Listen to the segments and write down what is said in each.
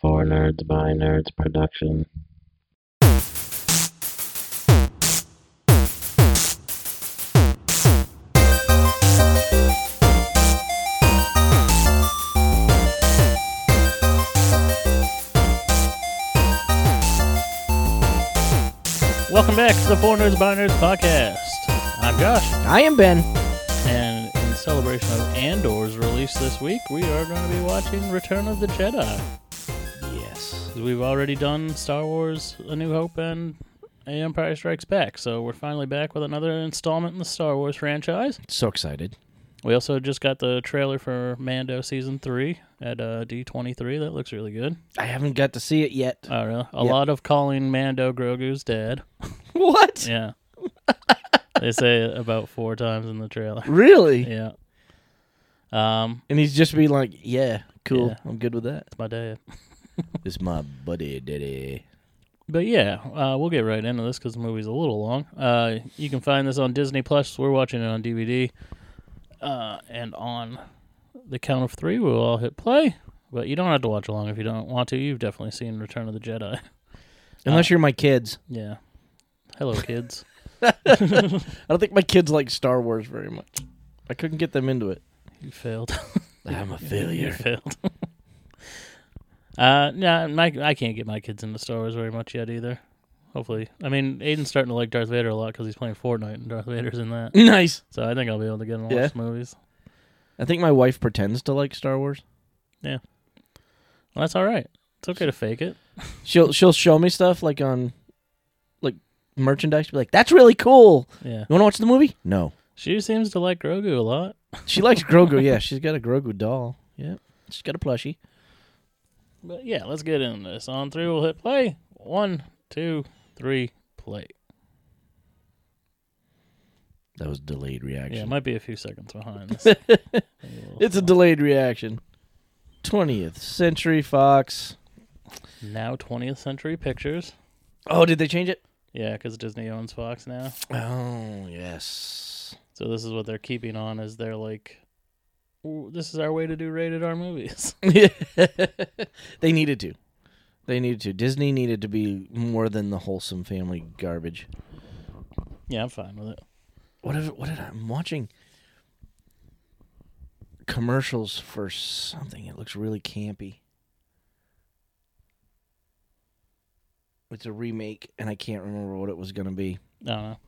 For Nerds by Nerds production. Welcome back to the Four Nerds by Nerds podcast. I'm Josh, I am Ben. and in celebration of Andor's release this week, we are going to be watching Return of the Jedi. Yes. We've already done Star Wars: A New Hope and Empire Strikes Back, so we're finally back with another installment in the Star Wars franchise. So excited. We also just got the trailer for Mando season three at uh, D23. That looks really good. I haven't got to see it yet. Oh, really? A Yeah. lot of calling Mando Grogu's dad. What? Yeah. they say it about four times in the trailer. Really? Yeah. Um, And he's just be like, yeah, cool. Yeah. I'm good with that. it's my dad. It's my buddy daddy. But yeah, uh, we'll get right into this because the movie's a little long. Uh, you can find this on Disney Plus. We're watching it on DVD. Uh, and on the count of three, we'll all hit play. But you don't have to watch along if you don't want to. You've definitely seen Return of the Jedi. Unless you're my kids. Yeah. Hello, kids. I don't think my kids like Star Wars very much. I couldn't get them into it. You failed. I'm a you failure. failed. Uh, yeah, my I can't get my kids into Star Wars very much yet either. Hopefully, I mean, Aiden's starting to like Darth Vader a lot because he's playing Fortnite and Darth Vader's in that. nice. So I think I'll be able to get him to Yeah. watch movies. I think my wife pretends to like Star Wars. Yeah. Well, that's all right. It's okay to fake it. She'll she'll show me stuff like on like merchandise. Be like, that's really cool. Yeah, You want to watch the movie? No. she seems to like Grogu a lot. She likes Grogu. Yeah, she's got a Grogu doll. Yeah, she's got a plushie. But yeah, let's get into this. On three, we'll hit play. One, two, three, play. That was delayed Yeah, reaction. it might be a few seconds behind. This. it's a delayed reaction. 20th Century Fox. now 20th Century Pictures. Oh, did they change it? Yeah, because Disney owns Fox now. Oh, yes. So this is what they're keeping on is they're like, "Ooh, this is our way to do rated R movies. they needed to. They needed to. Disney needed to be more than the wholesome family garbage. yeah, I'm fine with it. What did, what did I, I'm watching commercials for something. It looks really campy. It's a remake, and I can't remember what it was going to be. I don't know.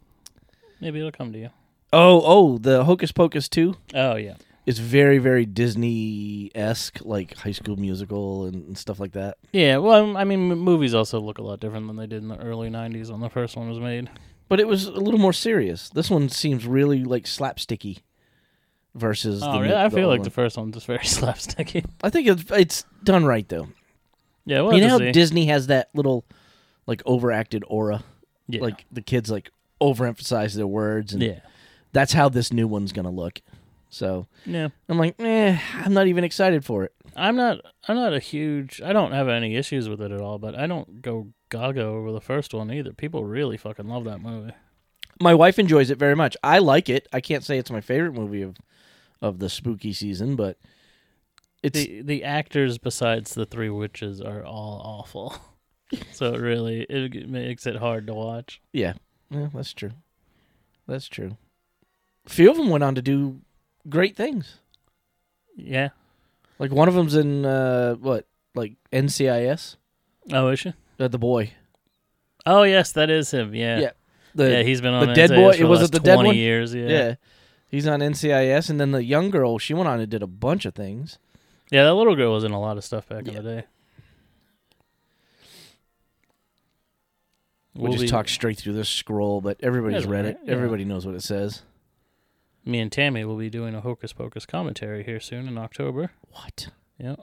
Maybe it'll come to you. Oh, oh, the Hocus Pocus 2 Oh yeah, is very, very Disney esque, like High School Musical and, and stuff like that. yeah. Well, I mean, movies also look a lot different than they did in the early '90s when the first one was made. But it was a little more serious. This one seems really like slapsticky versus. Oh, the, really? I the feel like one. the first one's just very slapsticky. I think it's it's done right though. Yeah, we'll you know how. Disney has that little like overacted aura. yeah. Like the kids like overemphasize their words, and yeah, that's how this new one's gonna look. So yeah. I'm like, eh, I'm not even excited for it. I'm not. I'm not a huge. I don't have any issues with it at all. But I don't go gaga over the first one either. People really fucking love that movie. My wife enjoys it very much. I like it. I can't say it's my favorite movie of of the spooky season, but it's the the actors besides the three witches are all awful. so it really it makes it hard to watch. yeah, yeah, that's true. That's true. A few of them went on to do great things. Yeah. Like one of them's in uh, what, like NCIS, Oh, is she? uh, the boy. Oh, yes, that is him. Yeah. Yeah, The, yeah, he's been on the dead boy- For the was it the dead one? years. Yeah. yeah. yeah. he's on NCIS, and then the young girl, she went on and did a bunch of things. Yeah, that little girl was in a lot of stuff back in the day. We'll, just be- talk straight through this scroll, but everybody's read it. yeah. Everybody knows what it says. Me and Tammy will be doing a Hocus Pocus commentary here soon in October. What? Yeah.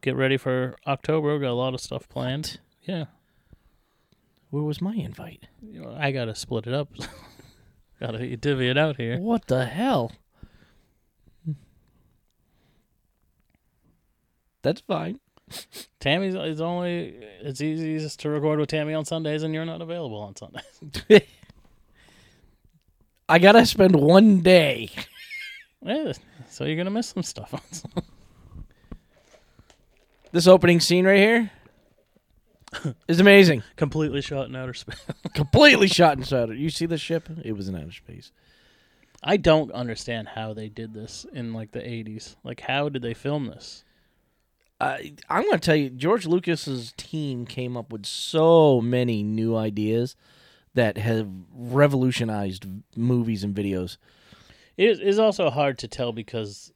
Get ready for October. We've got a lot of stuff planned. Yeah. Where was my invite? I got to split it up. got to divvy it out here. What the hell? That's fine. Tammy's is only it's easiest to record with Tammy on Sundays, and you're not available on Sundays. I gotta spend one day. Yeah, so you're gonna miss some stuff. This opening scene right here is amazing. Completely shot in outer space. Completely shot in outer. You see the ship? It was in outer space. I don't understand how they did this in like the 80s. Like, how did they film this? I I'm going to tell you, George Lucas's team came up with so many new ideas that have revolutionized movies and videos. It is also hard to tell because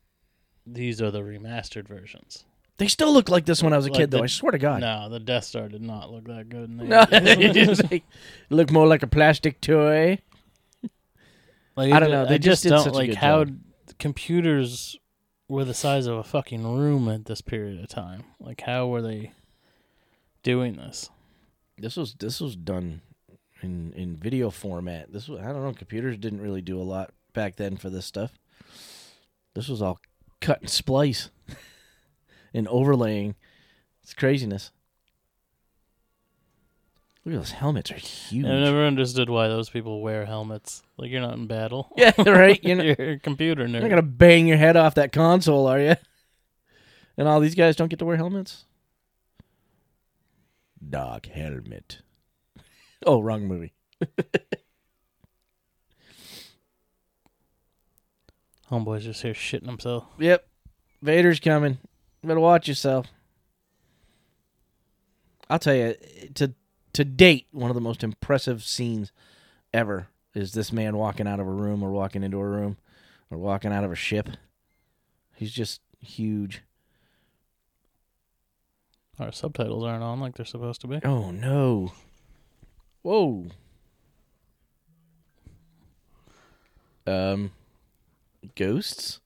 these are the remastered versions. They still look like this when I was a Like kid, though. I swear to God. No, the Death Star did not look that good. In the No, it just like, look more like a plastic toy. Like, I don't know, they I just just don't like how job. computers were the size of a fucking room at this period of time. Like, how were they doing this? This was this was done in in video format. This was I don't know. Computers didn't really do a lot back then for this stuff. This was all cut and splice and overlaying. It's craziness. Look at those helmets are huge. I never understood why those people wear helmets. Like, you're not in battle. Yeah, right. You're not, You're a computer nerd. you're not gonna bang your head off that console, are you? And all these guys don't get to wear helmets. Dog helmet. Oh, wrong movie. Homeboy's just here shitting himself. Yep. Vader's coming. Better watch yourself. I'll tell you, to to date, one of the most impressive scenes ever is this man walking out of a room or walking into a room or walking out of a ship. He's just huge. Our subtitles aren't on like they're supposed to be. Oh no. Whoa. Um ghosts?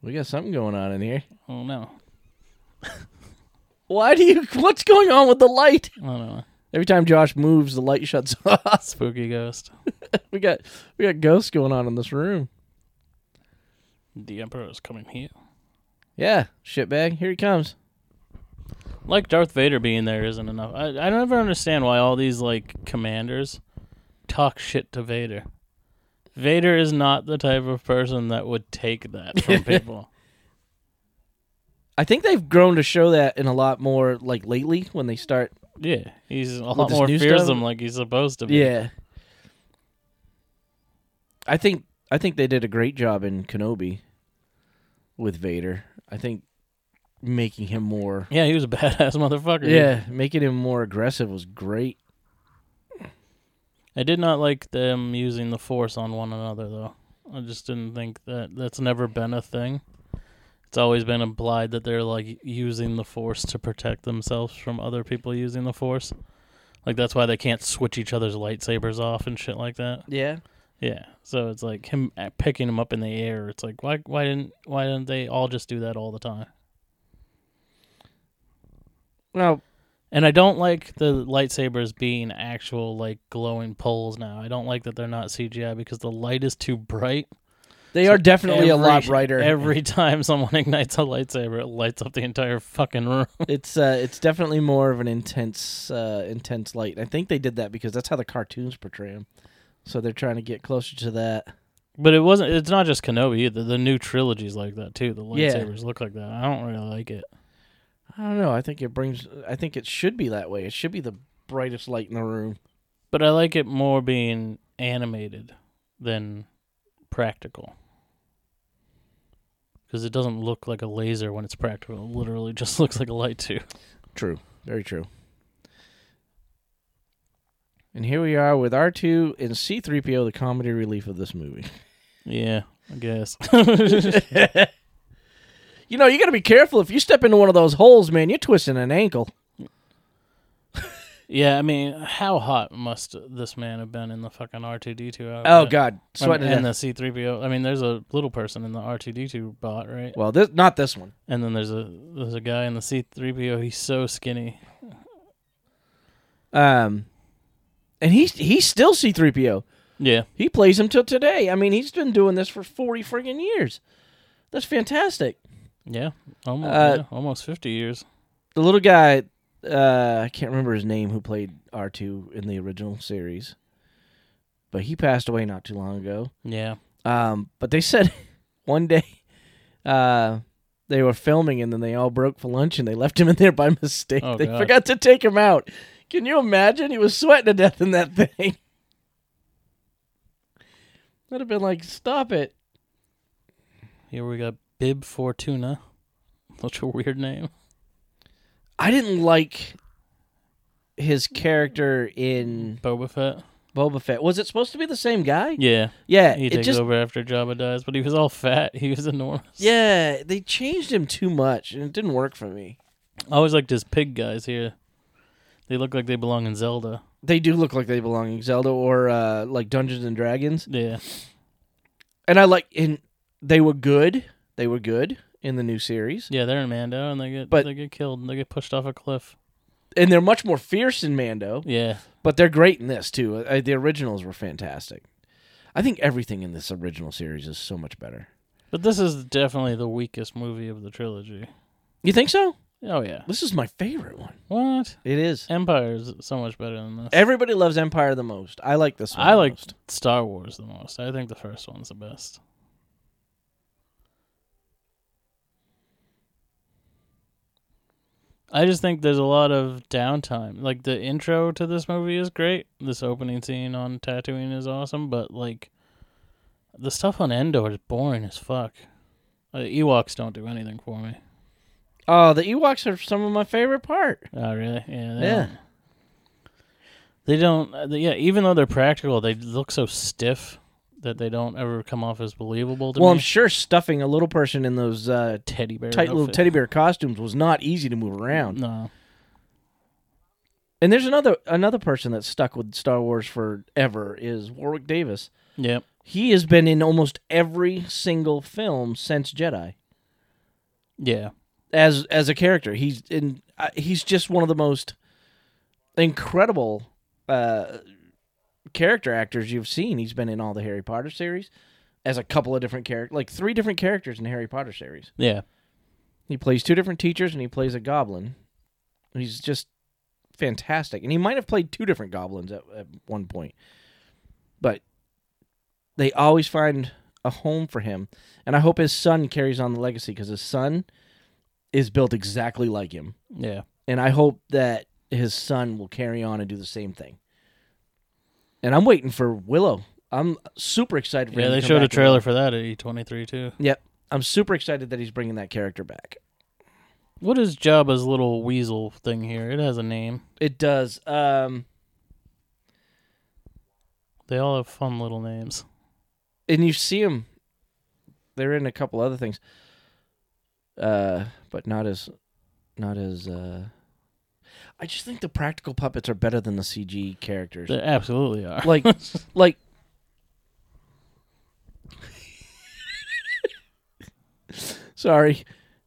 We got something going on in here. Oh no. Why do you what's going on with the light? I don't know. Every time Josh moves, the light shuts off. Spooky ghost. we got we got ghosts going on in this room. The Emperor is coming here. Yeah, shitbag, here he comes. Like Darth Vader being there isn't enough. I I never understand why all these like commanders talk shit to Vader. Vader is not the type of person that would take that from people. I think they've grown to show that in a lot more like lately when they start. yeah, he's a lot this more new fearsome stuff? like he's supposed to be. Yeah. I think I think they did a great job in Kenobi with Vader. I think making him more Yeah, he was a badass motherfucker. Yeah, making him more aggressive was great. I did not like them using the Force on one another, though. I just didn't think that that's never been a thing. It's always been implied that they're like using the Force to protect themselves from other people using the Force. Like that's why they can't switch each other's lightsabers off and shit like that. Yeah. Yeah, so it's like him uh, picking him up in the air. It's like why why didn't why didn't they all just do that all the time? Well, And I don't like the lightsabers being actual like glowing poles now. I don't like that they're not CGI because the light is too bright. they So are definitely a lot brighter. Every time someone ignites a lightsaber, it lights up the entire fucking room. it's uh, it's definitely more of an intense uh, intense light. I think they did that because that's how the cartoons portray them. So they're trying to get closer to that. But it wasn't. It's not just Kenobi either. The new trilogy's like that too. The Yeah. lightsabers look like that. I don't really like it. I don't know. I think it brings. I think it should be that way. It should be the brightest light in the room. But I like it more being animated than practical. Because it doesn't look like a laser when it's practical. It literally just looks like a light tube. True. Very true. And here we are with R2 and C3PO, the comedy relief of this movie. Yeah, I guess. You know, you got to be careful. If you step into one of those holes, man, you're twisting an ankle. yeah, I mean, how hot must this man have been in the fucking R two D two? Oh God. Sweating in the. C three PO. I mean, there's a little person in the R two D two bot, right? Well, this not this one. And then there's a there's a guy in the C three PO. He's so skinny. Um, and he's he's still C3PO. Yeah, He plays him till today. I mean, he's been doing this for 40 friggin' years. That's fantastic. Yeah, almost Uh, yeah, almost fifty years. The little guy, uh, I can't remember his name, who played R2 in the original series, but he passed away not too long ago. Yeah, Um, but they said one day, uh, They were filming and then they all broke for lunch and they left him in there by mistake. Oh, they God. forgot to take him out. Can you imagine? He was sweating to death in that thing. I'd have been like, stop it. Here we got Bib Fortuna. Such a weird name. I didn't like his character in Boba Fett. Boba Fett. Was it supposed to be the same guy? Yeah, Yeah, he takes just over after Jabba dies, but he was all fat. He was enormous. yeah, they changed him too much and it didn't work for me. I always liked his pig guys here. They look like they belong in Zelda. They do look like they belong in Zelda or uh, like Dungeons and Dragons. Yeah, And I like and they were good. They were good in the new series. yeah, they're in Mando, and they get But- they get killed. And They get pushed off a cliff. And they're much more fierce in Mando, Yeah, but they're great in this too. Uh, the originals were fantastic. I think everything in this original series is so much better. but this is definitely the weakest movie of the trilogy. You think so? Oh yeah, This is my favorite one. what? It is. Empire is so much better than this. Everybody loves Empire the most. I like this one. I the like most. Star Wars the most. I think the first one's the best. I just think there's a lot of downtime. Like the intro to this movie is great. This opening scene on Tatooine is awesome, but like the stuff on Endor is boring as fuck. Uh, Ewoks don't do anything for me. Oh, the Ewoks are some of my favorite part. Oh, really? Yeah. They Yeah. Don't, they don't. uh, they- yeah, even though they're practical, they look so stiff that they don't ever come off as believable to Well, me. I'm sure stuffing a little person in those uh, teddy bear. tight little outfit. teddy bear costumes was not easy to move around. No. And there's another another person that's stuck with Star Wars forever is Warwick Davis. Yep. He has been in almost every single film since Jedi Yeah. as as a character. He's in. Uh, he's just one of the most incredible uh, character actors you've seen. He's been in all the Harry Potter series as a couple of different characters, like three different characters in the Harry Potter series. Yeah. He plays two different teachers and he plays a goblin. He's just fantastic. And he might have played two different goblins at, at one point. But they always find a home for him. And I hope his son carries on the legacy because his son is built exactly like him. Yeah. And I hope that his son will carry on and do the same thing. And I'm waiting for Willow. I'm super excited for Yeah. They showed a trailer for that at D23 too. Yep. I'm super excited that he's bringing that character back. What is Jabba's little weasel thing here? It has a name. It does. Um, They all have fun little names. and you see them. They're in a couple other things, uh, but not as, not as. Uh, I just think the practical puppets are better than the CG characters. They absolutely are. like, like. Sorry,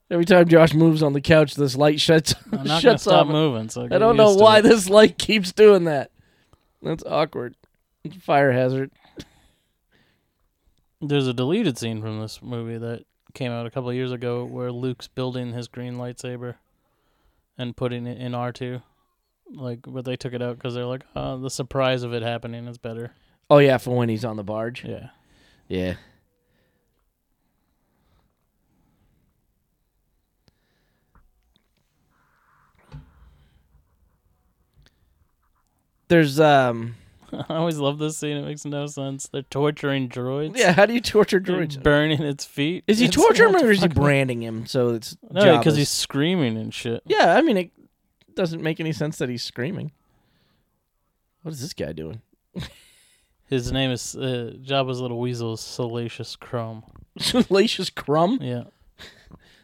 every time Josh moves on the couch, this light shuts I'm not gonna shuts stop off. moving. So I don't know why it. this light keeps doing that. That's awkward. It's a fire hazard. There's a deleted scene from this movie that came out a couple of years ago where Luke's building his green lightsaber and putting it in R2. Like, but they took it out because they're like, oh, the surprise of it happening is better. Oh yeah, for when he's on the barge. Yeah. Yeah. There's um I always love this scene. It makes no sense. They're torturing droids. yeah. How do you torture droids? burning its feet. Is he It's- torturing him or is he branding him? So it's No, because he's screaming and shit. yeah. I mean, it doesn't make any sense that he's screaming. What is this guy doing? His name is uh, Jabba's little weasel is Salacious Crumb. Salacious Crumb, Yeah,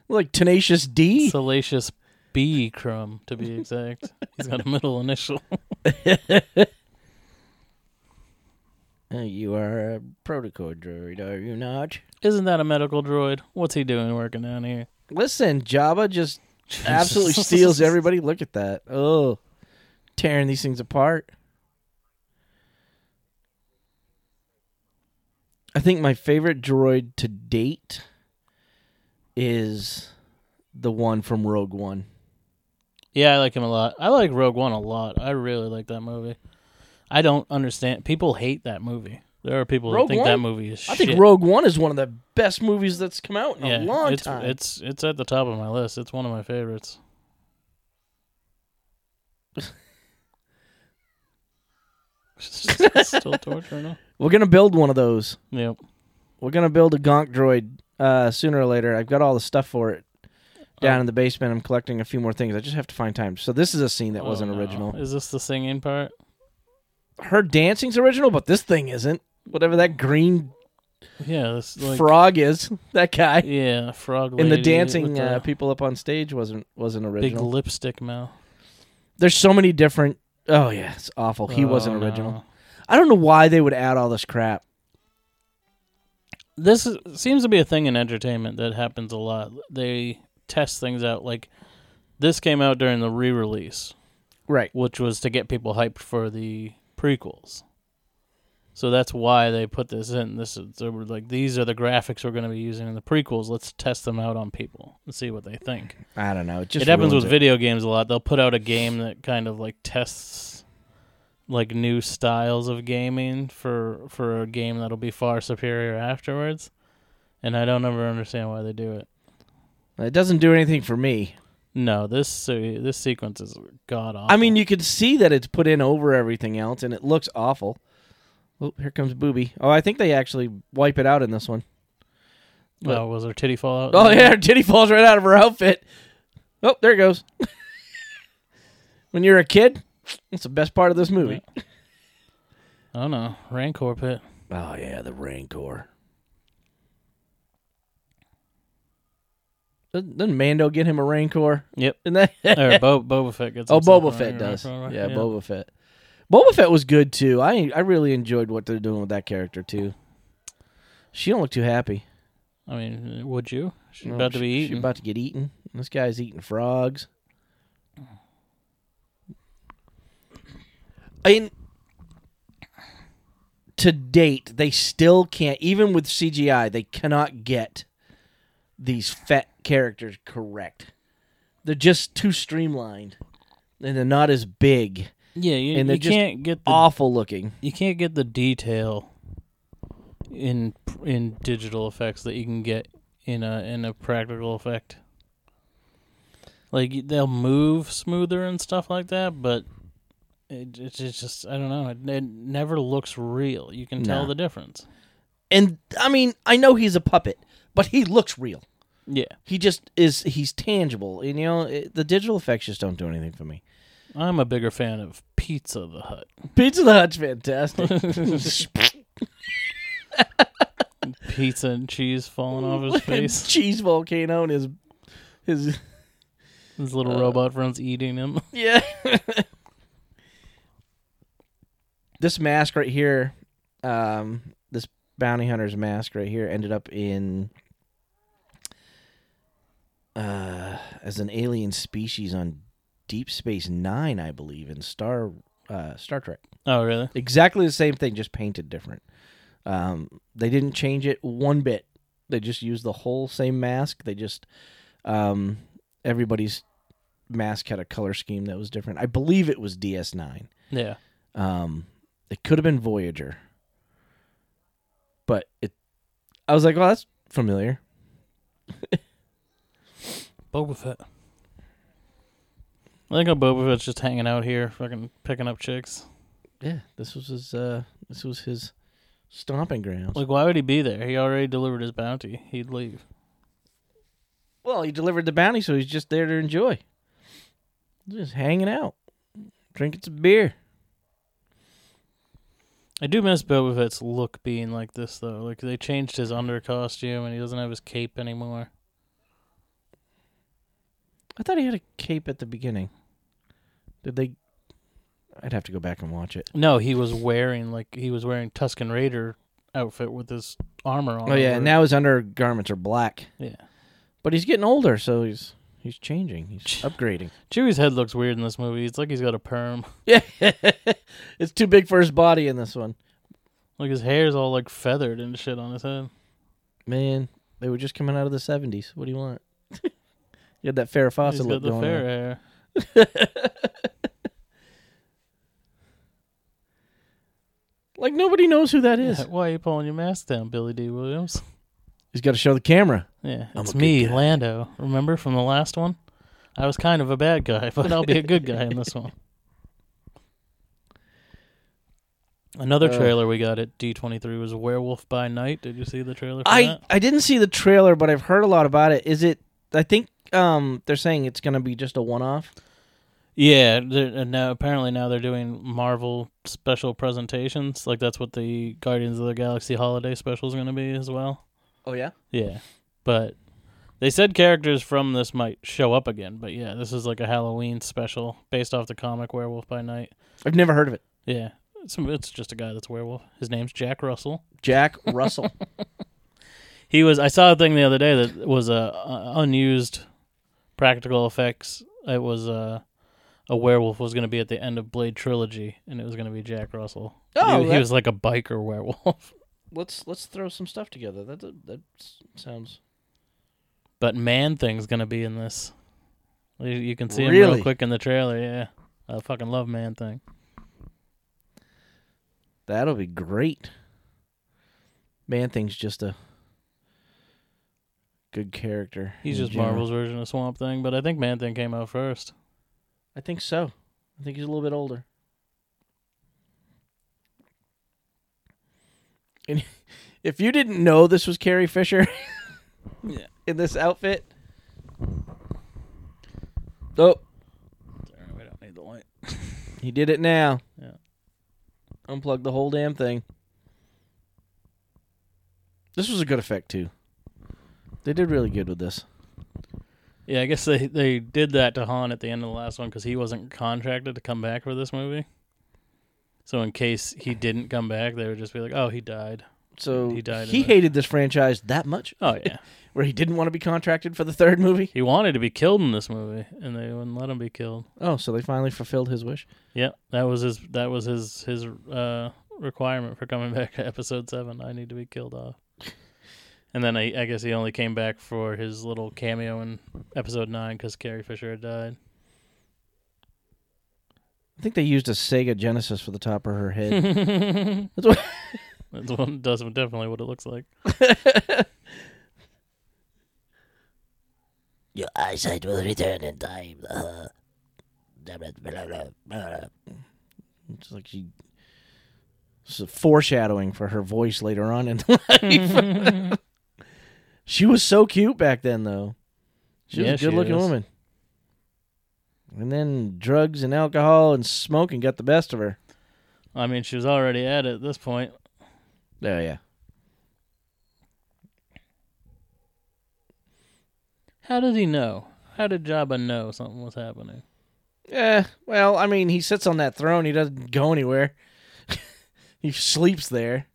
like Tenacious D. Salacious B Crumb to be exact. He's got a middle initial. Uh, you are a protocol droid, are you not? Isn't that a medical droid? What's he doing working down here? Listen, Jabba just absolutely steals everybody. Look at that. Oh, tearing these things apart. I think my favorite droid to date is the one from Rogue One. Yeah, I like him a lot. I like Rogue One a lot. I really like that movie. I don't understand. People hate that movie. There are people Rogue that think that movie is I shit. think Rogue One is one of the best movies that's come out in yeah, a long it's, time. It's it's at the top of my list. It's one of my favorites. Still torture, no? We're gonna build one of those. Yep. We're gonna build a Gonk droid uh, sooner or later. I've got all the stuff for it down Oh. in the basement. I'm collecting a few more things. I just have to find time. So this is a scene that Oh, wasn't no. original. Is this the singing part? Her dancing's original, but this thing isn't. Whatever that green Yeah, this like frog is, that guy. yeah, frog and the dancing with uh, people up on stage wasn't wasn't original. big lipstick mouth. There's so many different. Oh yeah, it's awful. He Oh, wasn't original. no. I don't know why they would add all this crap. This is, seems to be a thing in entertainment that happens a lot. They test things out. Like this came out during the re-release, Right. which was to get people hyped for the prequels. So that's why they put this in. This is they were like these are the graphics we're going to be using in the prequels. Let's test them out on people and see what they think. I don't know. It just it happens with it. video games a lot. They'll put out a game that kind of like tests like new styles of gaming for for a game that'll be far superior afterwards. And I don't ever understand why they do it. It doesn't do anything for me. No, this this sequence is god awful. I mean, you can see that it's put in over everything else, and it looks awful. Oh, here comes Booby. Oh, I think they actually wipe it out in this one. oh, was her titty fall out? Oh yeah, her titty falls right out of her outfit. Oh, there it goes. when you're a kid, it's the best part of this movie. Oh no, Rancor pit. Oh yeah, the Rancor. Doesn't doesn't Mando get him a Rancor? Yep. Isn't that? or Bo- Boba Fett gets. oh, Boba Fett does. Rancor, Yeah, Boba Fett. Boba Fett was good too. I I really enjoyed what they're doing with that character too. She don't look too happy. I mean, would you? She's No, about to she- be She's about to get eaten. This guy's eating frogs. I mean, to date, they still can't. Even with CGI, they cannot get these fat characters correct. They're just too streamlined, and they're not as big. yeah, you, and they're you just can't get the Awful looking. you can't get the detail in in digital effects that you can get in a in a practical effect. Like they'll move smoother and stuff like that, but it, it's it's just I don't know. It, it never looks real. You can tell No. the difference. And I mean, I know he's a puppet, but he looks real. Yeah, He just is. He's tangible. And, you know, it, the digital effects just don't do anything for me. I'm a bigger fan of Pizza the Hut. Pizza the Hut's fantastic. Pizza and cheese falling off his face. cheese volcano and his his His little Uh, robot friend's eating him. yeah. this mask right here, um, this bounty hunter's mask right here, ended up in uh as an alien species on Deep Space Nine, I believe, in Star uh, Star Trek. Oh, really? Exactly the same thing, just painted different. Um, they didn't change it one bit. They just used the whole same mask. They just um, everybody's mask had a color scheme that was different. I believe it was DS9. Yeah. Um, it could have been Voyager, but it. I was like, well, that's familiar." Boba Fett. I think Boba Fett's just hanging out here, fucking picking up chicks. Yeah, this was his. Uh, this was his stomping grounds. Like, why would he be there? He already delivered his bounty. He'd leave. Well, he delivered the bounty, so he's just there to enjoy. Just hanging out, drinking some beer. I do miss Boba Fett's look being like this, though. Like, they changed his under costume, and he doesn't have his cape anymore. I thought he had a cape at the beginning. Did they? I'd have to go back and watch it. No, he was wearing, like, he was wearing Tusken Raider outfit with his armor on. Oh yeah, and now his undergarments are black. Yeah. But he's getting older, so he's he's changing. He's upgrading. Chewie's head looks weird in this movie. It's like he's got a perm. Yeah, it's too big for his body in this one. Like, his hair's all, like, feathered and shit on his head. Man, they were just coming out of the seventies. What do you want? you had that Farrah He's Fawcett got look the going fair on. hair. Like nobody knows who that is. Yeah, Why are you pulling your mask down, Billy Dee Williams? He's got to show the camera. Yeah, I'm it's me, guy. Lando. Remember from the last one? I was kind of a bad guy, but I'll be a good guy in this one. Another Uh. trailer we got at D23 was Werewolf by Night. Did you see the trailer for I that? I didn't see the trailer, but I've heard a lot about it. Is it? I think um they're saying it's gonna be just a one off. Yeah, now apparently now they're doing Marvel special presentations. Like that's what the Guardians of the Galaxy holiday special is going to be as well. Oh yeah. Yeah, but they said characters from this might show up again. But yeah, this is like a Halloween special based off the comic Werewolf by Night. I've never heard of it. Yeah, it's it's just a guy that's a werewolf. His name's Jack Russell. Jack Russell. He was. I saw a thing the other day that was a uh, unused practical effects. It was a a werewolf was going to be at the end of Blade trilogy, and it was going to be Jack Russell. Oh, he, he was like a biker werewolf. let's let's throw some stuff together. That that sounds But Man Thing's going to be in this. You, you can see him real quick in the trailer. Yeah, I fucking love Man Thing. that'll be great. Man Thing's just a good character. He's just general. Marvel's version of Swamp Thing, but I think Man Thing came out first. I think so. I think he's a little bit older. And if you didn't know this was Carrie Fisher Yeah. in this outfit, oh, We don't need the light. he did it now. Yeah. Unplug the whole damn thing. This was a good effect too. They did really good with this. Yeah, I guess they they did that to Han at the end of the last one because he wasn't contracted to come back for this movie. So in case he didn't come back, they would just be like, "Oh, he died." So He died He hated this franchise that much, Oh yeah, where he didn't want to be contracted for the third movie. he wanted to be killed in this movie, and they wouldn't let him be killed. Oh, so they finally fulfilled his wish. Yeah, that was his that was his his uh, requirement for coming back to Episode Seven. I need to be killed off. And then I, I guess he only came back for his little cameo in Episode Nine because Carrie Fisher had died. I think they used a Sega Genesis for the top of her head. That's what. That's one does definitely what it looks like. Your eyesight will return in time. Uh, damn it. Blah, blah, blah. It's like she. It's a foreshadowing for her voice later on in life. She was so cute back then, though. She was Yeah, a good-looking is. woman. And then drugs and alcohol and smoking got the best of her. I mean, she was already at it at this point. Oh yeah. How did he know? How did Jabba know something was happening? Yeah. Well, I mean, he sits on that throne. He doesn't go anywhere. he sleeps there.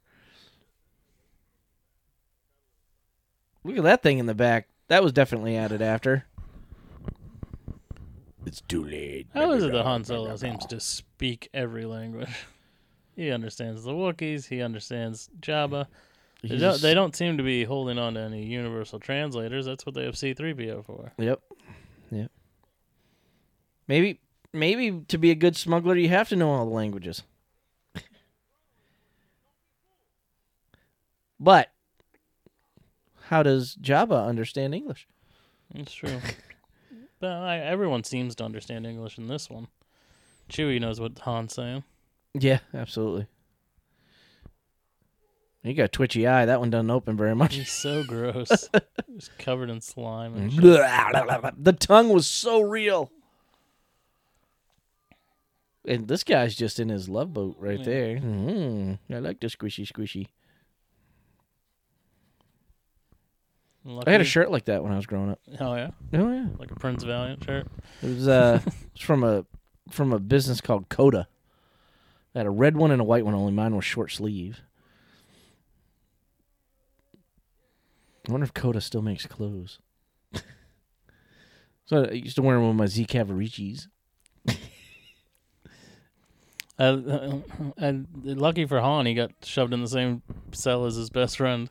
Look at that thing in the back. That was definitely added after. It's too late. How is it that Han Solo seems to speak every language? He understands the Wookiees. He understands Jabba. They don't, they don't seem to be holding on to any universal translators. That's what they have C-3PO for. Yep. Yep. Maybe maybe to be a good smuggler you have to know all the languages. but how does Jabba understand English? That's true. but I, everyone seems to understand English in this one. Chewie knows what Han's saying. Yeah, absolutely. You got a twitchy eye. That one doesn't open very much. He's so gross. He's covered in slime and the tongue was so real. And this guy's just in his love boat right Yeah. there. Mm, I like the squishy squishy. I had a shirt like that when I was growing up. Oh yeah, Oh yeah, like a Prince Valiant shirt. it was uh, it's from a from a business called Coda. I had a red one and a white one. Only mine was short sleeve. I wonder if Coda still makes clothes. so I used to wear them with my Z Cavariccis. Uh, and lucky for Han, he got shoved in the same cell as his best friend.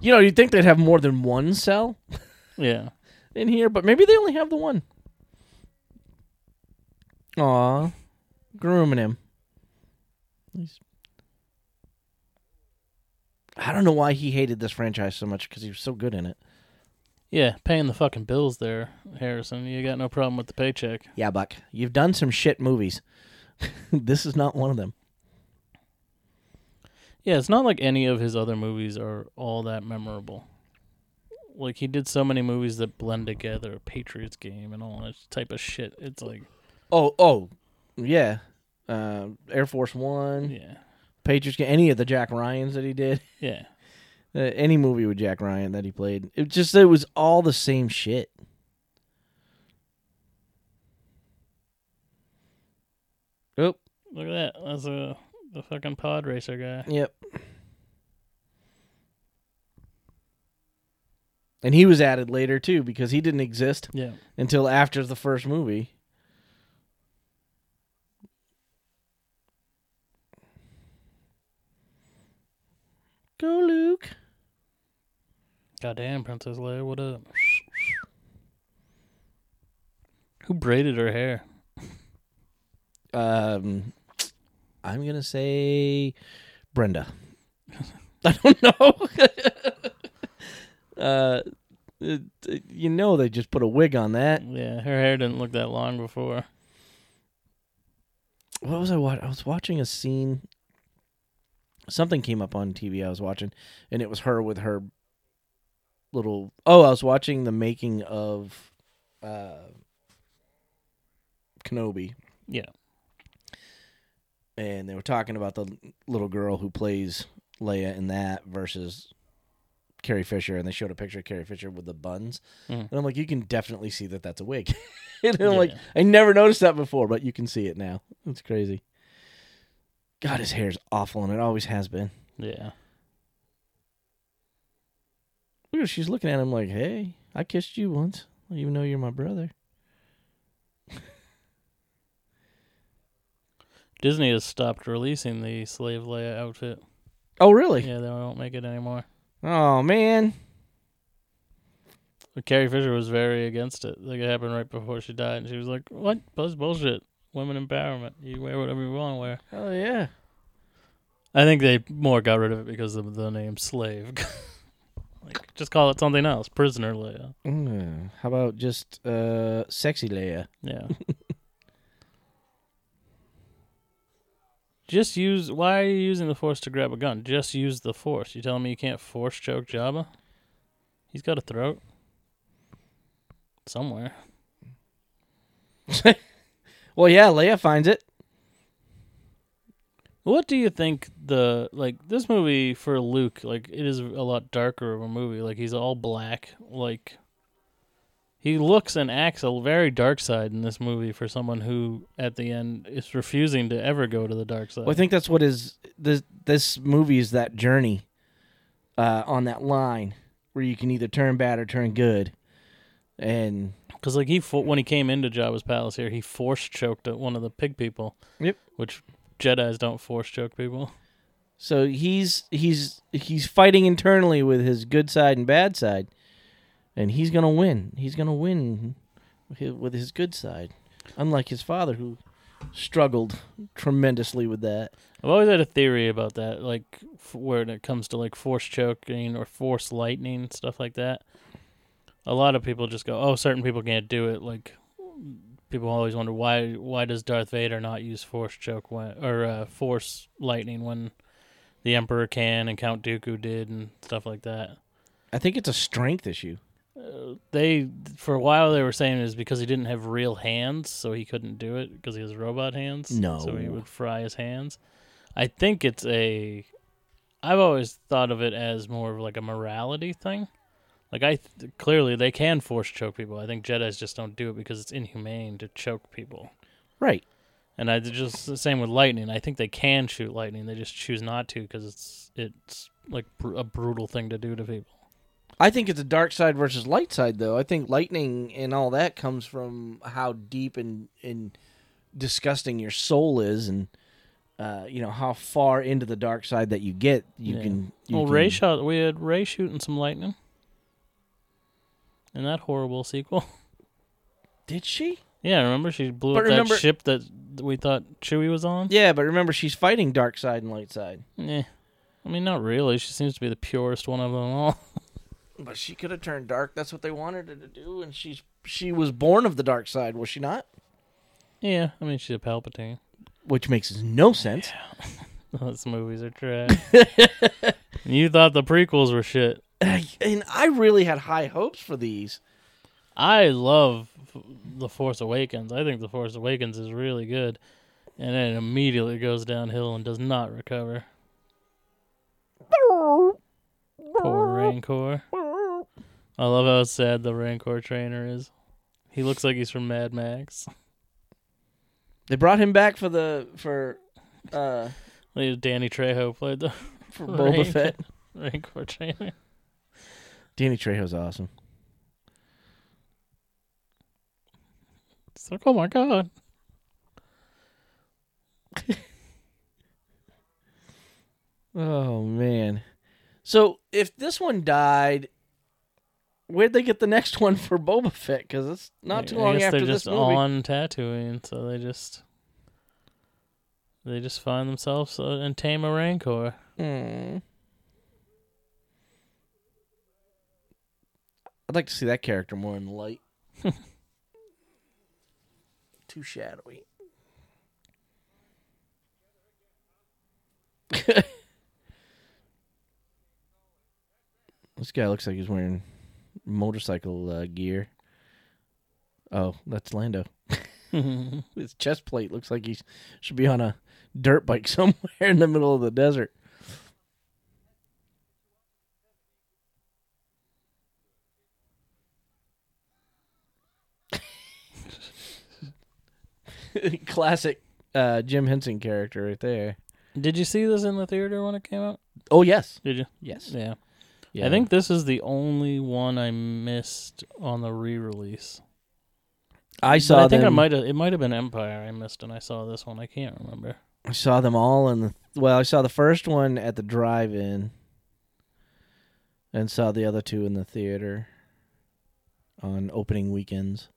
You know, you'd think they'd have more than one cell Yeah, in here, but maybe they only have the one. Aw, grooming him. He's I don't know why he hated this franchise so much because he was so good in it. Yeah, paying the fucking bills there, Harrison. You got no problem with the paycheck. Yeah, Buck, you've done some shit movies. this is not one of them. Yeah, it's not like any of his other movies are all that memorable. Like he did so many movies that blend together, Patriots game and all that type of shit. It's like, Oh, oh, yeah. Uh, Air Force One, yeah, Patriots, game, any of the Jack Ryans that he did, yeah. uh, any movie with Jack Ryan that he played. It just it was all the same shit. Oh, Look at that. That's a the fucking pod racer guy. yep. And he was added later too because he didn't exist Yeah. until after the first movie. Go, Luke. Goddamn, Princess Leia, what up? Who braided her hair? Um, I'm gonna say Brenda. I don't know. uh, it- it- you know they just put a wig on that. Yeah, her hair didn't look that long before. What was I watching? I was watching a scene. Something came up on TV I was watching, and it was her with her little. Oh, I was watching the making of uh, Kenobi. Yeah. And they were talking about the little girl who plays Leia in that versus Carrie Fisher, and they showed a picture of Carrie Fisher with the buns, Mhm. and I'm like, you can definitely see that that's a wig. and I'm like, I never noticed that before, but you can see it now. It's crazy. God, his hair's awful, and it always has been. Yeah. She's looking at him like, "Hey, I kissed you once, even though you're my brother." Disney has stopped releasing the Slave Leia outfit. Oh, really? Yeah, they don't make it anymore. Oh man. But Carrie Fisher was very against it. Like it happened right before she died, and she was like, "What? That's bullshit. Women empowerment. You wear whatever you want to wear." Oh yeah. I think they more got rid of it because of the name slave. like, just call it something else. Prisoner Leia. Mm, how about just uh, sexy Leia? Yeah. Just use. Why are you using the Force to grab a gun? Just use the Force. You telling me you can't Force choke Jabba? He's got a throat. Somewhere. Well, yeah, Leia finds it. What do you think the like this movie for Luke? Like it is a lot darker of a movie. Like he's all black. Like he looks and acts a very dark side in this movie for someone who at the end is refusing to ever go to the dark side. Well, I think that's what is this this movie is that journey uh, on that line where you can either turn bad or turn good, and Because like he fo- when he came into Jabba's palace here, he force choked at one of the pig people. Yep. Which Jedi's don't force choke people. so he's he's he's fighting internally with his good side and bad side, and he's gonna win. He's gonna win with- with his good side, unlike his father who struggled tremendously with that. I've always had a theory about that, like f- when it comes to like force choking or force lightning stuff like that. A lot of people just go, "Oh, certain people can't do it." Like people always wonder why why does Darth Vader not use force choke when or uh, force lightning when the Emperor can and Count Dooku did and stuff like that. I think it's a strength issue. Uh, they for a while they were saying it was because he didn't have real hands, so he couldn't do it because he has robot hands. No, so he would fry his hands. I think it's a. I've always thought of it as more of like a morality thing. Like I th- clearly they can force choke people. I think Jedi's just don't do it because it's inhumane to choke people. Right. And I just the same with lightning. I think they can shoot lightning. They just choose not to because it's it's like br- a brutal thing to do to people. I think it's a dark side versus light side, though. I think lightning and all that comes from how deep and, and disgusting your soul is, and uh, you know how far into the dark side that you get. You Yeah. can. You well, can, Rey shot. We had Rey shooting some lightning in that horrible sequel. Did she? yeah, remember she blew But up remember- that ship that we thought Chewie was on. Yeah, but remember she's fighting dark side and light side. Yeah, I mean, not really. She seems to be the purest one of them all. But she could have turned dark. That's what they wanted her to do, and she's she was born of the dark side, was she not? yeah, I mean, she's a Palpatine. Which makes no sense. Those movies are trash. you thought the prequels were shit. and I really had high hopes for these. I love The Force Awakens. I think The Force Awakens is really good. And then it immediately goes downhill and does not recover. Poor Rancor. I love how sad the Rancor trainer is. He looks like he's from Mad Max. They brought him back for the for uh Danny Trejo played the for Boba Rancor- Fett. Rancor trainer. Danny Trejo's awesome. It's like, oh my god. Oh man. So if this one died, where'd they get the next one for Boba Fett? Because it's not too I long guess after they're this just movie. on Tatooine, so they just they just find themselves uh, and tame a Rancor. Hmm. I'd like to see that character more in the light. Too shadowy. this guy looks like he's wearing motorcycle uh, gear. Oh, that's Lando. His chest plate looks like he should be on a dirt bike somewhere in the middle of the desert. Classic uh, Jim Henson character right there. Did you see this in the theater when it came out? Oh yes, Did you? yes. Yeah. Yeah. I think this is the only one I missed on the re-release. I But saw I think them. I might have. It might have been Empire I missed, and I saw this one. I can't remember. I saw them all in the. Well, I saw the first one at the drive-in, and saw the other two in the theater on opening weekends.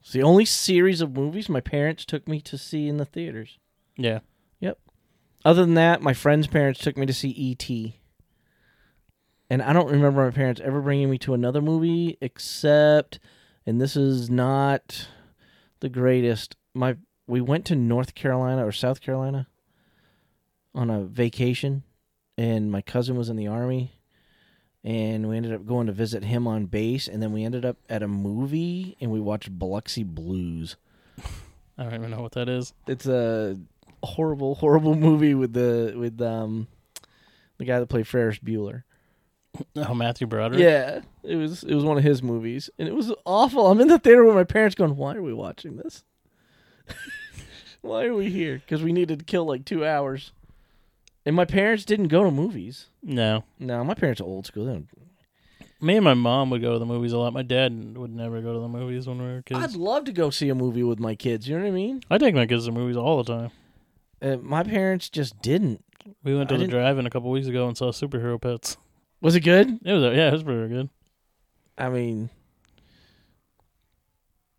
It's the only series of movies my parents took me to see in the theaters. Yeah. Yep. Other than that, my friends' parents took me to see E.T. And I don't remember my parents ever bringing me to another movie except, and this is not the greatest. My we went to North Carolina or South Carolina on a vacation, and my cousin was in the army, and we ended up going to visit him on base, and then we ended up at a movie, and we watched Biloxi Blues. I don't even know what that is. It's a horrible, horrible movie with the with um the guy that played Ferris Bueller. Oh, Matthew Broderick. Yeah, it was it was one of his movies, and it was awful. I'm in the theater with my parents, going, "Why are we watching this? Why are we here? Because we needed to kill like two hours." And my parents didn't go to movies. No. No, my parents are old school. They don't. Me and my mom would go to the movies a lot. My dad would never go to the movies when we were kids. I'd love to go see a movie with my kids. You know what I mean? I take my kids to movies all the time. Uh, my parents just didn't. We went to I the drive-in a couple weeks ago and saw Superhero Pets. Was it good? It was yeah, it was pretty good. I mean,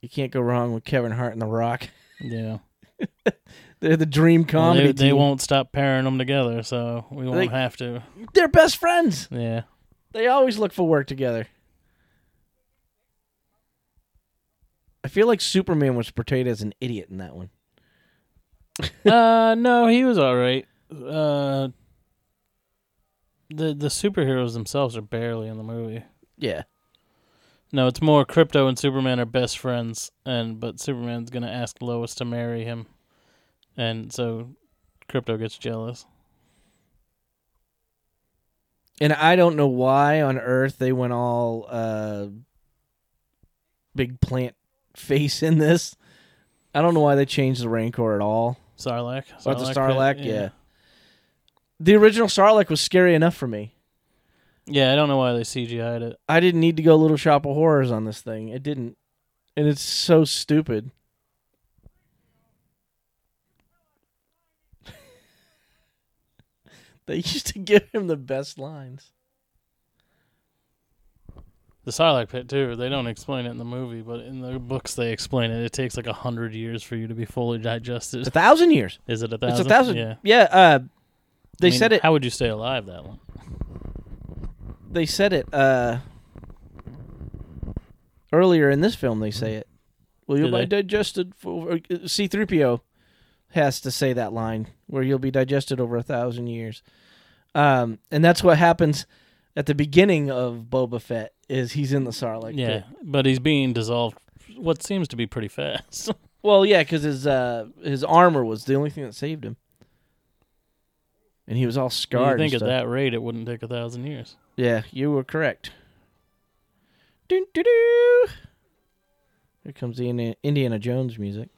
you can't go wrong with Kevin Hart and The Rock. Yeah. They're the dream Well, comedy. they, they won't stop pairing them together, so we won't They- have to. They're best friends. Yeah. They always look for work together. I feel like Superman was portrayed as an idiot in that one. uh, no, he was all right. Uh, the the superheroes themselves are barely in the movie. Yeah. No, it's more Krypto and Superman are best friends, and but Superman's gonna ask Lois to marry him, and so Krypto gets jealous. And I don't know why on Earth they went all uh big plant face in this. I don't know why they changed the Rancor at all. Sarlacc. Or the Sarlacc pit, yeah. The original Sarlacc was scary enough for me. Yeah, I don't know why they CGI'd it. I didn't need to go Little Shop of Horrors on this thing. It didn't. And it's so stupid. they used to give him the best lines. The Sarlacc pit too. They don't explain it in the movie, but in the books they explain it. It takes like a hundred years for you to be fully digested. a thousand years. Is it a thousand? It's a thousand. Yeah. Yeah. uh, They I mean, said it. How would you stay alive that long? They said it uh, earlier in this film. They say it. Well, you'll be digested. For, C-3PO has to say that line where you'll be digested over a thousand years, um, and that's what happens at the beginning of Boba Fett. Is he's in the Sarlacc yeah, pit. but he's being dissolved. What seems to be pretty fast. Well, yeah, because his uh, his armor was the only thing that saved him, and he was all you scarred. think and at that rate, it wouldn't take a thousand years. Yeah, you were correct. Doo, doo, doo. Here comes the Indiana Jones music.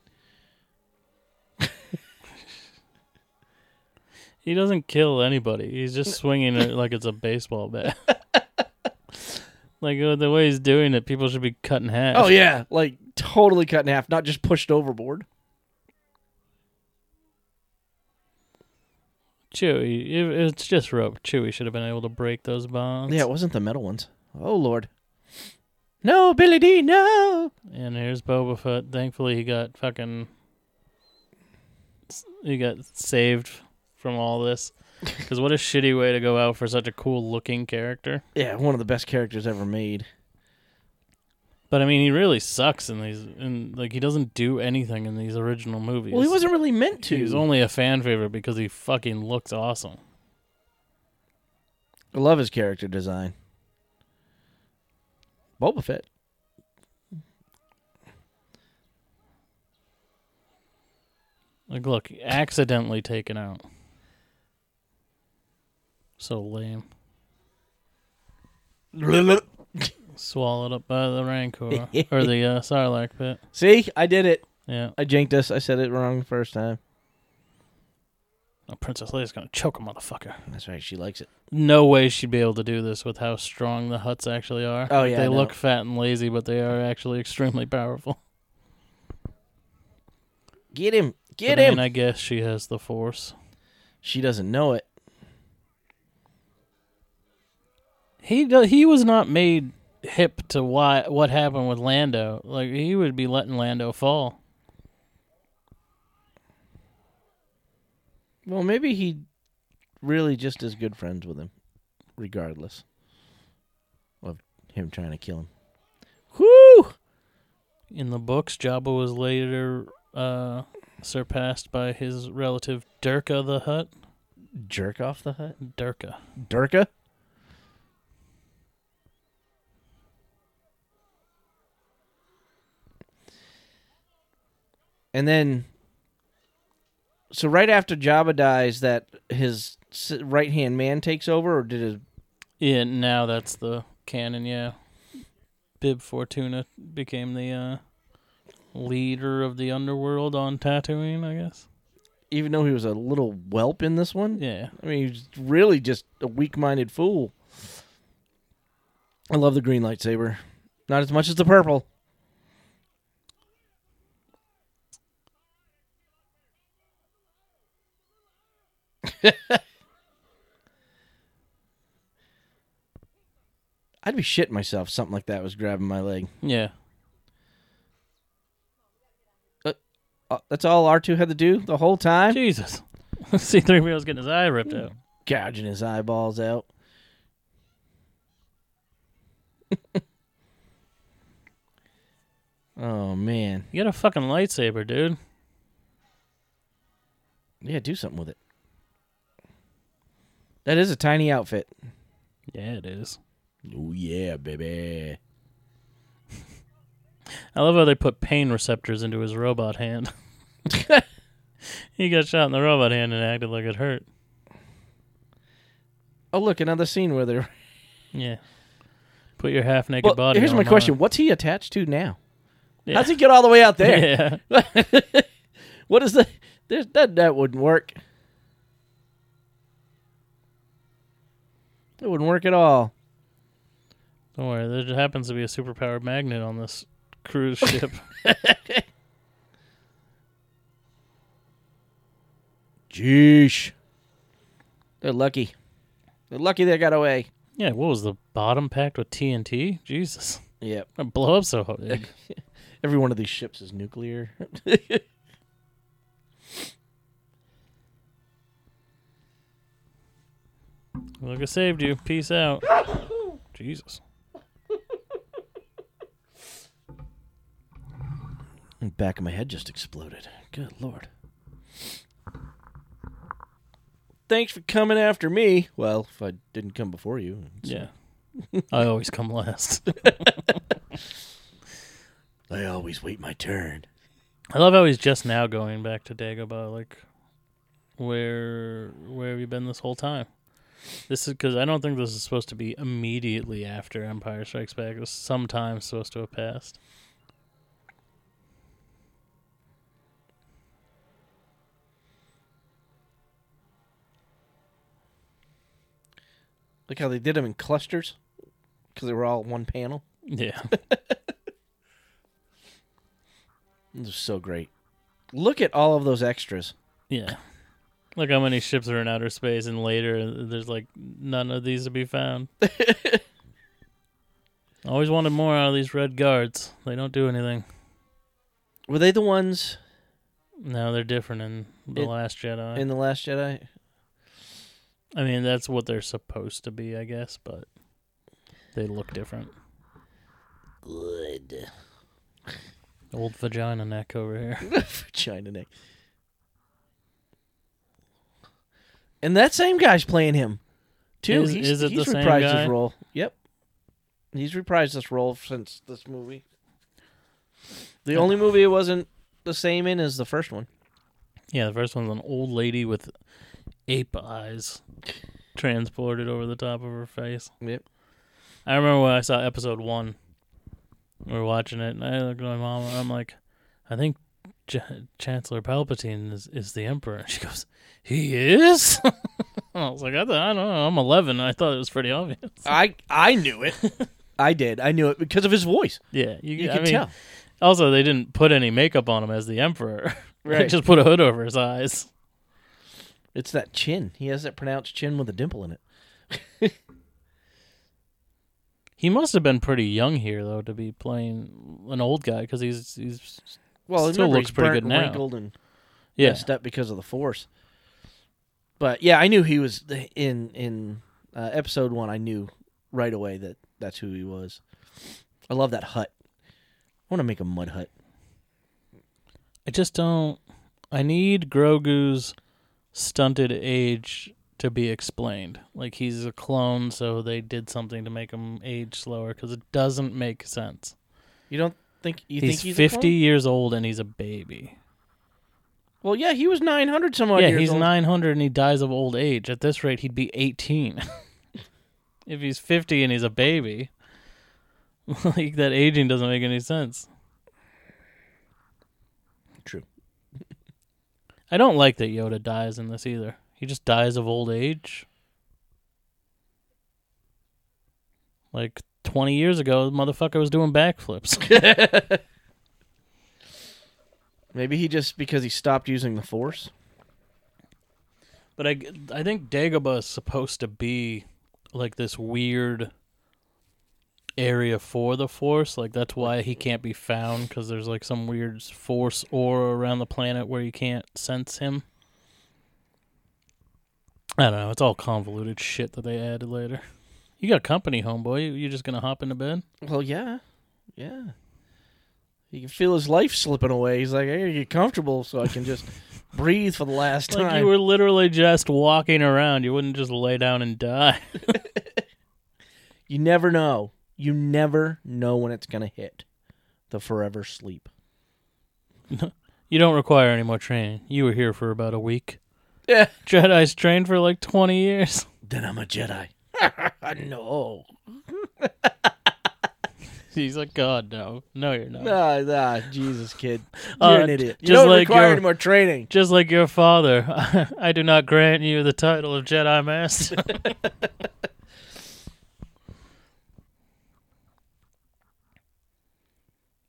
He doesn't kill anybody. He's just swinging it like it's a baseball bat. like uh, the way he's doing it, people should be cut in half. Oh yeah, like totally cut in half, not just pushed overboard. Chewie, if it's just rope. Chewie should have been able to break those bonds. Yeah, it wasn't the metal ones. Oh lord. No, Billy Dee, no. And here's Boba Fett. Thankfully, he got fucking. He got saved from all this. Because what a shitty way to go out for such a cool looking character. Yeah, one of the best characters ever made. But I mean, he really sucks in these. And like, he doesn't do anything in these original movies. Well, he wasn't really meant to. He's only a fan favorite because he fucking looks awesome. I love his character design. Boba Fett. Like, look, accidentally taken out. So lame. Swallowed up by the Rancor or the uh, Sarlacc pit. See, I did it. Yeah. I jinked us. I said it wrong the first time. Oh, Princess Leia's gonna choke a motherfucker. That's right. She likes it. No way she'd be able to do this with how strong the Hutts actually are. Oh, yeah, I they know. look fat and lazy, but they are actually extremely powerful. Get him. Get But, I him. mean, I guess she has the Force. she doesn't know it. He do, he was not made hip to why what happened with Lando. Like he would be letting Lando fall. Well, maybe he really just is good friends with him, regardless of him trying to kill him. Whoo! In the books, Jabba was later uh, surpassed by his relative Durka the Hutt. Jerk off the hut. Durka. Durka. And then, so right after Jabba dies, that his right hand man takes over, or did his Yeah, now that's the canon. Yeah, Bib Fortuna became the uh, leader of the underworld on Tatooine. I guess. even though he was a little whelp in this one? Yeah. I mean, he's really just a weak-minded fool. I love the green lightsaber, not as much as the purple. I'd be shitting myself if something like that was grabbing my leg. Yeah. Uh, that's all R2 had to do the whole time? Jesus. C-3PO's getting his eye ripped out. Gouging his eyeballs out. oh, man. You got a fucking lightsaber, dude. Yeah, do something with it. That is a tiny outfit. Yeah, it is. Oh, yeah, baby. I love how they put pain receptors into his robot hand. he got shot in the robot hand and acted like it hurt. Oh, look, another scene where they're. Yeah. Put your half naked Well, body. here's on my mine. question What's he attached to now? Yeah. How's he get all the way out there? Yeah. what is the. That, that wouldn't work. It wouldn't work at all. Don't worry. There just happens to be a superpowered magnet on this cruise ship. Jeesh. They're lucky. They're lucky they got away. yeah. What was the bottom packed with TNT? Jesus. Yep. It blow up so big. Every one of these ships is nuclear. Look, I saved you. Peace out. Jesus. The back of my head just exploded. Good lord. Thanks for coming after me. Well, if I didn't come before you. it's- Yeah. I always come last. I always wait my turn. I love how he's just now going back to Dagobah. Like, where where have you been this whole time? This is because I don't think this is supposed to be immediately after Empire Strikes Back. Is sometime supposed to have passed. Look how they did them in clusters because they were all one panel. Yeah. This is so great. Look at all of those extras. Yeah. Look how many ships are in outer space, and later uh, there's like none of these to be found. Always wanted more out of these red guards. They don't do anything. Were they the ones No, they're different in The In- Last Jedi. in The Last Jedi? I mean, that's what they're supposed to be, I guess, but they look different. Good. Old vagina neck over here. vagina neck. And that same guy's playing him, too. Is- he's, is it he's the same reprised guy? his role. Yep. He's reprised this role since this movie. The only movie it wasn't the same in is the first one. Yeah, the first one's an old lady with ape eyes transported over the top of her face. Yep. I remember when I saw episode one. We were watching it, and I looked at my mom, and I'm like, I think Ch- Chancellor Palpatine is, is the Emperor. And she goes, He is? I was like, I, thought, I don't know. I'm 11. I thought it was pretty obvious. I I knew it. I did. I knew it because of his voice. Yeah, you, You I could mean, tell. Also, they didn't put any makeup on him as the Emperor. they Right. just put a hood over his eyes. It's that chin. He has that pronounced chin with a dimple in it. He must have been pretty young here, though, to be playing an old guy because he's he's Well, Still looks pretty good now. wrinkled and yeah. messed up because of the force. But yeah, I knew he was in in uh, episode one. I knew right away that that's who he was. I love that hut. I want to make a mud hut. I just don't. I need Grogu's stunted age to be explained. Like he's a clone, so they did something to make him age slower because it doesn't make sense. You don't think you he's, think he's a 50 clone? years old and he's a baby. Well, yeah, he was nine hundred some odd yeah, years he's old. 900 and he dies of old age. At this rate, he'd be 18. if he's 50 and he's a baby, like that aging doesn't make any sense. True. I don't like that Yoda dies in this either. He just dies of old age. Like 20 years ago, the motherfucker was doing backflips. Maybe he just because he stopped using the force. But I, I think Dagobah is supposed to be like this weird area for the Force. Like that's why he can't be found because there's like some weird Force aura around the planet where you can't sense him. I don't know. It's all convoluted shit that they added later. You got company, homeboy. You, you just gonna hop into bed? Well, yeah, yeah. He can feel his life slipping away. He's like, "I gotta get comfortable so I can just breathe for the last Like time." you were literally just walking around. You wouldn't just lay down and die. You never know. You never know when it's gonna hit. The forever sleep. You don't require any more training. You were here for about a week. Yeah. Jedi's trained for like 20 years. Then I'm a Jedi. no. He's like, God, no. No, you're not. Nah, nah, Jesus, kid. You're Uh, an idiot. You just don't like require your- any more training. Just like your father, I do not grant you the title of Jedi Master.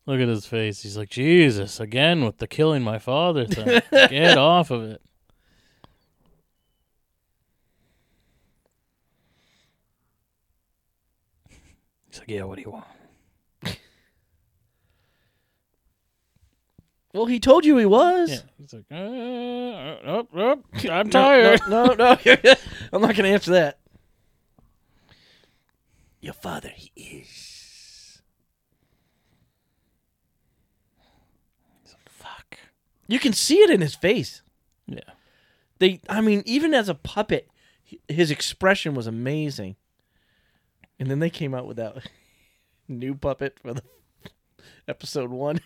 Look at his face. He's like, Jesus, again with the killing my father thing. Get off of it. He's like, Yeah, what do you want? Well, he told you he was. Yeah. He's like, uh, uh, I'm tired. No, no, no. I'm not gonna answer that. Your father, he is. Like fuck. You can see it in his face. Yeah. They, I mean, even as a puppet, his expression was amazing. And then they came out with that new puppet for the episode one.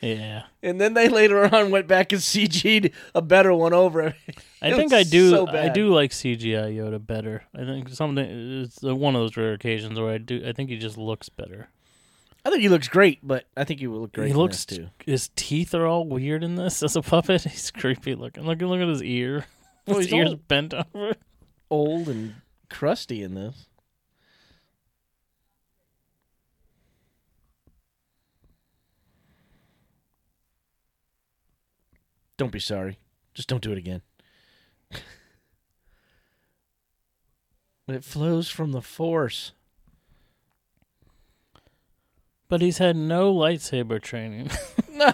Yeah. And then they later on went back and CG'd a better one over it. I think I do. so I do like CGI Yoda better. I think something. It's one of those rare occasions where I do. I think he just looks better. I think he looks great, but I think he will look great. he looks. too. His teeth are all weird in this as a puppet. He's creepy looking. Look! Look at his ear. Well, his ear's bent over. Old and crusty in this. Don't be sorry. Just don't do it again. it flows from the force. But he's had no lightsaber training. No,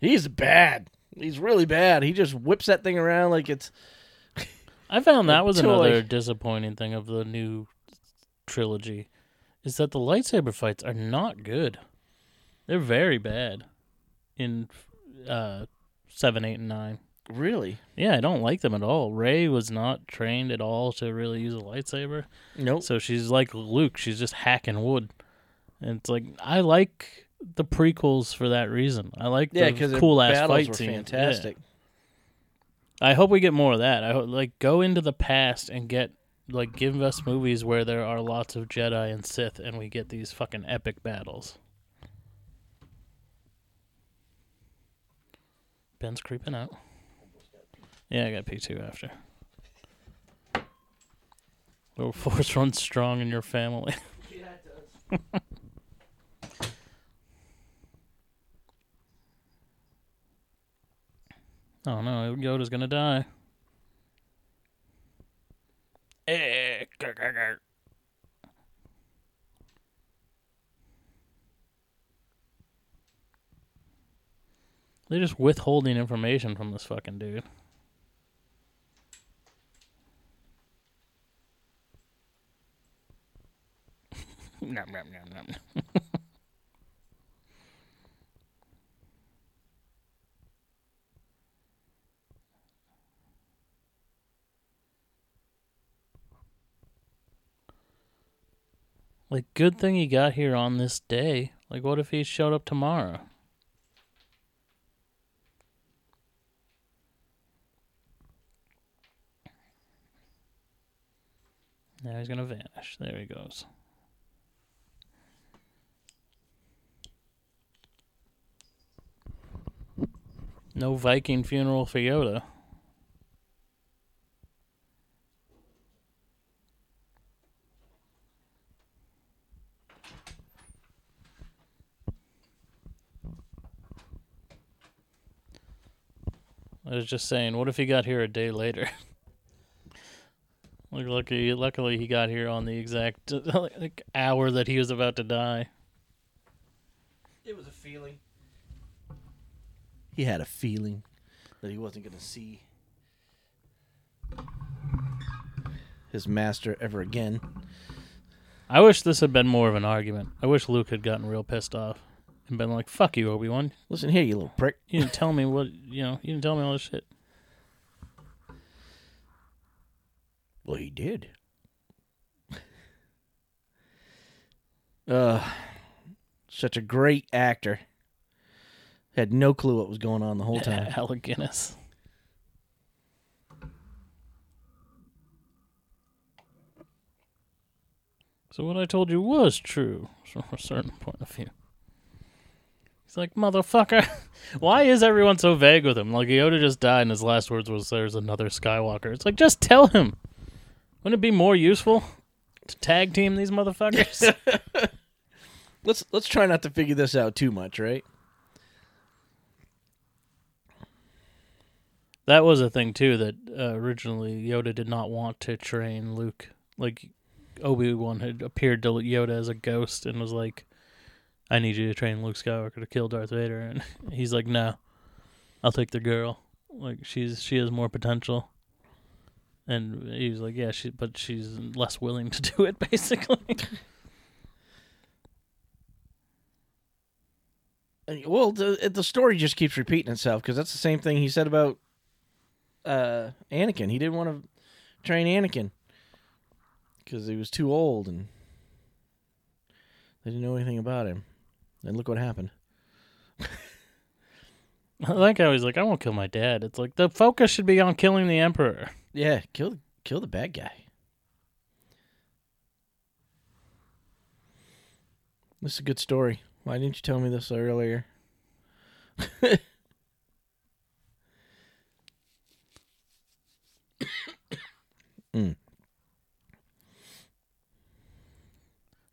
he's bad. He's really bad. He just whips that thing around like it's I found that was another disappointing thing of the new trilogy, is that the lightsaber fights are not good. They're very bad in uh, seven, eight, and nine. really. Yeah, I don't like them at all. Rey was not trained at all to really use a lightsaber, Nope. so she's like Luke. She's just hacking wood, and it's like I like the prequels for that reason. I like Yeah, the cool ass battles fight were scenes. Yeah. fantastic. I hope we get more of that. I hope, like go into the past and get like give us movies where there are lots of Jedi and Sith, and we get these fucking epic battles. Ben's creeping out. Yeah, I got P two after. The force runs strong in your family. yeah, it does. oh no, Yoda's gonna die. Eh, They're just withholding information from this fucking dude. nom, nom, nom, nom. Like, good thing he got here on this day. Like, what if he showed up tomorrow? Now he's gonna vanish. There he goes. No Viking funeral for Yoda. I was just saying, what if he got here a day later? Look, lucky, luckily he got here on the exact like, hour that he was about to die. It was a feeling. He had a feeling that he wasn't going to see his master ever again. I wish this had been more of an argument. I wish Luke had gotten real pissed off and been like, "Fuck you, Obi Wan! Listen here, you little prick. You didn't tell me what you know. You didn't tell me all this shit." Well, he did. Uh, such a great actor. Had no clue what was going on the whole time. Alec Guinness. So what I told you was true from a certain point of view. He's like, motherfucker. Why is everyone so vague with him? Like Yoda just died and his last words was there's another Skywalker. It's like just tell him. Wouldn't it be more useful to tag team these motherfuckers? Let's let's try not to figure this out too much, right? That was a thing too that uh, originally Yoda did not want to train Luke. Like Obi Wan had appeared to Yoda as a ghost and was like, "I need you to train Luke Skywalker to kill Darth Vader," and he's like, "No, I'll take the girl. Like she's she has more potential." And he was like, "Yeah, she, but she's less willing to do it, basically." And- Well, the the story just keeps repeating itself because that's the same thing he said about uh, Anakin. He didn't want to train Anakin because he was too old and they didn't know anything about him. And look what happened. I like how he's like, "I won't kill my dad." It's like the focus should be on killing the emperor. Yeah, kill kill the bad guy. This is a good story. Why didn't you tell me this earlier? mm.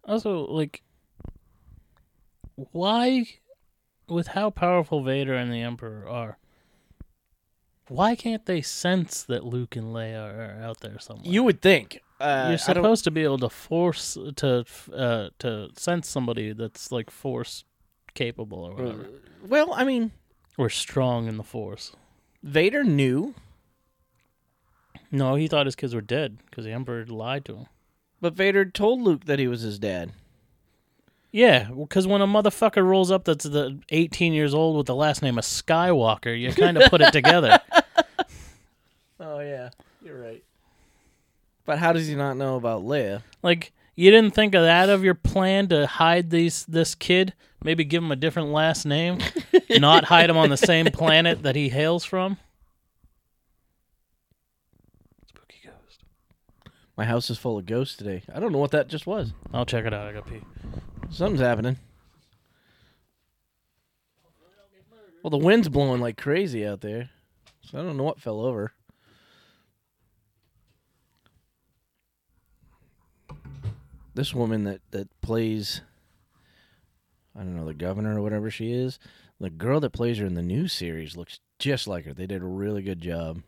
Also, like, why, with how powerful Vader and the Emperor are, why can't they sense that Luke and Leia are out there somewhere? You would think. Uh, You're supposed to be able to force to uh, to sense somebody that's like force capable or whatever, well, I mean, or strong in the force. Vader knew, No, he thought his kids were dead because the Emperor lied to him. but Vader told Luke that he was his dad. Yeah, because when a motherfucker rolls up that's the 18 years old with the last name of Skywalker, you kind of put it together. Oh yeah, you're right. But how does he not know about Leia? Like you didn't think of that of your plan to hide these this kid? Maybe give him a different last name, not hide him on the same planet that he hails from. Spooky ghost. My house is full of ghosts today. I don't know what that just was. I'll check it out. I got pee. Something's happening. Well, the wind's blowing like crazy out there, so I don't know what fell over. This woman that that plays, I don't know, the governor or whatever she is, the girl that plays her in the new series looks just like her. They did a really good job.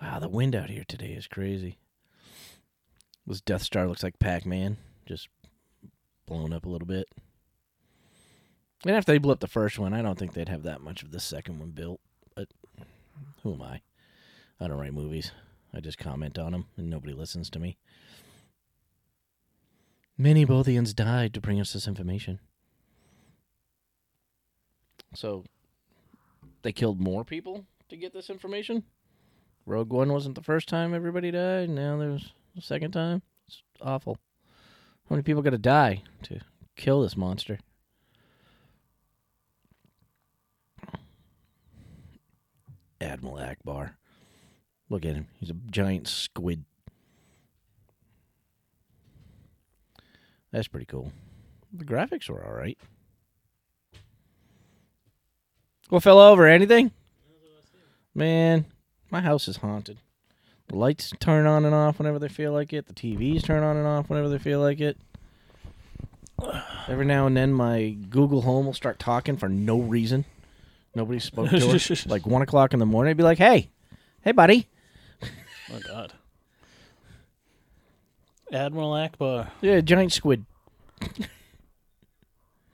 Wow, the wind out here today is crazy. This Death Star looks like Pac Man, just blown up a little bit. And after they blew up the first one, I don't think they'd have that much of the second one built. But who am I? I don't write movies. I just comment on them, and nobody listens to me. Many Bothans died to bring us this information. So, they killed more people to get this information? Rogue One wasn't the first time everybody died. Now there's a second time. It's awful. How many people got to die to kill this monster? Admiral Ackbar. Look at him. He's a giant squid. That's pretty cool. The graphics were all right. What fell over? Anything? Man, my house is haunted. The lights turn on and off whenever they feel like it. The TVs turn on and off whenever they feel like it. Every now and then, my Google Home will start talking for no reason. Nobody spoke to it. like one o'clock in the morning, I'd be like, "Hey, hey, buddy, Oh God. Admiral Ackbar. yeah, giant squid."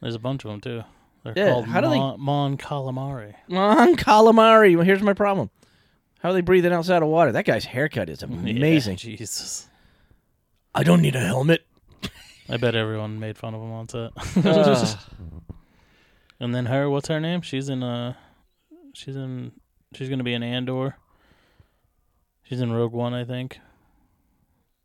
There's a bunch of them too. They're Yeah, called how do they- Mon, Mon Calamari. Mon calamari. Well, here's my problem. How are they breathing outside of water? That guy's haircut is amazing. Yeah, Jesus. I don't need a helmet. I bet everyone made fun of him on set. Uh, and then her, what's her name? She's in uh she's in she's gonna be in Andor. She's in Rogue One, I think.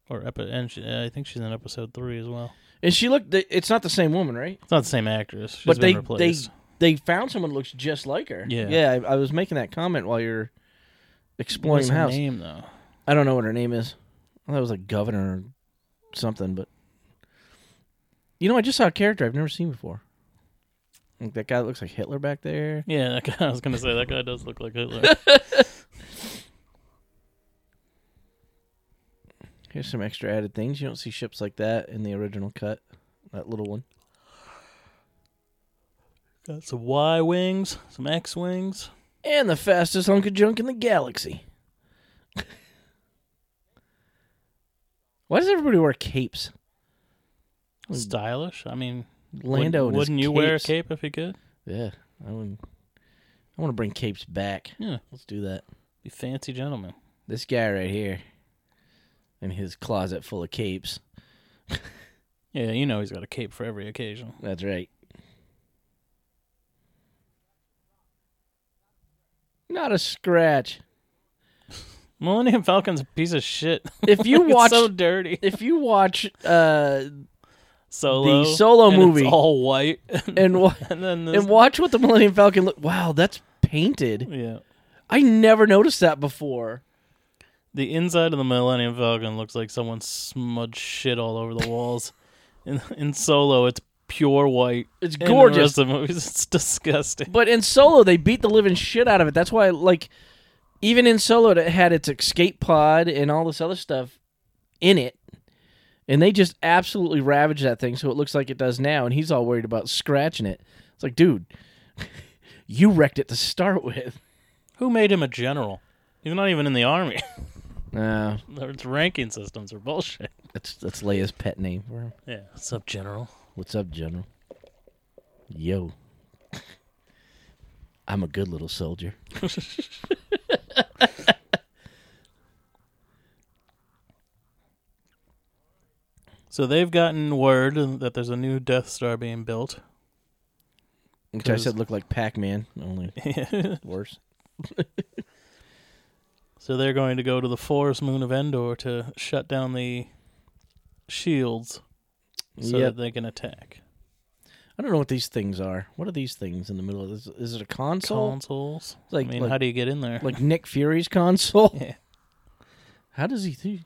Or epi- and she, I think she's in episode three as well. and she looked. It's not the same woman, right? It's not the same actress. She's but they they replaced. they found someone looks just like her. Yeah. yeah. I, I was making that comment while you're exploring the house. name though? I don't know what her name is. I thought it was like governor or something, but you know, I just saw a character I've never seen before. Like that guy looks like Hitler back there. Yeah, that guy, I was gonna say that guy does look like Hitler. Here's some extra added things. You don't see ships like that in the original cut. That little one. Got some Y wings, some X wings. And the fastest hunk of junk in the galaxy. Why does everybody wear capes? Stylish. I mean, Lando wouldn't, wouldn't you wear a cape if you could? Yeah, I would. I want to bring capes back. Yeah. Let's do that. Be fancy gentlemen. This guy right here, in his closet full of capes. Yeah, you know he's got a cape for every occasion. That's right. Not a scratch. Millennium Falcon's a piece of shit. If you It's watch, so dirty. if you watch, uh, Solo. The Solo movie. It's all white. and wa- and then this, and watch what the Millennium Falcon look. Wow, that's painted. yeah. I never noticed that before. The inside of the Millennium Falcon looks like someone smudged shit all over the walls. In in Solo, it's pure white. It's the gorgeous. rest of the movies, it's disgusting. But in Solo, they beat the living shit out of it. That's why, like, even in Solo, it had its escape pod and all this other stuff in it, and they just absolutely ravaged that thing, so it looks like it does now. And he's all worried about scratching it. It's like, dude, you wrecked it to start with. Who made him a general? He's not even in the army. No, Its ranking systems are bullshit. that's that's Leia's pet name for him. Yeah. What's up, General? What's up, General? Yo, I'm a good little soldier. So they've gotten word that there's a new Death Star being built. Which I said looked like Pac-Man, only worse. so they're going to go to the forest moon of Endor to shut down the shields so Yep. that they can attack. I don't know what these things are. What are these things in the middle of this? Is it a console? Consoles. Like- I mean, like- how do you get in there? like Nick Fury's console? yeah. How does he think?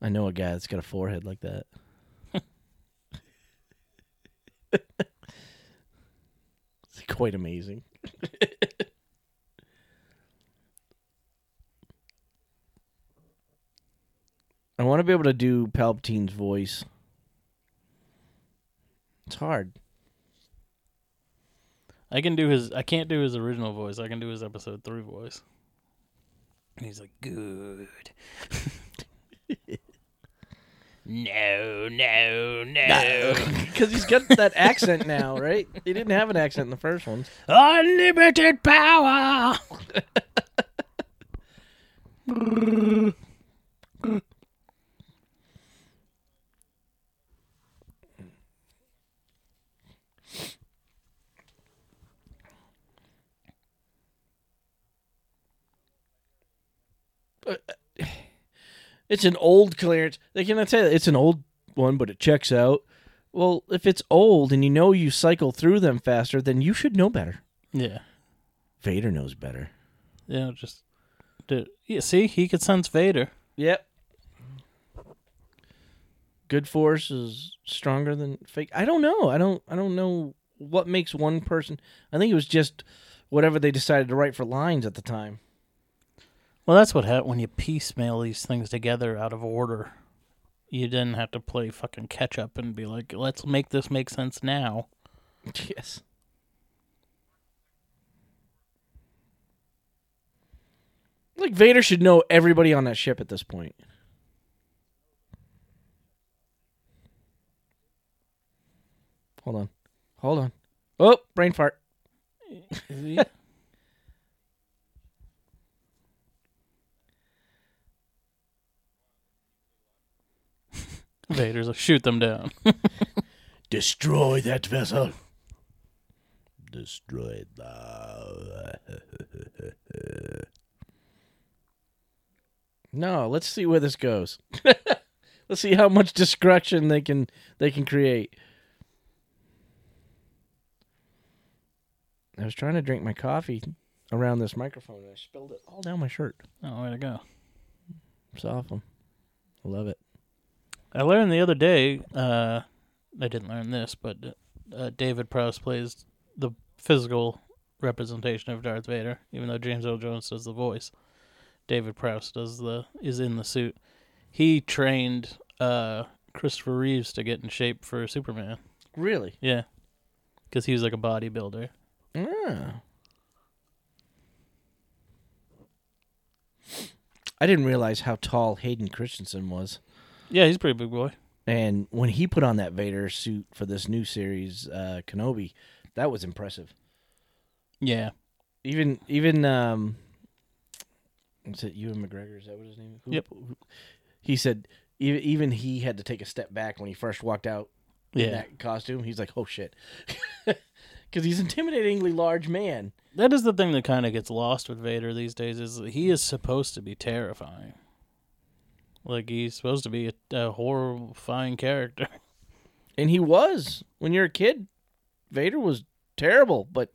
I know a guy that's got a forehead like that. it's quite amazing. I want to be able to do Palpatine's voice. It's hard. I can do his. I can't do his original voice. I can do his episode three voice. And he's like, "Good." no, no, no. Because he's got that accent now, right? He didn't have an accent in the first one. Unlimited power. It's an old clearance. They cannot you it's an old one, but it checks out. Well, if it's old and you know you cycle through them faster, then you should know better. Yeah, Vader knows better. yeah. Just, dude, yeah. See, he could sense Vader. Yep. Good force is stronger than fake. I don't know. I don't. I don't know what makes one person. I think it was just whatever they decided to write for lines at the time. Well, that's what happens when you piecemeal these things together out of order. You didn't have to play fucking catch up and be like, let's make this make sense now. Yes. Like Vader should know everybody on that ship at this point. Hold on. Hold on. Oh, brain fart. Vader's like, shoot them down. Destroy that vessel. Destroy the. no, let's see where this goes. let's see how much destruction they can they can create. I was trying to drink my coffee around this microphone and I spilled it all down my shirt. Oh, way to go. It's awesome. I love it. I learned the other day, uh, I didn't learn this, but uh, David Prowse plays the physical representation of Darth Vader, even though James Earl Jones does the voice. David Prowse does the is in the suit. He trained uh, Christopher Reeves to get in shape for Superman. Really? Yeah, because he was like a bodybuilder. Ah. I didn't realize how tall Hayden Christensen was. Yeah, he's a pretty big boy. And when he put on that Vader suit for this new series, uh, Kenobi, that was impressive. Yeah, Even even um, was it Ewan McGregor? Is that what his name? Who, Yep. who- he said even even he had to take a step back when he first walked out in that costume. He's like, oh shit, because he's an intimidatingly large man. That is the thing that kind of gets lost with Vader these days is that he is supposed to be terrifying. Like he's supposed to be a, a horrifying character. And he was when you're a kid. Vader was terrible, but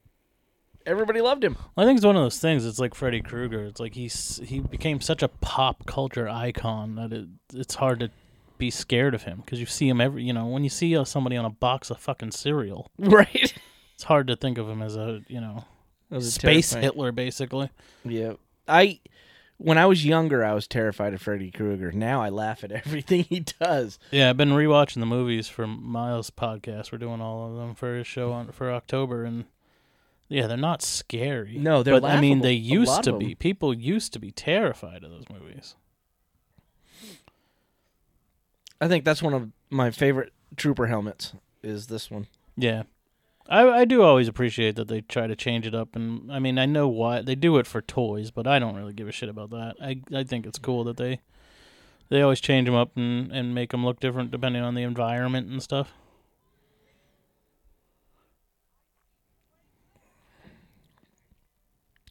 everybody loved him. I think it's one of those things. It's like Freddy Krueger. It's like he's he became such a pop culture icon that it it's hard to be scared of him because you see him every. You know, when you see uh, somebody on a box of fucking cereal, Right. it's hard to think of him as a you know That was a space terrifying- Hitler basically. Yeah. I when I was younger I was terrified of Freddy Krueger. Now I laugh at everything he does. Yeah, I've been rewatching the movies for Miles' podcast. We're doing all of them for his show on for October, and yeah, they're not scary. No, they're but I mean they used to be. People used to be terrified of those movies. I think that's one of my favorite trooper helmets is this one. Yeah. I, I do always appreciate that they try to change it up, and I mean I know why they do it for toys, but I don't really give a shit about that. I I think it's cool that they they always change them up and and make them look different depending on the environment and stuff.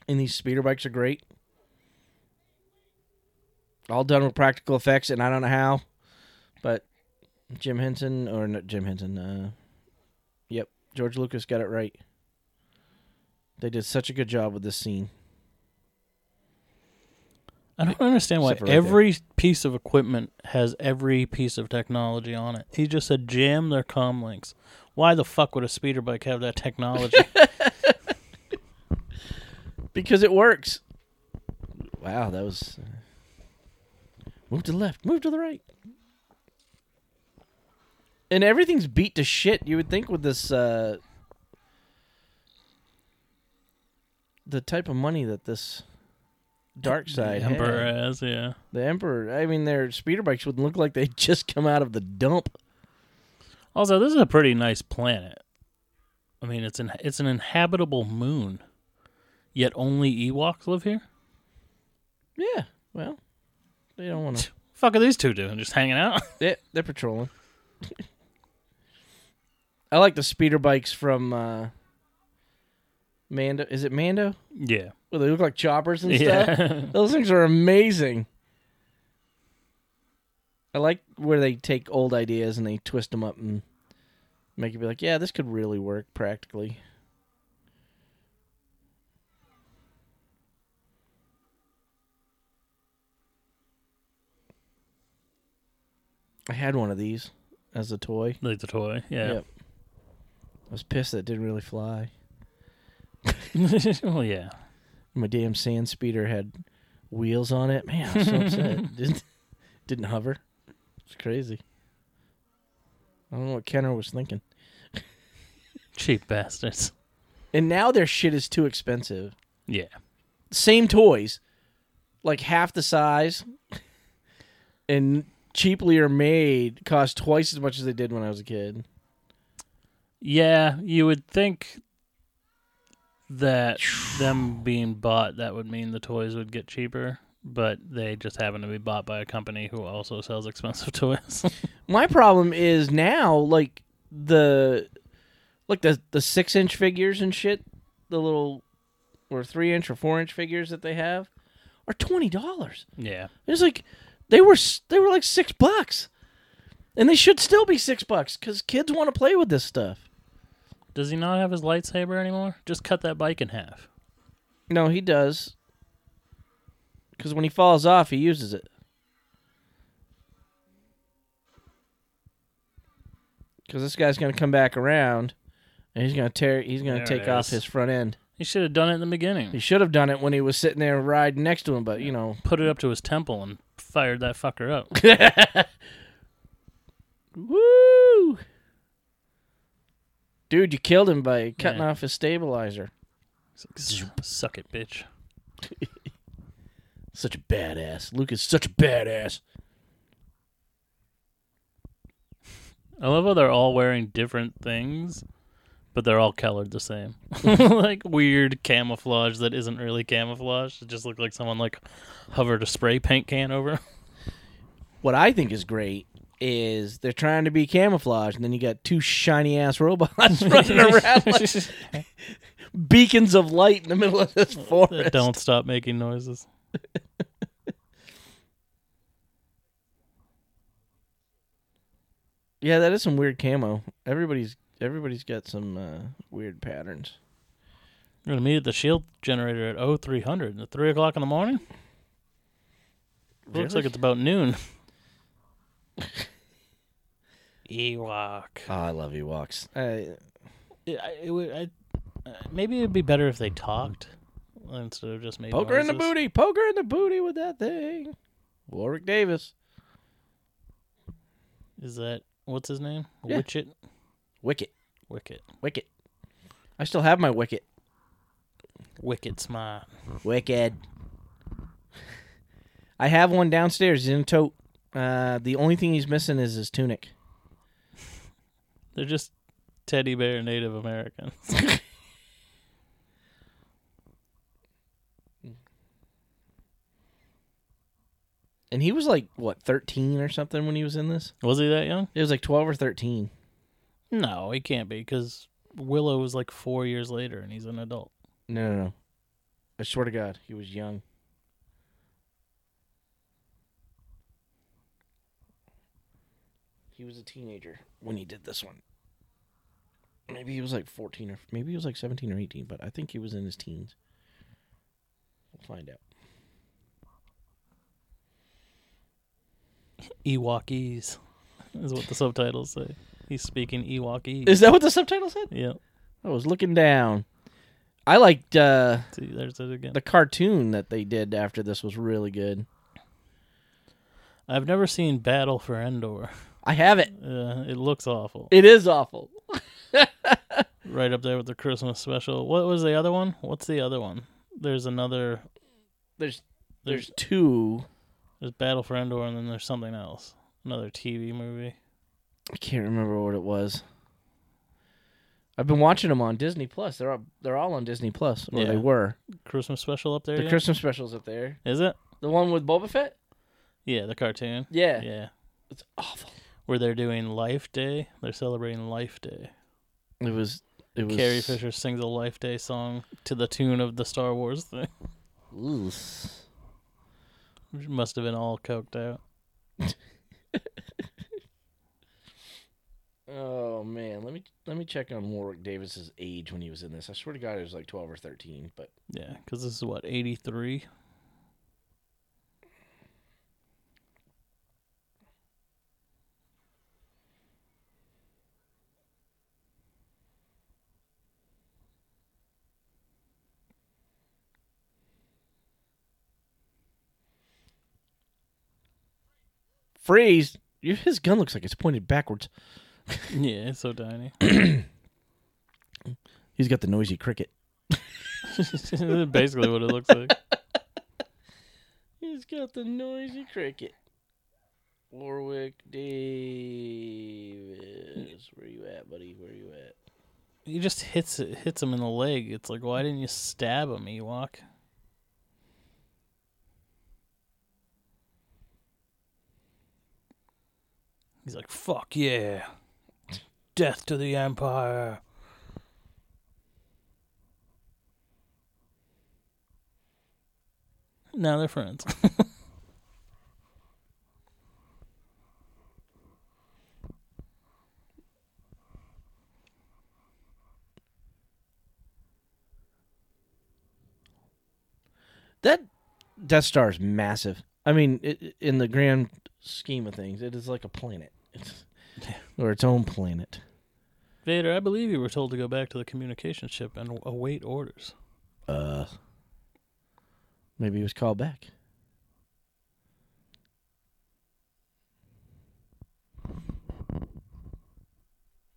And these speeder bikes are great. All done with practical effects and I don't know how, but Jim Henson or not Jim Henson, uh George Lucas got it right. They did such a good job with this scene. I don't understand why right there. every piece of equipment has every piece of technology on it. He just said jam their com links. Why the fuck would a speeder bike have that technology? Because it works. Wow, that was. Uh, move to the left, move to the right. And everything's beat to shit. You would think with this. Uh, the type of money that this dark side Emperor had. has, yeah. The Emperor. I mean, their speeder bikes would look like they just come out of the dump. Also, this is a pretty nice planet. I mean, it's an it's an inhabitable moon. Yet only Ewoks live here. Yeah. Well, they don't want to. Fuck are these two doing? Just hanging out? They, they're patrolling. I like the speeder bikes from uh, Mando. Is it Mando? yeah. Well, they look like choppers and stuff. Yeah. Those things are amazing. I like where they take old ideas and they twist them up and make it be like, yeah, this could really work practically. I had one of these as a toy. like the toy. Yeah. Yep. I was pissed that it didn't really fly. well, oh, yeah. My damn sand speeder had wheels on it. Man, I was so upset. Didn't didn't hover. It's crazy. I don't know what Kenner was thinking. Cheap bastards. And now their shit is too expensive. Yeah. Same toys, like half the size, and cheaply are made, cost twice as much as they did when I was a kid. Yeah, you would think that them being bought that would mean the toys would get cheaper, but they just happen to be bought by a company who also sells expensive toys. My problem is now, like the, like the the six inch figures and shit, the little, or three inch or four inch figures that they have, are twenty dollars. yeah. It's like they were they were like six bucks, and they should still be six bucks because kids want to play with this stuff. Does he not have his lightsaber anymore? Just cut that bike in half. No, he does. Because when he falls off, he uses it. Because this guy's gonna come back around, and he's gonna tear. He's gonna take it off his front end. He should have done it in the beginning. He should have done it when he was sitting there riding next to him, but you know. Put it up to his temple and fired that fucker up. Woo! Dude, you killed him by cutting Yeah. off his stabilizer. Suck it, bitch. Such a badass. Luke is such a badass. I love how they're all wearing different things, but they're all colored the same, like weird camouflage that isn't really camouflage. It just looked like someone like hovered a spray paint can over. What I think is great is they're trying to be camouflage, and then you got two shiny ass robots running around like beacons of light in the middle of this forest. don't stop making noises. Yeah, that is some weird camo. Everybody's everybody's got some uh, weird patterns. We're gonna meet at the shield generator at 0300 at three o'clock in the morning. Looks like it's about noon. Ewok. Oh, I love Ewoks. I, It, it would, I, uh, maybe it'd be better if they talked instead of just made poke her in the booty. poker her in the booty with that thing. Warwick Davis. Is that what's his name? Yeah. Witchit. Wicket. Wicket. Wicket. I still have my Wicket. Wicked smart. Wicked. I have one downstairs. In a tote. Uh, the only thing he's missing is his tunic. They're just teddy bear Native Americans. And he was like what, thirteen or something when he was in this? Was he that young? It was like twelve or thirteen. No, he can't be because Willow was like four years later and he's an adult. No, no, no. I swear to God, he was young. He was a teenager when he did this one. Maybe he was like 14 or maybe he was like 17 or 18, but I think he was in his teens. We'll find out. Ewokese is what the subtitles say. He's speaking Ewokese. Is that what the subtitle said? yeah. I was looking down. I liked uh, See, there's it again. the cartoon that they did after this was really good. I've never seen Battle for Endor. I have it. Uh, it looks awful. It is awful. right up there with the Christmas special. What was the other one? What's the other one? There's another. There's There's there's two. there's Battle for Endor, and then there's something else. Another TV movie. I can't remember what it was. I've been watching them on Disney Plus. They're all, they're all on Disney Plus, or Yeah. they were. Christmas special up there. The yet? Christmas specials up there. Is it? The one with Boba Fett. Yeah, the cartoon. Yeah, Yeah, it's awful. Where they're doing Life Day. They're celebrating Life Day. It was. It was. Carrie Fisher sings a Life Day song to the tune of the Star Wars thing. Ooh. Which must have been all coked out. Oh man, let me let me check on Warwick Davis's age when he was in this. I swear to God, he was like twelve or thirteen. But Yeah, because this is what eighty three. Freeze! His gun looks like it's pointed backwards. Yeah, it's so tiny. He's got the noisy cricket. Basically, what it looks like. He's got the noisy cricket. Warwick Davis. Where you at, buddy? Where you at? He just hits it, hits him in the leg. It's like, why didn't you stab him, Ewok? He's like, fuck yeah. Death to the Empire. Now they're friends. That Death Star is massive. I mean, it, in the grand scheme of things, it is like a planet. It's, or its own planet. Vader, I believe you were told to go back to the communication ship and await orders. Uh, maybe he was called back.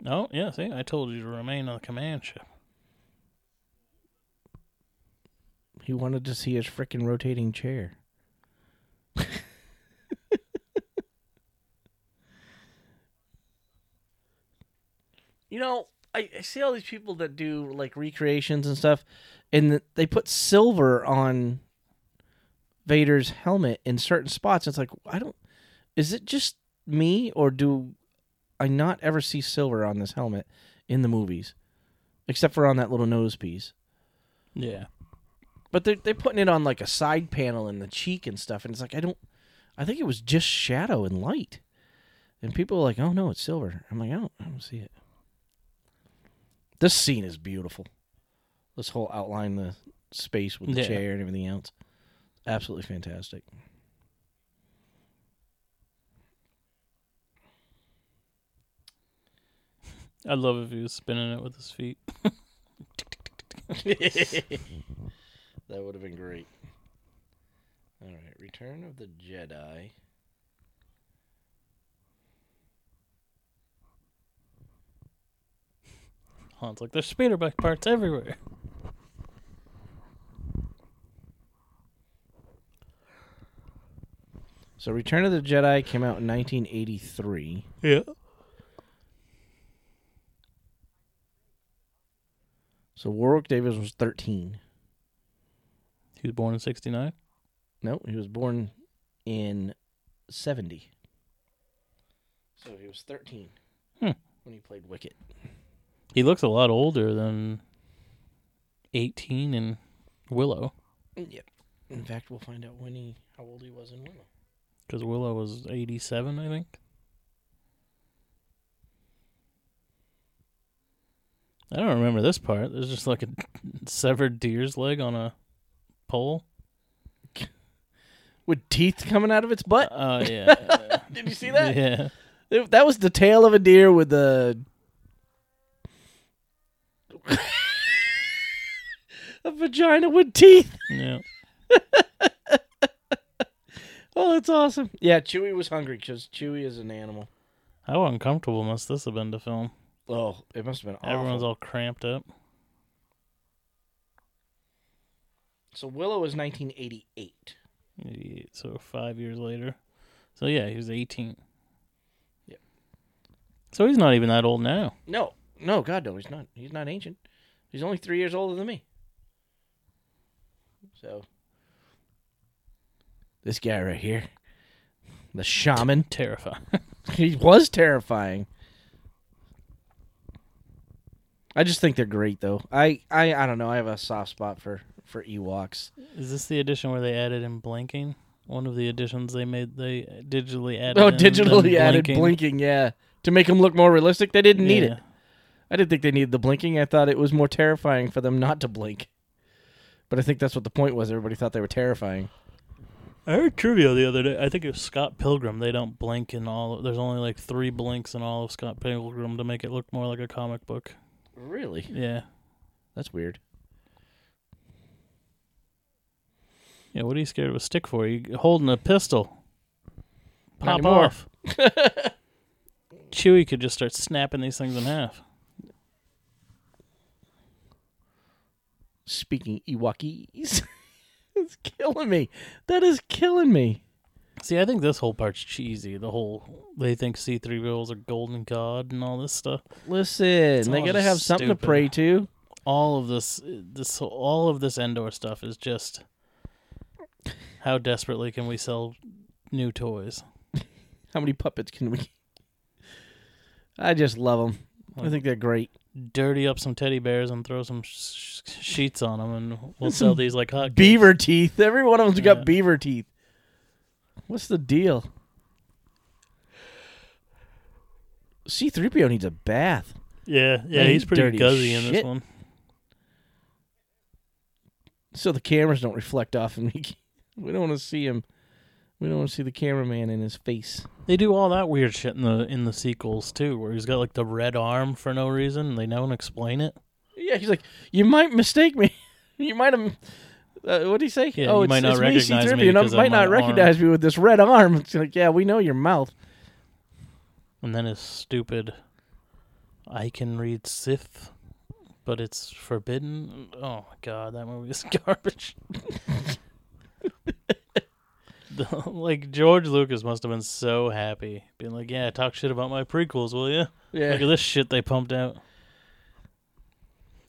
Oh, yeah, see, I told you to remain on the command ship. He wanted to see his freaking rotating chair. you know, I, I see all these people that do like recreations and stuff, and th- they put silver on Vader's helmet in certain spots. It's like I don't. Is it just me, or do I not ever see silver on this helmet in the movies, except for on that little nose piece? Yeah. But they're they're putting it on like a side panel in the cheek and stuff, and it's like I don't. I think it was just shadow and light, and people are like, "Oh no, it's silver." I'm like, I don't, I don't see it. This scene is beautiful. This whole outline, the space with the Yeah. chair and everything else, absolutely fantastic. I'd love if he was spinning it with his feet. that would have been great. All right, Return of the Jedi. Han's like, there's speeder bike parts everywhere. So, Return of the Jedi came out in 1983. Yeah. So Warwick Davis was 13. He was born in 69. No, he was born in 70. So he was 13 Hmm. when he played Wicket. He looks a lot older than 18 in Willow. Yep. In fact, we'll find out when he how old he was in Willow. Because Willow was 87, I think. I don't remember this part. There's just like a severed deer's leg on a pole. With teeth coming out of its butt. Oh, yeah. Did you see that? Yeah. That was the tail of a deer with the a vagina with teeth. Yeah. Oh, that's awesome. Yeah, Chewie was hungry because Chewie is an animal. How uncomfortable must this have been to film? Oh, it must have been awful. Everyone's all cramped up. So Willow was 1988. 88, So five years later. So yeah, he was 18. Yep. So he's not even that old now. No, no, God, no, he's not. He's not ancient. He's only three years older than me. So, this guy right here, the shaman, Terrifying. he was terrifying. I just think they're great, though. I, I, I don't know. I have a soft spot for for Ewoks. Is this the edition where they added in blinking? One of the additions they made, they digitally added. Oh, digitally added blinking, yeah, to make them look more realistic. They didn't need it. I didn't think they needed the blinking. I thought it was more terrifying for them not to blink. But I think that's what the point was. Everybody thought they were terrifying. I heard trivia the other day. I think it was Scott Pilgrim. They don't blink in all. There's only like three blinks in all of Scott Pilgrim to make it look more like a comic book. Really? Yeah. That's weird. Yeah. What are you scared of a stick for? You holding a pistol? Pop off. Chewie could just start snapping these things in half. Speaking Ewokese. it's killing me. That is killing me. See, I think this whole part's cheesy. The whole they think C three PO is a golden god and all this stuff. Listen, they gotta have something to pray to. All of this, this, all of this Endor stuff is just how desperately can we sell new toys? How many puppets can we? I just love them. I think they're great. Dirty up some teddy bears and throw some sh- sheets on them, and we'll sell these like hot. Beaver teeth. Every one of them's Yeah. got beaver teeth. What's the deal? C3PO needs a bath. Yeah, yeah, Man, he's he's pretty guzzy in this one. So the cameras don't reflect off of me. We don't want to see him. We don't want to see the cameraman in his face. They do all that weird shit in the in the sequels too, where he's got like the red arm for no reason. And they don't explain it. Yeah, he's like, you might mistake me. you might have. Uh, what do you say? Yeah, oh, you it's, might not it's recognize me, me C-3PO. You know, might not recognize me with this red arm. It's like, yeah, we know your mouth. And then his stupid, I can read Sith, but it's forbidden. Oh my god, that movie is garbage. The- like George Lucas must have been so happy, being like, "Yeah, talk shit about my prequels, will you? Yeah. Look at this shit they pumped out."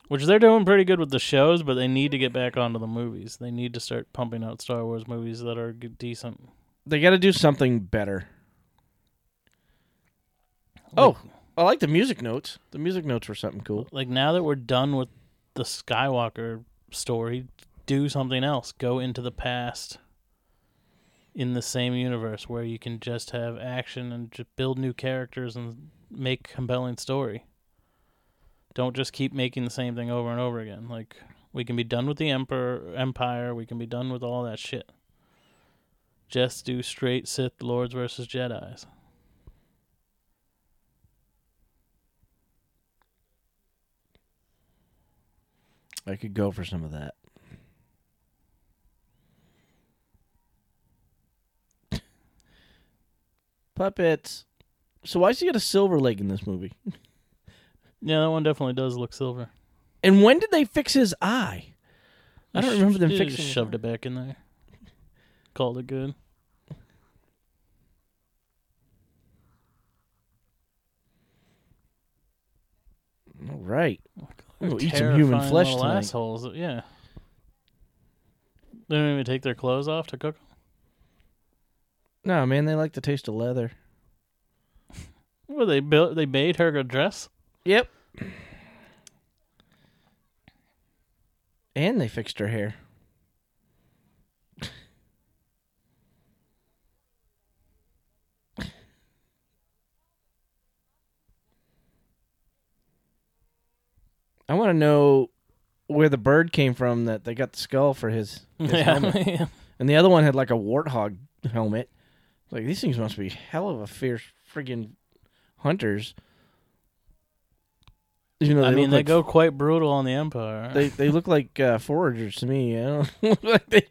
Which they're doing pretty good with the shows, but they need to get back onto the movies. They need to start pumping out Star Wars movies that are g- decent. They got to do something better. Oh, I like the music notes. The music notes were something cool. like now that we're done with the Skywalker story, do something else. Go into the past in the same universe where you can just have action and just build new characters and make compelling story. Don't just keep making the same thing over and over again. Like we can be done with the Emperor Empire, we can be done with all that shit. Just do straight Sith Lords versus Jedi's. I could go for some of that. Puppets. So why does he got a silver leg in this movie? Yeah, that one definitely does look silver. And when did they fix his eye? I don't remember them fixing Just shoved it back in there. Called it good. All right. We'll eat some human flesh tonight. assholes. Yeah. They don't even take their clothes off to cook. 'em? No, man, they like the taste of leather. Well, they built. They made her a dress. Yep. And they fixed her hair. I want to know where the bird came from that they got the skull for his, his helmet. Yeah. And the other one had like a warthog helmet. Like these things must be hell of a fierce friggin' hunters. You know, I mean, they like, go quite brutal on the Empire. They they look like uh, foragers to me. I don't look like they.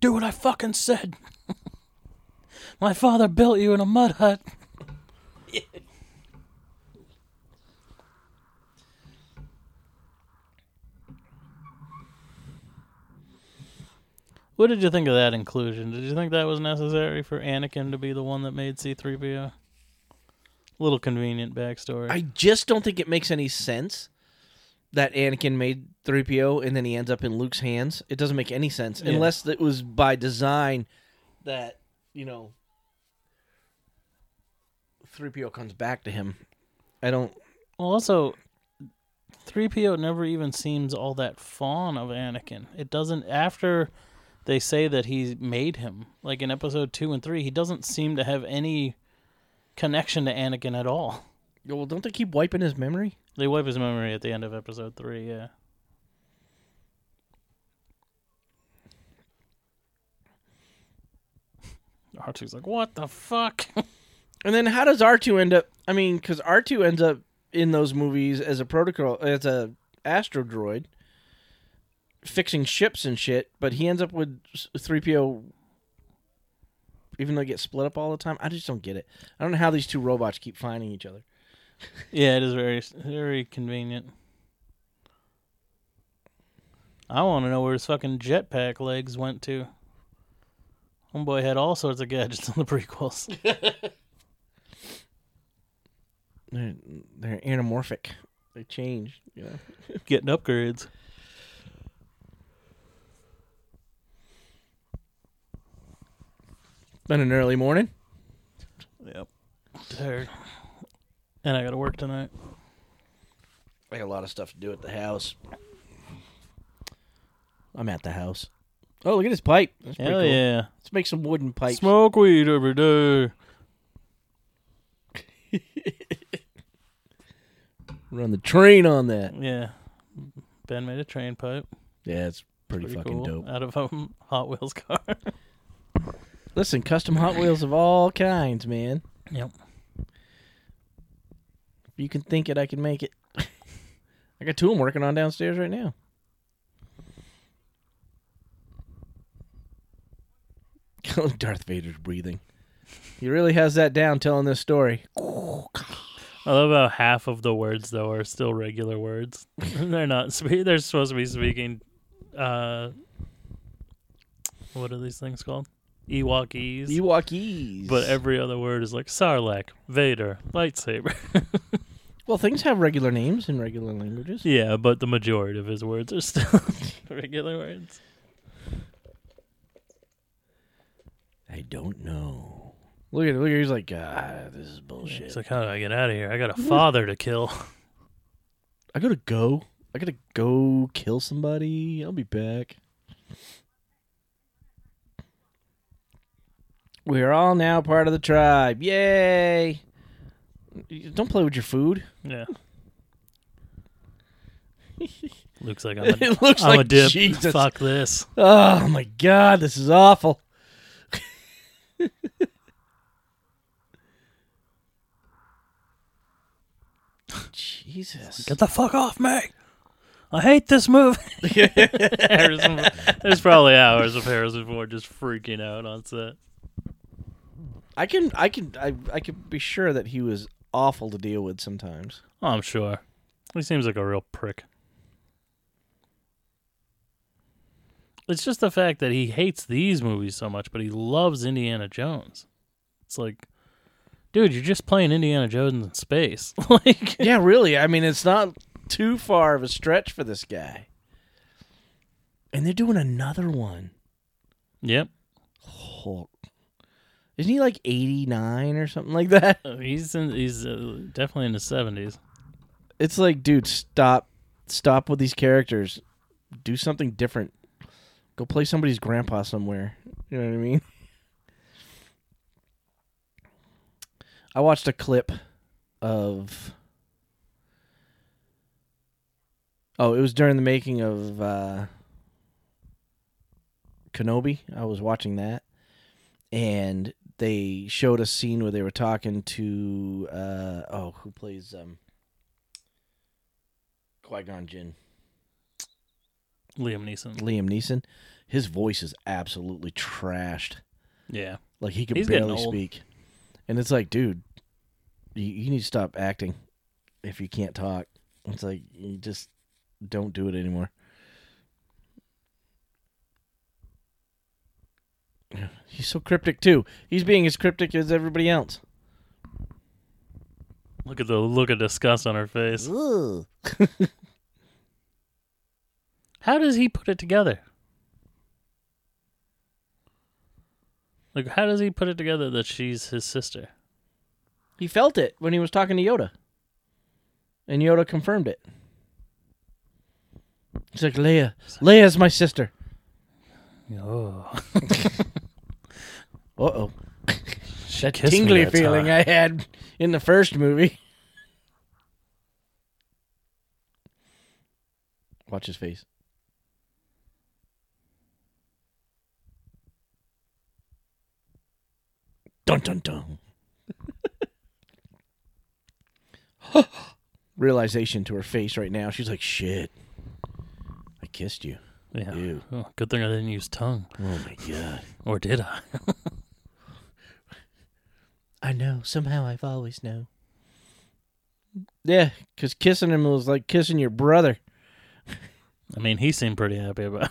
do what I fucking said. My father built you in a mud hut. What did you think of that inclusion? Did you think that was necessary for Anakin to be the one that made C3PO? Little convenient backstory. I just don't think it makes any sense that Anakin made 3PO and then he ends up in Luke's hands. It doesn't make any sense Yeah. unless it was by design that you know 3PO comes back to him. I don't. Well, also, 3PO never even seems all that fond of Anakin. It doesn't, after they say that he made him, like in episode 2 and 3, he doesn't seem to have any connection to Anakin at all. Well, don't they keep wiping his memory? They wipe his memory at the end of episode 3, yeah. R2's like, what the fuck? And then how does R2 end up? I mean, because R2 ends up in those movies as a protocol, as a astro droid, fixing ships and shit. But he ends up with 3PO, even though they get split up all the time. I just don't get it. I don't know how these two robots keep finding each other. Yeah, it is very very convenient. I want to know where his fucking jetpack legs went to. Homeboy had all sorts of gadgets in the prequels. They're, they're anamorphic. They change. You know. Getting upgrades. Been an early morning. Yep. Tired. And I got to work tonight. I got a lot of stuff to do at the house. I'm at the house. Oh, look at this pipe. That's pretty Hell cool. yeah. Let's make some wooden pipes. Smoke weed every day. Run the train on that. Yeah. Ben made a train pipe. Yeah, it's pretty, Pretty fucking cool. dope. Out of a Hot Wheels car. Listen, custom Hot Wheels of all kinds, man. Yep. If you can think it, I can make it. I got two of them working on downstairs right now. Darth Vader's breathing. He really has that down telling this story. I love how half of the words though are still regular words. they're not. Spe- they're supposed to be speaking. Uh, what are these things called? Ewokese. Ewokese. but every other word is like Sarlacc, Vader, lightsaber. well, things have regular names in regular languages. yeah, but the majority of his words are still regular words. I don't know. Look at look at he's like, ah, this is bullshit. It's like, how do I get out of here? I got a father to kill. I gotta go. I gotta go kill somebody. I'll be back. We're all now part of the tribe. Yay! Don't play with your food. Yeah. Looks like I'm a, it looks I'm like a dip. Jesus. Fuck this. Oh my god, this is awful. Jesus. Get the fuck off me. I hate this movie. Harrison, there's probably hours of Harrison Ford just freaking out on set. I can I can I I can be sure that he was awful to deal with sometimes. Oh, I'm sure. He seems like a real prick. It's just the fact that he hates these movies so much, but he loves Indiana Jones. It's like, dude, you're just playing Indiana Jones in space. like, yeah, really. I mean, it's not too far of a stretch for this guy. And they're doing another one. yep. Oh. Isn't he like 89 or something like that? Uh, He's in. He's uh, definitely in his seventies. It's like, dude, stop stop with these characters. Do something different. Go play somebody's grandpa somewhere. You know what I mean? I watched a clip of Oh, it was during the making of uh Kenobi. I was watching that. And they showed a scene where they were talking to uh oh, who plays um Qui-Gon Jinn? Liam Neeson. Liam Neeson. His voice is absolutely trashed. Yeah. Like he can He's barely speak. And it's like, dude, you, you need to stop acting if you can't talk. It's like you just don't do it anymore. He's so cryptic too. He's being as cryptic as everybody else. Look at the look of disgust on her face. How does he put it together? Like, how does he put it together that she's his sister? He felt it when he was talking to Yoda. And Yoda confirmed it. He's like, Leia. Leia's my sister. Oh, Uh oh. That kissed me tingly that feeling time. I had in the first movie. Watch his face. Dun dun dun. Realization to her face right now. She's like, shit. I kissed you. yeah. Ew. Oh, good thing I didn't use tongue, Oh my god. or did I? I know. Somehow I've always known. Yeah, because kissing him was like kissing your brother. I mean, he seemed pretty happy about. it.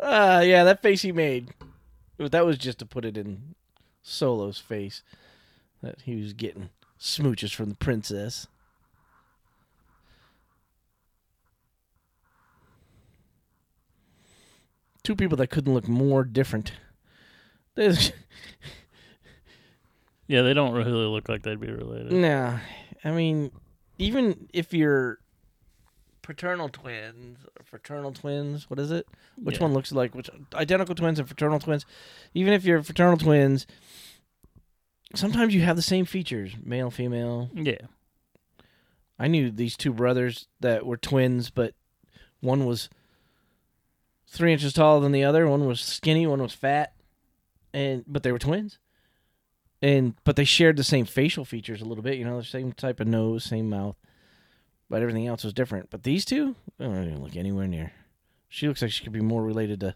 Ah, yeah, that face he made. That was just to put it in Solo's face. That he was getting smooches from the princess. Two people that couldn't look more different. There's- Yeah, they don't really look like they'd be related. Nah, I mean, even if you're paternal twins or fraternal twins, what is it? Which Yeah. one looks like which? Identical twins and fraternal twins. Even if you're fraternal twins, sometimes you have the same features, male, female. Yeah. I knew these two brothers that were twins, but one was three inches taller than the other. One was skinny. One was fat, and but they were twins. And but they shared the same facial features a little bit. You know, the same type of nose, same mouth, but everything else was different. But these two, they don't even look anywhere near. She looks like she could be more related to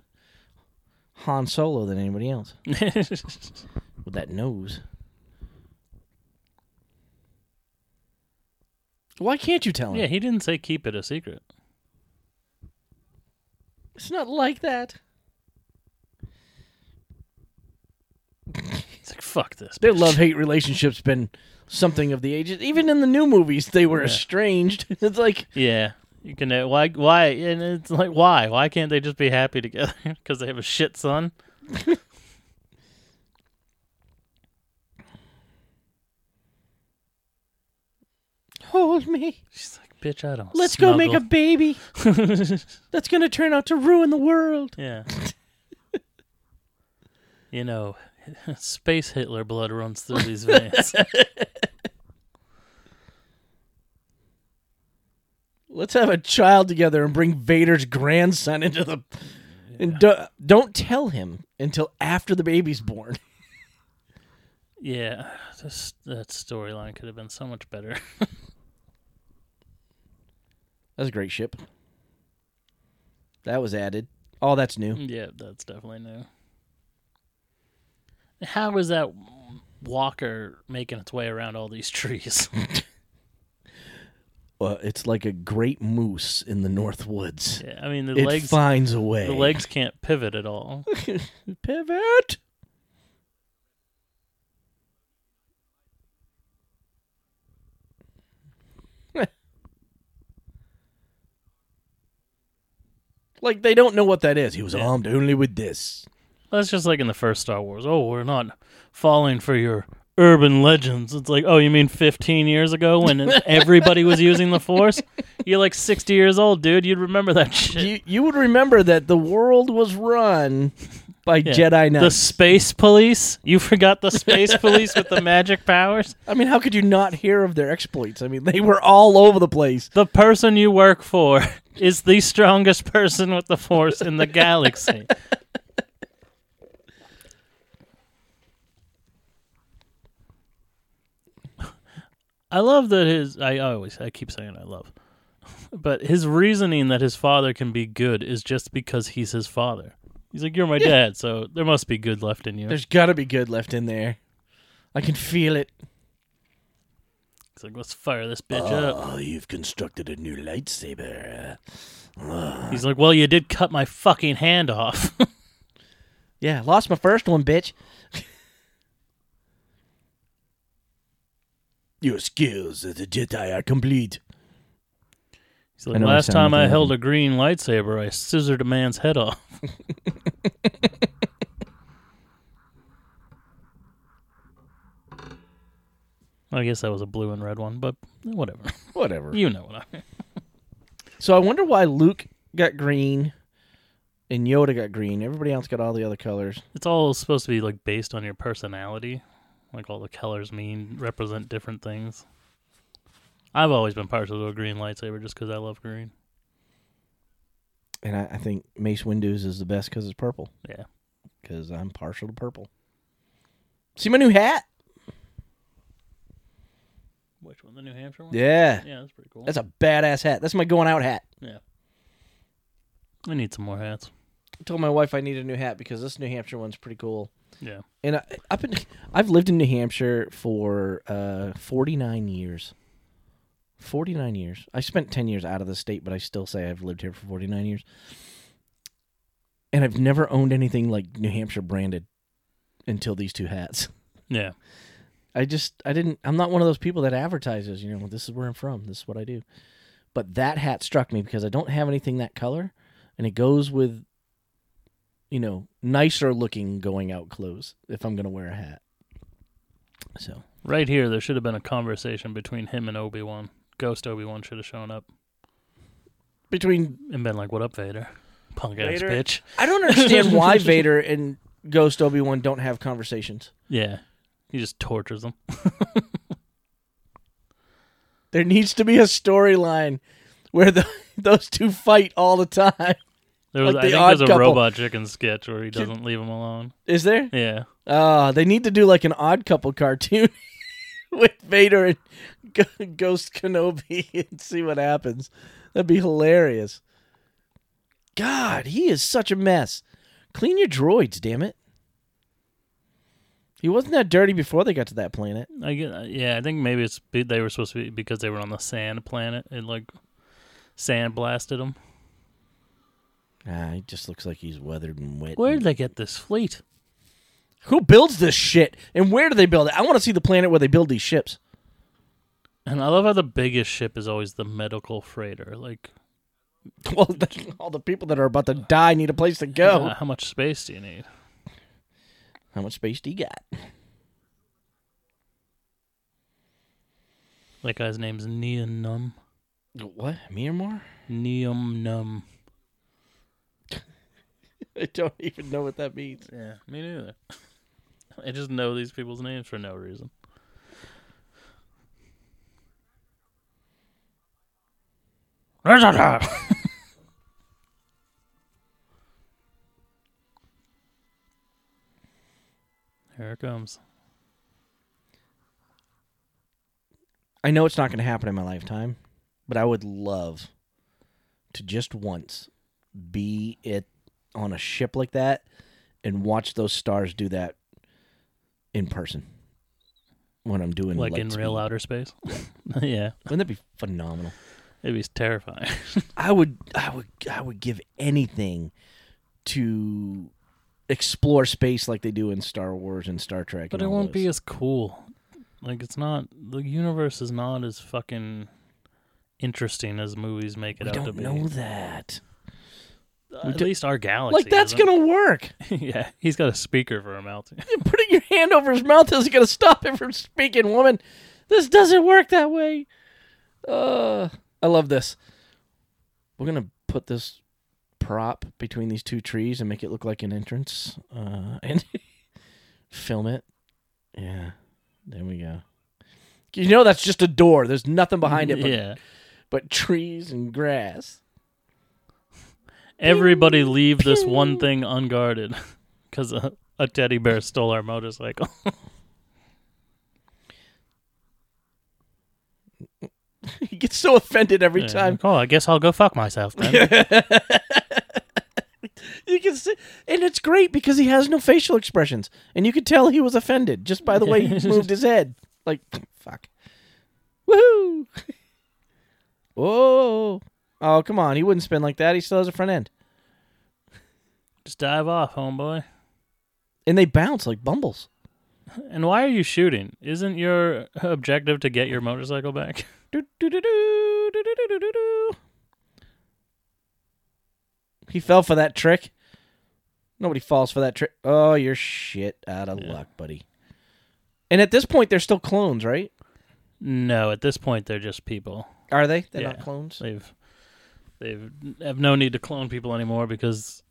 Han Solo than anybody else with that nose. Why can't you tell him? yeah, he didn't say keep it a secret. It's not like that. fuck this. Their love hate relationship's been something of the ages. Even in the new movies, they were Yeah. estranged. It's like Yeah. You can uh, why why and it's like why why can't they just be happy together because they have a shit son? hold me. She's like, bitch, I don't. Let's go make a snuggle." baby. That's gonna turn out to ruin the world. yeah. you know, space Hitler blood runs through these veins. Let's have a child together and bring Vader's grandson into the. And do, don't tell him until after the baby's born. yeah, this, that storyline could have been so much better. That's a great ship. That was added. Oh, that's new. yeah, that's definitely new. How is that walker making its way around all these trees? Uh, it's like a great moose in the North Woods. yeah, I mean the it legs. finds a way. The legs can't pivot at all. pivot. like they don't know what that is. He was Yeah. armed only with this. That's just like in the first Star Wars. Oh, we're not falling for your urban legends. It's like, oh, you mean 15 years ago when everybody was using the Force? You're like 60 years old, dude. You'd remember that shit. You you would remember that the world was run by Yeah. Jedi Knights. The space police? You forgot the space police with the magic powers? I mean, how could you not hear of their exploits? I mean, they were all over the place. The person you work for is the strongest person with the Force in the galaxy. I love that his. I always. I keep saying I love. But his reasoning that his father can be good is just because he's his father. He's like, You're my dad, so there must be good left in you. There's got to be good left in there. I can feel it. He's like, Let's fire this bitch ah, up. Oh, you've constructed a new lightsaber. Ah. He's like, Well, you did cut my fucking hand off. Yeah, lost my first one, bitch. Your skills as a Jedi are complete. He's I like, know I last sound time like I a- held a green lightsaber, I scissored a man's head off. I guess that was a blue and red one, but whatever. Whatever. You know what I mean. So I wonder why Luke got green and Yoda got green. Everybody else got all the other colors. It's all supposed to be like based on your personality. Like all the colors mean represent different things. I've always been partial to a green lightsaber just because I love green. And I, I think Mace Windu's is the best because it's purple. Yeah. Because I'm partial to purple. See my new hat? Which one? The New Hampshire one? Yeah. Yeah, that's pretty cool. That's a badass hat. That's my going out hat. Yeah. I need some more hats. I told my wife I need a new hat because this New Hampshire one's pretty cool. Yeah. And I, I've been I've lived in New Hampshire for uh 49 years. 49 years. I spent 10 years out of the state, but I still say I've lived here for 49 years. And I've never owned anything like New Hampshire branded until these two hats. Yeah. I just I didn't I'm not one of those people that advertises, you know, this is where I'm from, this is what I do. But that hat struck me because I don't have anything that color and it goes with you know, nicer looking going out clothes if I'm going to wear a hat. So, Right here, there should have been a conversation between him and Obi Wan. Ghost Obi Wan should have shown up between and been like, "What up, Vader? Punk ass Vader? bitch." I don't understand why Vader and Ghost Obi-Wan don't have conversations. Yeah, he just tortures them. There needs to be a storyline where the, those two fight all the time. There was, Like I think there's a Couple. robot chicken sketch where he doesn't leave him alone. Is there? Yeah, Uh, they need to do like an odd couple cartoon with Vader and G- Ghost Kenobi and see what happens. That'd be hilarious. God, he is such a mess. Clean your droids, damn it. He wasn't that dirty before they got to that planet. I get. Yeah, I think maybe it's be- they were supposed to be because they were on the sand planet. and like sand blasted him. Ah, he just looks like he's weathered and wet. Where did they get this fleet? Who builds this shit? And where do they build it? I want to see the planet where they build these ships. And I love how the biggest ship is always the medical freighter. Like, Well, all the people that are about to die need a place to go. uh, how much space do you need? How much space do you got? That guy's name's Neon Num. What? Myanmar? Neum Num. I don't even know what that means. Yeah, me neither. I just know these people's names for no reason. Here it comes. I know it's not going to happen in my lifetime, but I would love to just once be it on a ship like that and watch those stars do that in person when I'm doing Like in real outer space. yeah, Wouldn't that be phenomenal? it'd be terrifying. I would, I would, I would give anything to explore space like they do in Star Wars and Star Trek. But it won't be as cool. Like it's not the universe is not as fucking interesting as movies make it We out to don't be. know that. At do- least our galaxy. Like that's isn't. gonna work. yeah, he's got a speaker for a mouth. Putting your hand over his mouth isn't gonna stop him from speaking, woman. This doesn't work that way. Uh, I love this. We're gonna put this prop between these two trees and make it look like an entrance. Uh, and film it. Yeah, there we go. You know that's just a door. There's nothing behind it but, yeah. but trees and grass. Everybody leave this one thing unguarded because a, a teddy bear stole our motorcycle. he gets so offended every Yeah, time. oh, I guess I'll go fuck myself then. You can see, and it's great because he has no facial expressions, and you could tell he was offended just by the way he moved his head. Like, fuck, woohoo! Whoa! Oh, come on, he wouldn't spin like that. He still has a front end, Just dive off, homeboy. and they bounce like bumbles. And why are you shooting? Isn't your objective to get your motorcycle back? Do, do, do, do, do, do, do, do, do. He fell for that trick. Nobody falls for that trick. Oh, you're shit out of Yeah. luck, buddy. And at this point, they're still clones, right? No, at this point they're just people. Are they? They're Yeah. not clones. They've they've have no need to clone people anymore because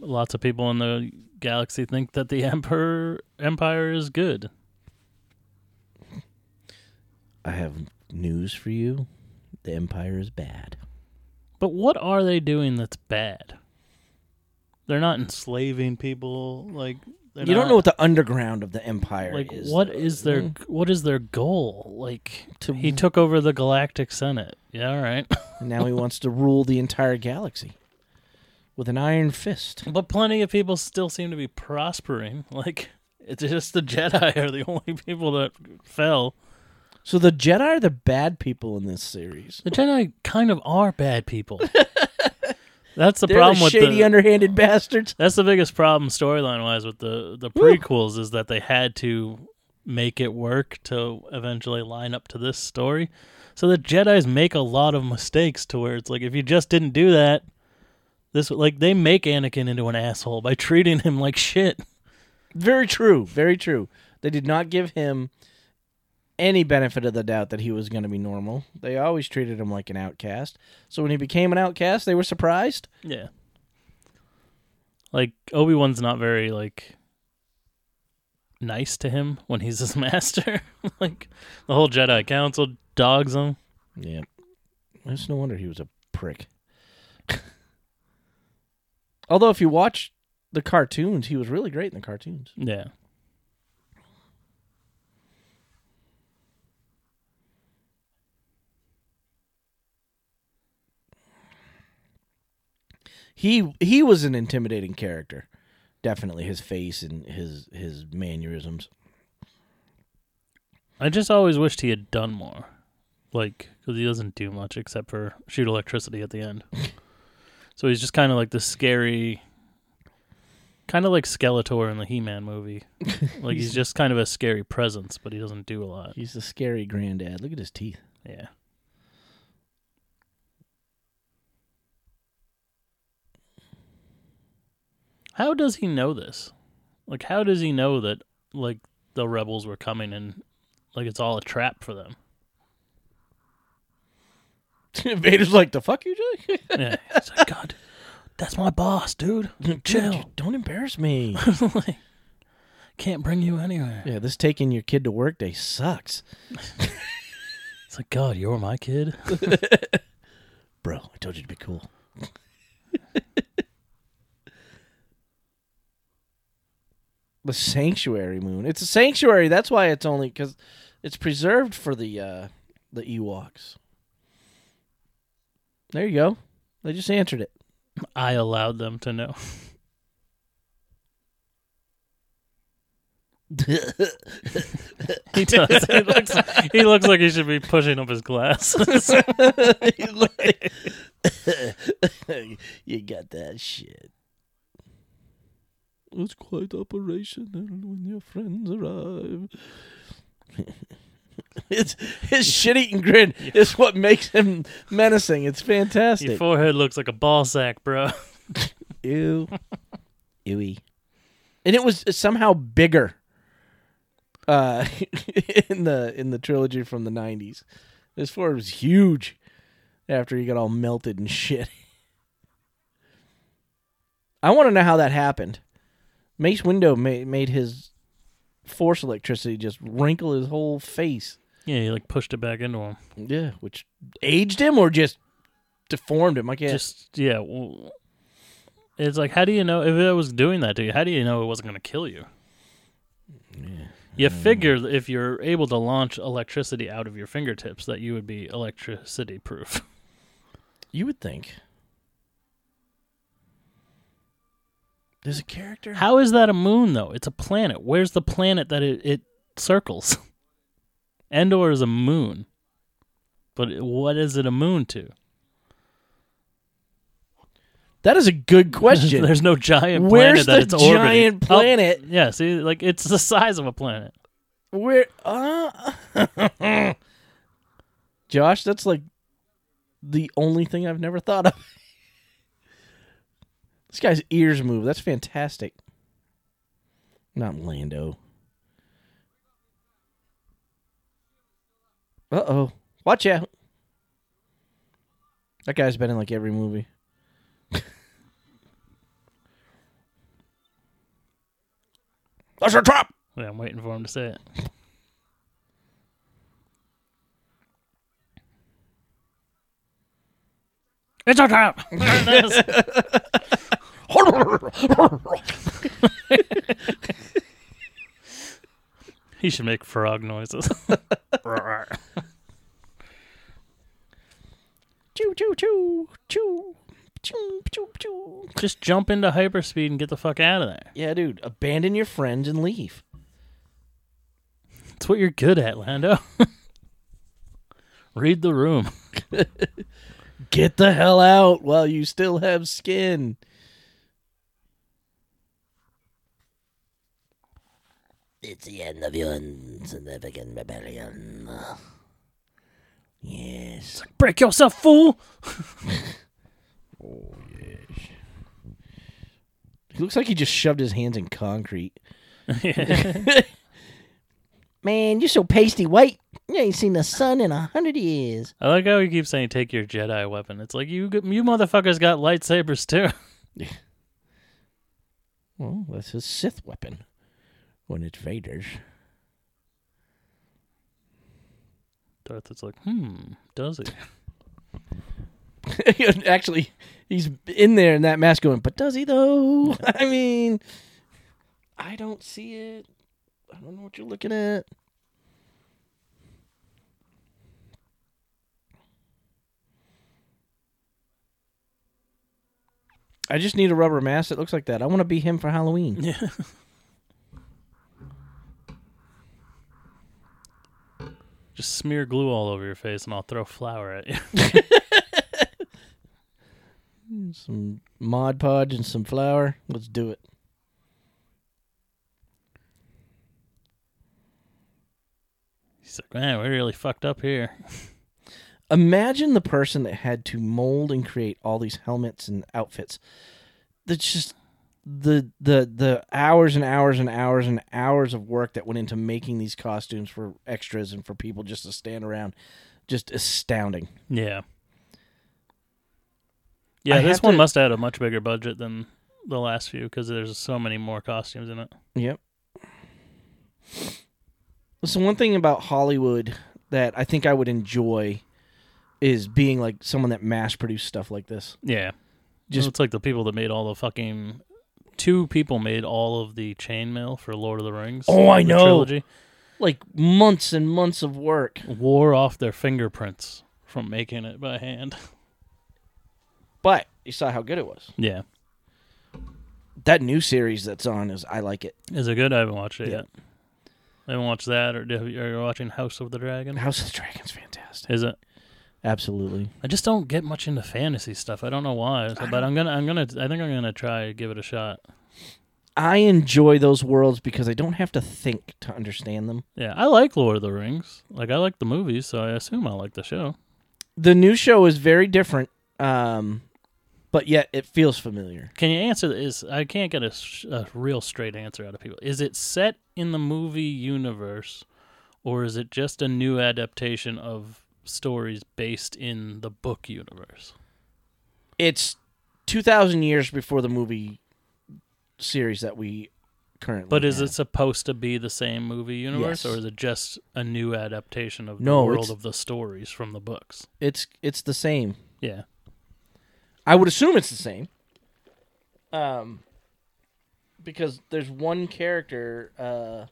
lots of people in the galaxy think that the emperor empire is good. I have news for you. The Empire is bad. But what are they doing that's bad? They're not enslaving people like you don't not- know what the underground of the Empire like is. what though. is their Mm. what is their goal? Like To- he took over the galactic senate. Yeah, all right. now he wants to rule the entire galaxy with an iron fist. but plenty of people still seem to be prospering. Like it's just the Jedi are the only people that fell. So the Jedi are the bad people in this series. The Jedi kind of are bad people. That's the They're problem the with shady, the. underhanded bastards. that's the biggest problem storyline wise with the the Woo. prequels is that they had to make it work to eventually line up to this story. So the Jedi's make a lot of mistakes to where it's like if you just didn't do that, this like they make Anakin into an asshole by treating him like shit. Very true. Very true. They did not give him any benefit of the doubt that he was going to be normal. They always treated him like an outcast. So when he became an outcast, they were surprised. Yeah. Like Obi Wan's not very like nice to him when he's his master. like the whole Jedi Council dogs him. Yeah. It's no wonder he was a prick. Although if you watch the cartoons, he was really great in the cartoons. Yeah. He he was an intimidating character. Definitely his face and his his mannerisms. I just always wished he had done more. Like, because he doesn't do much except for shoot electricity at the end. so he's just kind of like the scary Kind of like Skeletor in the He-Man movie. Like he's just kind of a scary presence, but he doesn't do a lot. He's the scary granddad. Look at his teeth. Yeah. How does he know this? Like, how does he know that like the rebels were coming and like it's all a trap for them? Vader's like, the fuck you doing? Yeah. It's like, God, that's my boss, dude. Chill. Dude, don't embarrass me. like, can't bring you anywhere. yeah, this taking your kid to work day sucks. It's like, God, you're my kid. Bro, I told you to be cool. the sanctuary moon. It's a sanctuary. That's why it's only because it's preserved for the uh, the Ewoks. There you go. They just answered it. I allowed them to know. He does. He looks, he looks like he should be pushing up his glasses. You you got that shit. It's quite operational when your friends arrive. it's his shit eating grin is what makes him menacing. It's fantastic. Your forehead looks like a ball sack, bro. Ew. Ewy. And it was somehow bigger uh in the in the trilogy from the nineties. This forehead was huge after he got all melted and shit. I want to know how that happened. Mace Windu made made his force electricity just wrinkle his whole face. Yeah, he like pushed it back into him. Yeah, which aged him or just deformed him. I guess. Just yeah. well, It's like, how do you know if it was doing that to you? How do you know it wasn't going to kill you? You figure if you're able to launch electricity out of your fingertips, that you would be electricity proof. You would think. There's a character. How is that a moon though? It's a planet. Where's the planet that it, it circles? Endor is a moon, but what is it a moon to? That is a good question. There's no giant planet Where's that the it's orbiting. giant Oh, planet? yeah, see, like it's the size of a planet. Where? Uh, Josh, that's like the only thing I've never thought of. this guy's ears move. That's fantastic. Not Lando. Uh oh. Watch out. That guy's been in like every movie. That's a trap. Yeah, I'm waiting for him to say it. It's a trap. There it is. he should make frog noises. Choo choo choo choo choo choo choo. Just jump into hyperspeed and get the fuck out of there. Yeah, dude. Abandon your friends and leave. It's what you're good at, Lando. Read the room. Get the hell out while you still have skin. It's the end of your insignificant rebellion. Yes. Break yourself, fool. Oh, yes. He looks like he just shoved his hands in concrete. Man, you're so pasty white. You ain't seen the sun in a hundred years. I like how he keeps saying, "Take your Jedi weapon." It's like you, you motherfuckers got lightsabers too. Well, that's his Sith weapon. When it's Vader's. Darth is like, "Hmm, does he?" Actually, he's in there in that mask going, but does he though? I mean, I don't see it. I don't know what you're looking at. I just need a rubber mask that looks like that. I want to be him for Halloween. Yeah. Just smear glue all over your face, and I'll throw flour at you. some Mod Podge and some flour. Let's do it. He's like, man, we're really fucked up here. Imagine the person that had to mold and create all these helmets and outfits. That's just the the the hours and hours and hours and hours of work that went into making these costumes for extras and for people just to stand around. Just astounding. Yeah. Yeah, I this one to- must have had a much bigger budget than the last few because there's so many more costumes in it. Yep. So one thing about Hollywood that I think I would enjoy is being like someone that mass produced stuff like this. Yeah. Just- Just it's like the people that made all the fucking two people made all of the chainmail for Lord of the Rings. Oh, I the know. Trilogy. Like months and months of work. Wore off their fingerprints from making it by hand. But you saw how good it was. Yeah. That new series that's on is I like it. Is it good? I haven't watched it Yeah. yet. I haven't watched that, or are you watching House of the Dragon? House of the Dragon's fantastic. Is it? Absolutely. I just don't get much into fantasy stuff. I don't know why, so- but I'm gonna, I'm gonna, I think I'm gonna try to give it a shot. I enjoy those worlds because I don't have to think to understand them. Yeah, I like Lord of the Rings. Like I like the movies, so I assume I like the show. The new show is very different, um, but yet it feels familiar. Can you answer this? I can't get a, a real straight answer out of people. Is it set in the movie universe, or is it just a new adaptation of stories based in the book universe? It's 2,000 years before the movie series that we currently But is have. it supposed to be the same movie universe, Yes. or is it just a new adaptation of No, the world of the stories from the books? It's it's the same. Yeah. I would assume it's the same. Um, because there's one character, uh,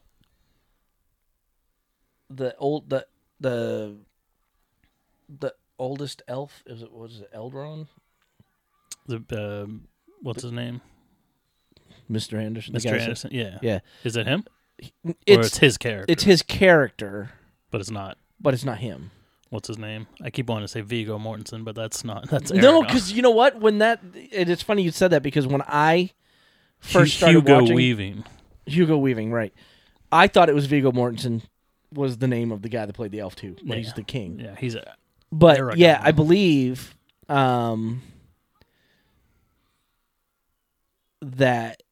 the old the the the oldest elf is it was it Elrond, The um what's his name? Mister Anderson, the Mr. guy that- Anderson. Yeah. Yeah, Is it him? or it's it's his character. it's his character, but it's not. but it's not him. What's his name? I keep wanting to say Viggo Mortensen, but that's not. That's No, because you know what? When that and it's funny you said that because when I first Hu- started Hugo watching Weaving. Hugo Weaving, right? I thought it was Viggo Mortensen was the name of the guy that played the elf too, but he's the king. Yeah, he's a But yeah, I believe um, that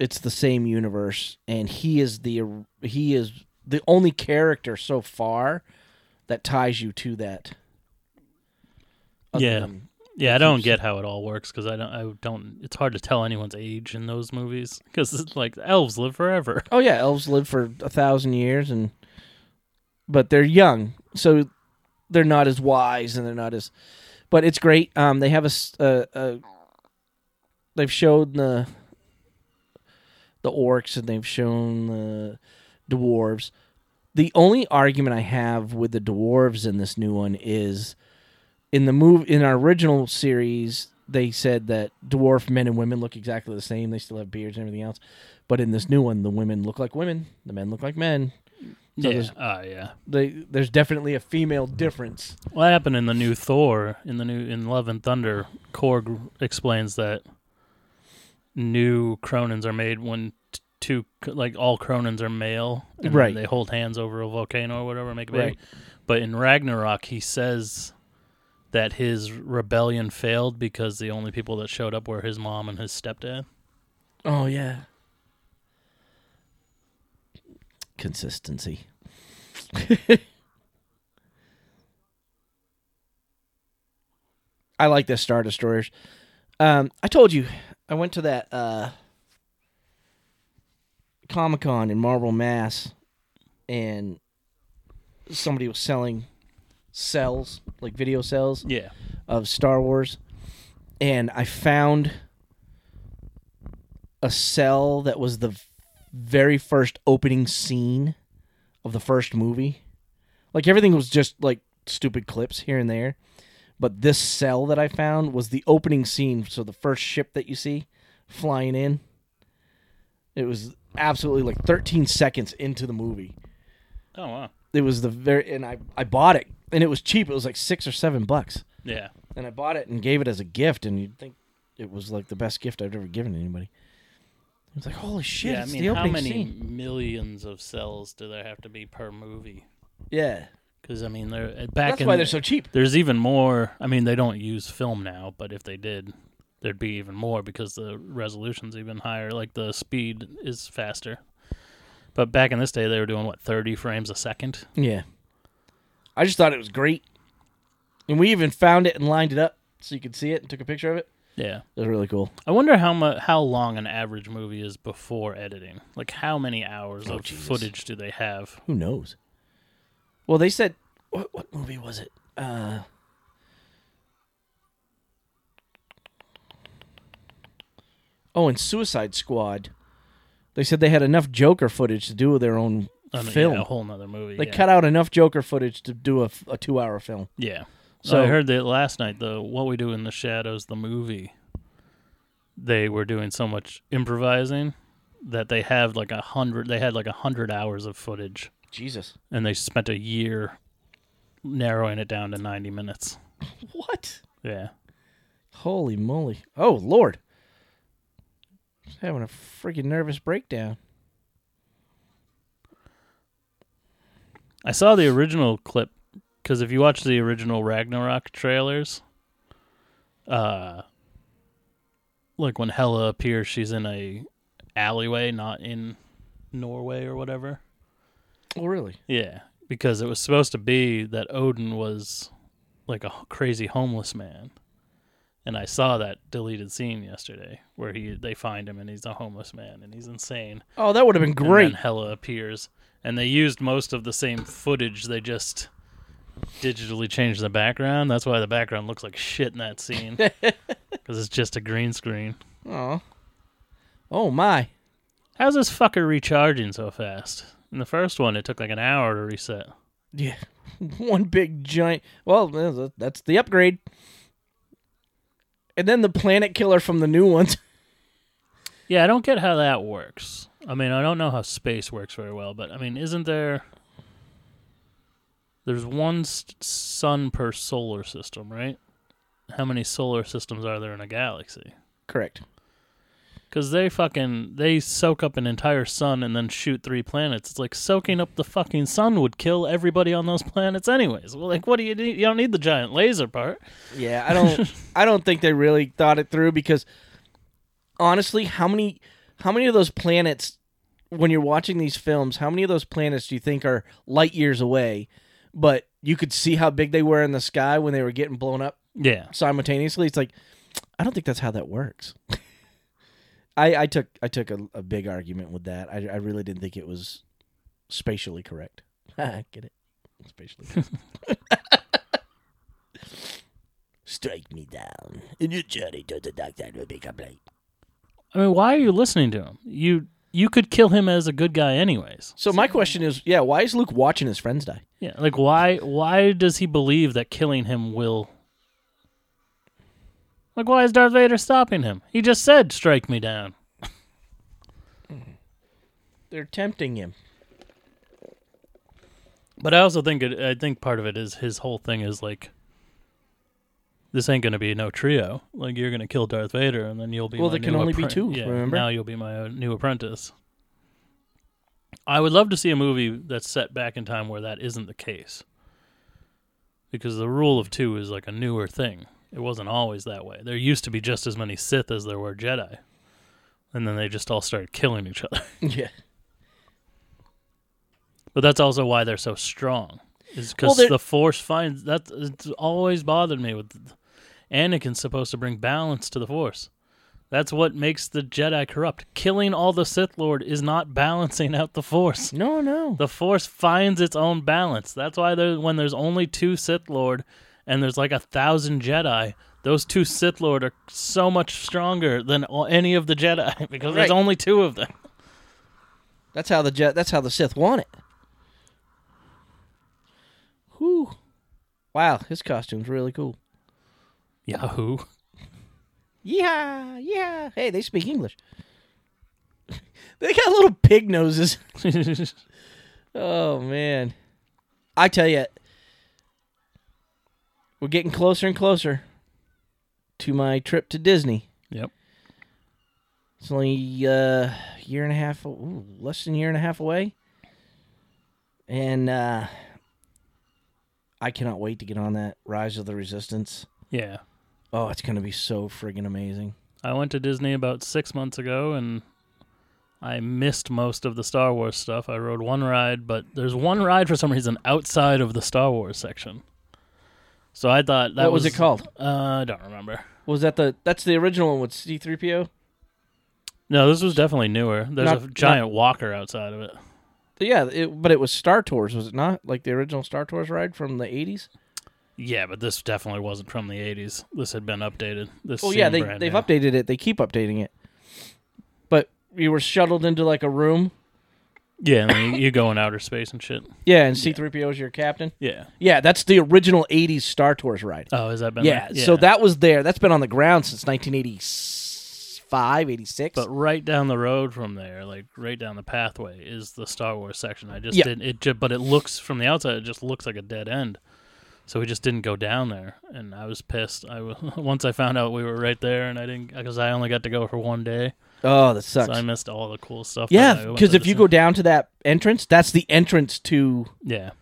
it's the same universe, and he is the he is the only character so far that ties you to that. Yeah. yeah. I don't get how it all works because I don't. I don't. It's hard to tell anyone's age in those movies because it's like elves live forever. Oh yeah, elves live for a thousand years, and but they're young, so they're not as wise, and they're not as. But it's great. Um, they have a. they've shown the the orcs, and they've shown the dwarves. The only argument I have with the dwarves in this new one is in the move in our original series they said that dwarf men and women look exactly the same. They still have beards and everything else. But in this new one, the women look like women, the men look like men. So yeah. there's- Ah, yeah. They, there's definitely a female difference. What happened in the new Thor? In the new in Love and Thunder, Korg explains that new Kronans are made when t- two like all Kronans are male, and Right. They hold hands over a volcano or whatever, make a baby. Right. But in Ragnarok, he says that his rebellion failed because the only people that showed up were his mom and his stepdad. Oh yeah. Consistency. I like the Star Destroyers. Um, I told you I went to that uh, Comic Con in Marble, Mass, and somebody was selling cells, like video cells Yeah. of Star Wars, and I found a cell that was the very first opening scene of the first movie. Like everything was just like stupid clips here and there, but this cell that I found was the opening scene. So the first ship that you see flying in, it was absolutely like 13 seconds into the movie. Oh wow. It was the very and I I bought it and it was cheap. It was like six or seven bucks Yeah. and I bought it and gave it as a gift, and you'd think it was like the best gift I've ever given anybody. It's like holy shit! yeah, I mean, how many scene. millions of cells do there have to be per movie? Yeah, Because I mean, they're uh, back that's in why they're so cheap. There's even more. I mean, they don't use film now, but if they did, there'd be even more because the resolution's even higher. Like the speed is faster. But back in this day, they were doing what 30 frames a second. Yeah, I just thought it was great, and we even found it and lined it up so you could see it and took a picture of it. Yeah, It was really cool. I wonder how mu- how long an average movie is before editing. Like how many hours Oh, of Jesus. footage do they have? Who knows? Well, they said what what movie was it? Uh Oh, in Suicide Squad, they said they had enough Joker footage to do their own I mean, film. yeah, a whole nother movie. they yeah. cut out enough Joker footage to do a two-hour film. Yeah. So I heard that last night. The What We Do in the Shadows, the movie. They were doing so much improvising that they have like a hundred. They had like a hundred hours of footage, Jesus, and they spent a year narrowing it down to ninety minutes. what? Yeah. Holy moly! Oh Lord, Just having a freaking nervous breakdown. I saw the original clip because if you watch the original Ragnarok trailers, uh, like when Hela appears, she's in a alleyway, not in Norway or whatever. Oh really? Yeah, because it was supposed to be that Odin was like a crazy homeless man. And I saw that deleted scene yesterday where he they find him and he's a homeless man and he's insane. Oh, that would have been And great. then Hela appears, and they used most of the same footage. They just digitally changed the background. That's why the background looks like shit in that scene because it's just a green screen. Oh, oh my! How's this fucker recharging so fast? In the first one, it took like an hour to reset. Yeah, one big giant. Well, that's- that's the upgrade. And then the planet killer from the new ones. Yeah, I don't get how that works. I mean, I don't know how space works very well, but I mean, isn't there? There's one s- sun per solar system, right? How many solar systems are there in a galaxy? Correct. Because they fucking they soak up an entire sun and then shoot three planets. It's like soaking up the fucking sun would kill everybody on those planets, anyways. Well, like, what do you need? You don't need the giant laser part. Yeah, I don't. I don't think they really thought it through because honestly, how many, how many of those planets, when you're watching these films, how many of those planets do you think are light years away, but you could see how big they were in the sky when they were getting blown up Yeah, simultaneously? It's like, I don't think that's how that works. I, I took I took a, a big argument with that. I, I really didn't think it was spatially correct. I Get it? Spatially. correct. Strike me down, and your journey to the dark doctor will be complete. I mean, why are you listening to him? You you could kill him as a good guy, anyways. So my question is, yeah, why is Luke watching his friends die? Yeah, like why why does he believe that killing him will? Like, why is Darth Vader stopping him? He just said, "Strike me down." They're tempting him. But I also think it, I think part of it is his whole thing is like, this ain't gonna be no trio. Like you're gonna kill Darth Vader, and then you'll be. Well, there can only be two, Yeah, remember? now you'll be my uh, new apprentice. I would love to see a movie that's set back in time where that isn't the case. Because the rule of two is like a newer thing. It wasn't always that way. There used to be just as many Sith as there were Jedi. And then they just all started killing each other. yeah. But that's also why they're so strong. Is because Well, the Force finds that it's always bothered me with Anakin's supposed to bring balance to the Force. That's what makes the Jedi corrupt. Killing all the Sith Lord is not balancing out the Force. No, no. The Force finds its own balance. That's why there, when there's only two Sith Lord and there's like a thousand Jedi, those two Sith Lord are so much stronger than all, any of the Jedi because there's only two of them. That's how the Je- that's how the Sith want it. Whew. Wow, his costume's really cool. Yahoo! Yeah, yeah. Hey, they speak English. they got little pig noses. Oh man. I tell you we're getting closer and closer to my trip to Disney. yep. It's only a year and a half, ooh, less than a year and a half away. And uh, I cannot wait to get on that Rise of the Resistance. Yeah. Oh, it's going to be so friggin' amazing. I went to Disney about six months ago and I missed most of the Star Wars stuff. I rode one ride, but there's one ride for some reason outside of the Star Wars section. So I thought that what was, it called? Uh, I don't remember. Was that the that's the original one with C-3PO? No, this was definitely newer. There's Not- a giant walker outside of it. Yeah, it, but it was Star Tours, was it not? Like the original Star Tours ride from the 80s? Yeah, but this definitely wasn't from the 80s. This had been updated. This Oh yeah, they they've new. updated it. They keep updating it. But you were shuttled into like a room. Yeah, and you, go in outer space and shit. Yeah, and C-3PO is your captain. Yeah. Yeah, that's the original 80s Star Tours ride. Oh, has that been Yeah, there? so that was there. That's been on the ground since 1985, 86. But right down the road from there, like right down the pathway, is the Star Wars section. I just Yeah. didn't. It just, but it looks from the outside, it just looks like a dead end. So we just didn't go down there, and I was pissed. I once I found out we were right there, and I didn't because I only got to go for one day, oh, that sucks. so I missed all the cool stuff. yeah, because if you go down to that entrance, that's the entrance to yeah,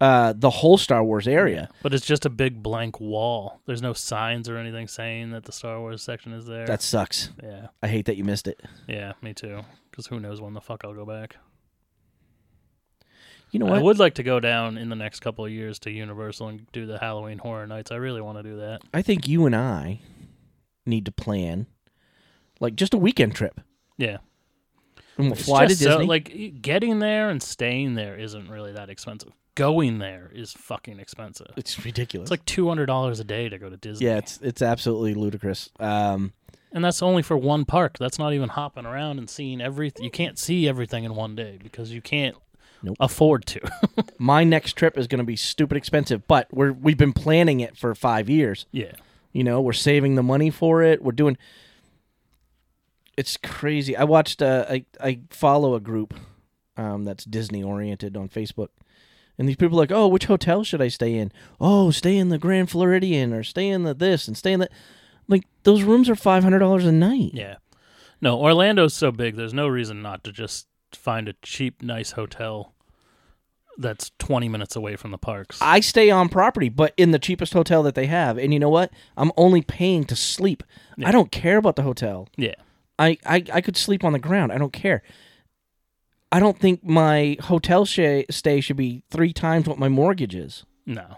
uh, the whole Star Wars area. but it's just a big blank wall. There's no signs or anything saying that the Star Wars section is there. That sucks. yeah, I hate that you missed it. yeah, me too. Because who knows when the fuck I'll go back. You know I would like to go down in the next couple of years to Universal and do the Halloween Horror Nights. I really want to do that. I think you and I need to plan like just a weekend trip. Yeah, And we'll It's fly to just so- Disney. like getting there and staying there isn't really that expensive. Going there is fucking expensive. it's ridiculous. It's like two hundred dollars a day to go to Disney. yeah, it's it's absolutely ludicrous. Um, and that's only for one park. That's not even hopping around and seeing everything. You can't see everything in one day because you can't Nope. afford to. my next trip is going to be stupid expensive, but we're we've been planning it for five years. yeah, You know, we're saving the money for it. We're doing. It's crazy. I watched. Uh, I I follow a group, um, that's Disney oriented on Facebook, and these people are like, oh, which hotel should I stay in? Oh, stay in the Grand Floridian or stay in the this and stay in the Like those rooms are five hundred dollars a night. yeah. No, Orlando's so big. There's no reason not to just find a cheap, nice hotel that's 20 minutes away from the parks. I stay on property, but in the cheapest hotel that they have. And you know what? I'm only paying to sleep. Yeah. I don't care about the hotel. yeah. I, I, I could sleep on the ground. I don't care. I don't think my hotel sh- stay should be three times what my mortgage is No.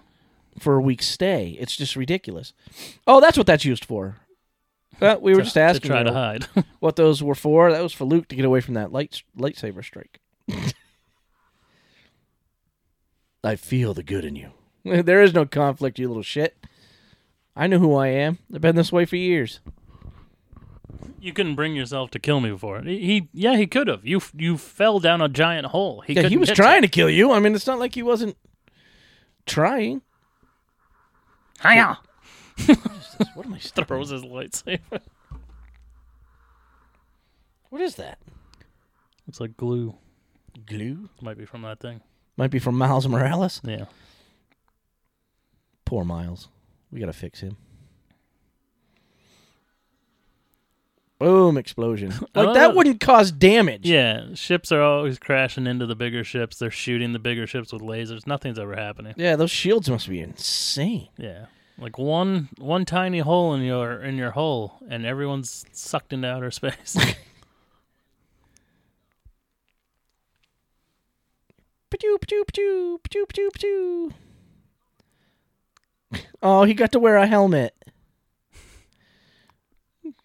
for a week's stay. It's just ridiculous. Oh, that's what that's used for. Uh, we were To- just asking to try you to hide. what those were for. That was for Luke to get away from that light lightsaber strike. I feel the good in you. There is no conflict, you little shit. I know who I am. I've been this way for years. you couldn't bring yourself to kill me before. He, he yeah, he could have. You you fell down a giant hole. He yeah, he was trying you. to kill you. I mean, it's not like he wasn't trying. Hiya! What am I stepping Throws his lightsaber. What is that? It's like glue. Glue? Might be from that thing. Might be from Miles Morales. Yeah. Poor Miles. We gotta fix him. Boom! Explosion. Like Oh. that wouldn't cause damage. Yeah. Ships are always crashing into the bigger ships. They're shooting the bigger ships with lasers. Nothing's ever happening. Yeah, those shields must be insane. Yeah. Like one one tiny hole in your in your hull and everyone's sucked into outer space. Oh, he got to wear a helmet.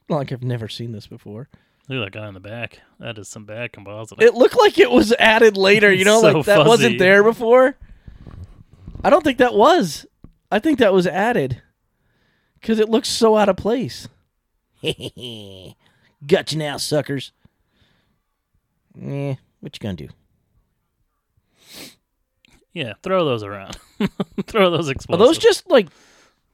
Like I've never seen this before. Look at that guy in the back. That is some bad compositing. It looked like it was added later, you know, So like that fuzzy. wasn't there before. I don't think that was. I think that was added because it looks so out of place. Got you now, suckers. Eh, what you gonna do? yeah, throw those around. throw those explosives. Are those just like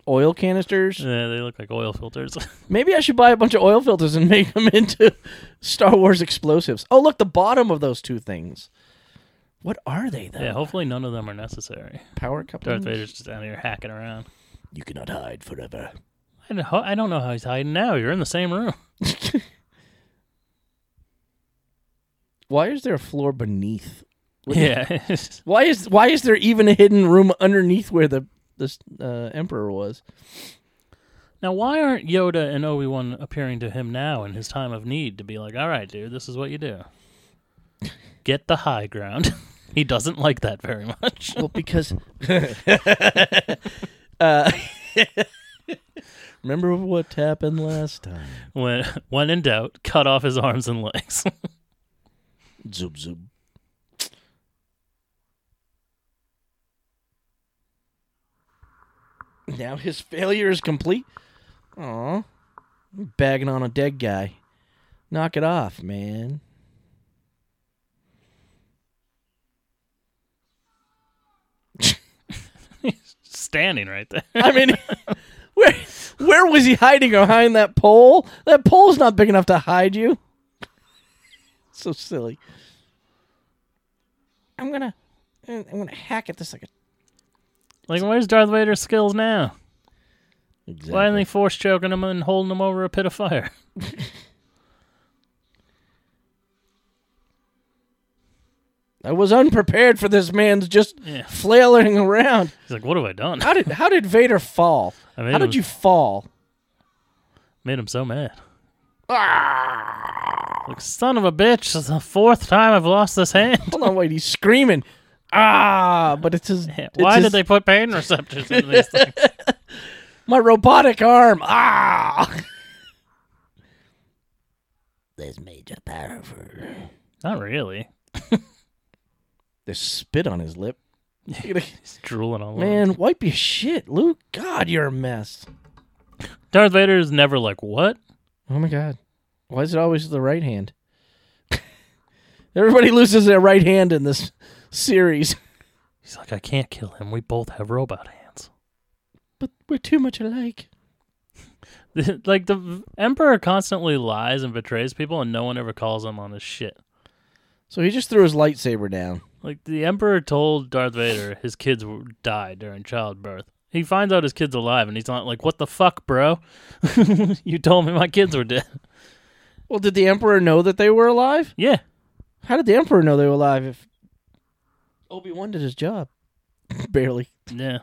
oil canisters? Yeah, they look like oil filters. Maybe I should buy a bunch of oil filters and make them into Star Wars explosives. Oh, look, the bottom of those two things. What are they, though? yeah, hopefully none of them are necessary. Power couplings? Darth Vader's just down here hacking around. You cannot hide forever. I don't, I don't know how he's hiding now. You're in the same room. Why is there a floor beneath? What- Yeah. Why is why is there even a hidden room underneath where the this uh, emperor was? now, why aren't Yoda and Obi Wan appearing to him now in his time of need to be like, all right, dude, this is what you do. Get the high ground. he doesn't like that very much. Well, because uh, remember what happened last time? when, when in doubt, cut off his arms and legs. Zoom zoom. Now his failure is complete. Aw. Bagging on a dead guy. Knock it off, man. Standing right there. I mean, where where was he hiding behind that pole? That pole's not big enough to hide you. So silly. I'm gonna, I'm gonna hack at this like a. Like, where's Darth Vader's skills now? Exactly. Why aren't they force choking him and holding him over a pit of fire? I was unprepared for this man's just Yeah. flailing around. He's like, what have I done? How did how did Vader fall? I made How him, did you fall? made him so mad. Ah! Like, son of a bitch, this is the fourth time I've lost this hand. Hold on, wait, he's screaming. Ah, but it's his. it's Why his- did they put pain receptors in these things? My robotic arm. Ah. This major powerful. Not really. There's spit on his lip. He's drooling all over. Man, wipe your shit, Luke. God, you're a mess. Darth Vader is never like, what? Oh my god. Why is it always the right hand? Everybody loses their right hand in this series. He's like, I can't kill him. We both have robot hands. But we're too much alike. like, the Emperor constantly lies and betrays people, and no one ever calls him on his shit. So he just threw his lightsaber down. Like, the Emperor told Darth Vader his kids died during childbirth. He finds out his kid's alive, and he's not like, what the fuck, bro? you told me my kids were dead. Well, did the Emperor know that they were alive? Yeah. How did the Emperor know they were alive if Obi Wan did his job? Barely. Yeah.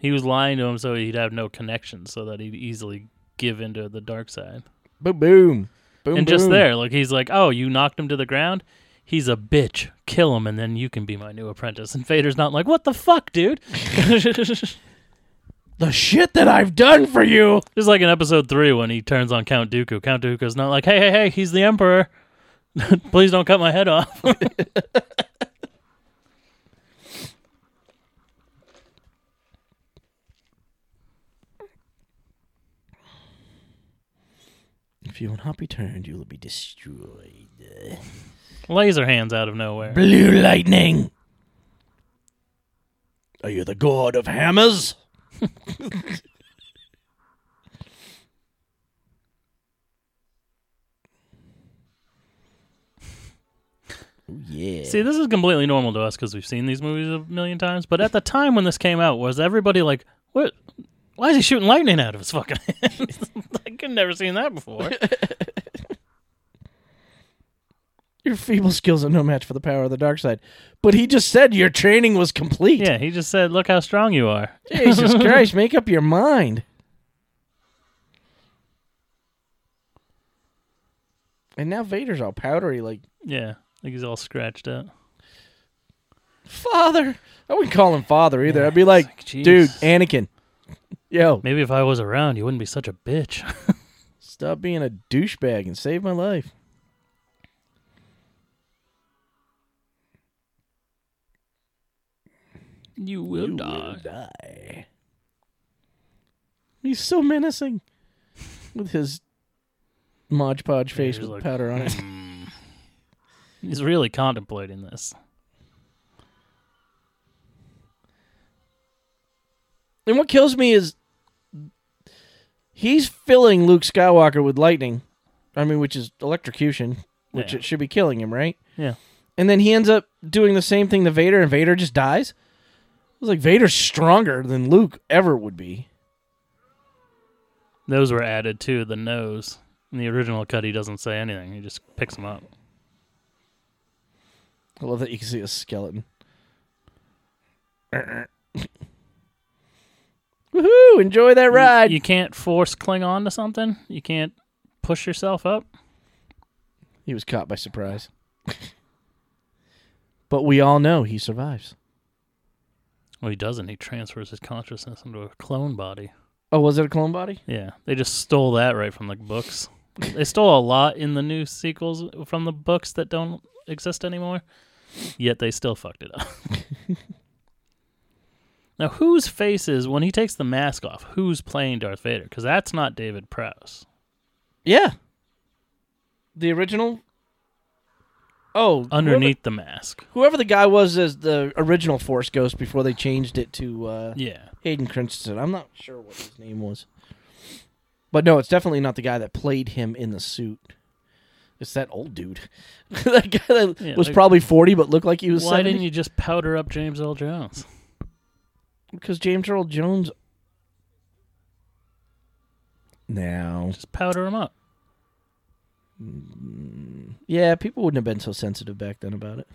He was lying to him so he'd have no connection, so that he'd easily give into the dark side. Boom, boom. Boom, and just there, like he's like, "Oh, you knocked him to the ground. He's a bitch. Kill him, and then you can be my new apprentice." And Vader's not like, "What the fuck, dude?" The shit that I've done for you. Just like in episode three when he turns on Count Dooku. Count Dooku's not like, "Hey, hey, hey, he's the Emperor. Please don't cut my head off." If you will not be turned, you will be destroyed. Laser hands out of nowhere. Blue lightning. Are you the god of hammers? Oh, yeah. See, this is completely normal to us because we've seen these movies a million times. But at the time when this came out, was everybody like, "What? Why is he shooting lightning out of his fucking hands?" I've never seen that before. Your feeble skills are no match for the power of the dark side. But he just said your training was complete. yeah, he just said, "Look how strong you are." Jesus Christ, make up your mind. And now Vader's all powdery, like, Yeah, like he's all scratched up. Father. I wouldn't call him father either. I'd be like, like, dude, Anakin. Yo, Maybe if I was around, you wouldn't be such a bitch. stop being a douchebag and save my life. You will You die. will die. He's so menacing with his Mod Podge face with like, powder on it. "Hmm." He's really contemplating this. And what kills me is he's filling Luke Skywalker with lightning. I mean, which is electrocution, which Yeah. it should be killing him, right? Yeah. And then he ends up doing the same thing to Vader, and Vader just dies. Was like Vader's stronger than Luke ever would be. Those were added to the nose In the original cut, he doesn't say anything. He just picks him up. I love that you can see a skeleton. Woohoo! Enjoy that You- ride. You, can't force cling on to something. You can't push yourself up. he was caught by surprise. but we all know he survives. Well, he doesn't. He transfers his consciousness into a clone body. Oh, was it a clone body? Yeah, they just stole that right from the books. they stole a lot in the new sequels from the books that don't exist anymore. Yet they still fucked it up. now, whose face is when he takes the mask off? Who's playing Darth Vader? Because that's not David Prowse. Yeah. The original. Oh, Underneath the mask. whoever, whoever the guy was as the original Force Ghost before they changed it to uh, Yeah. Hayden Christensen. I'm not sure what his name was, but no, it's definitely not the guy that played him in the suit. It's that old dude. that guy that Yeah, was like- probably 40 but looked like he was Why 70. didn't you just powder up James Earl Jones? Because James Earl Jones. Now, Just powder him up. Yeah, people wouldn't have been so sensitive back then about it.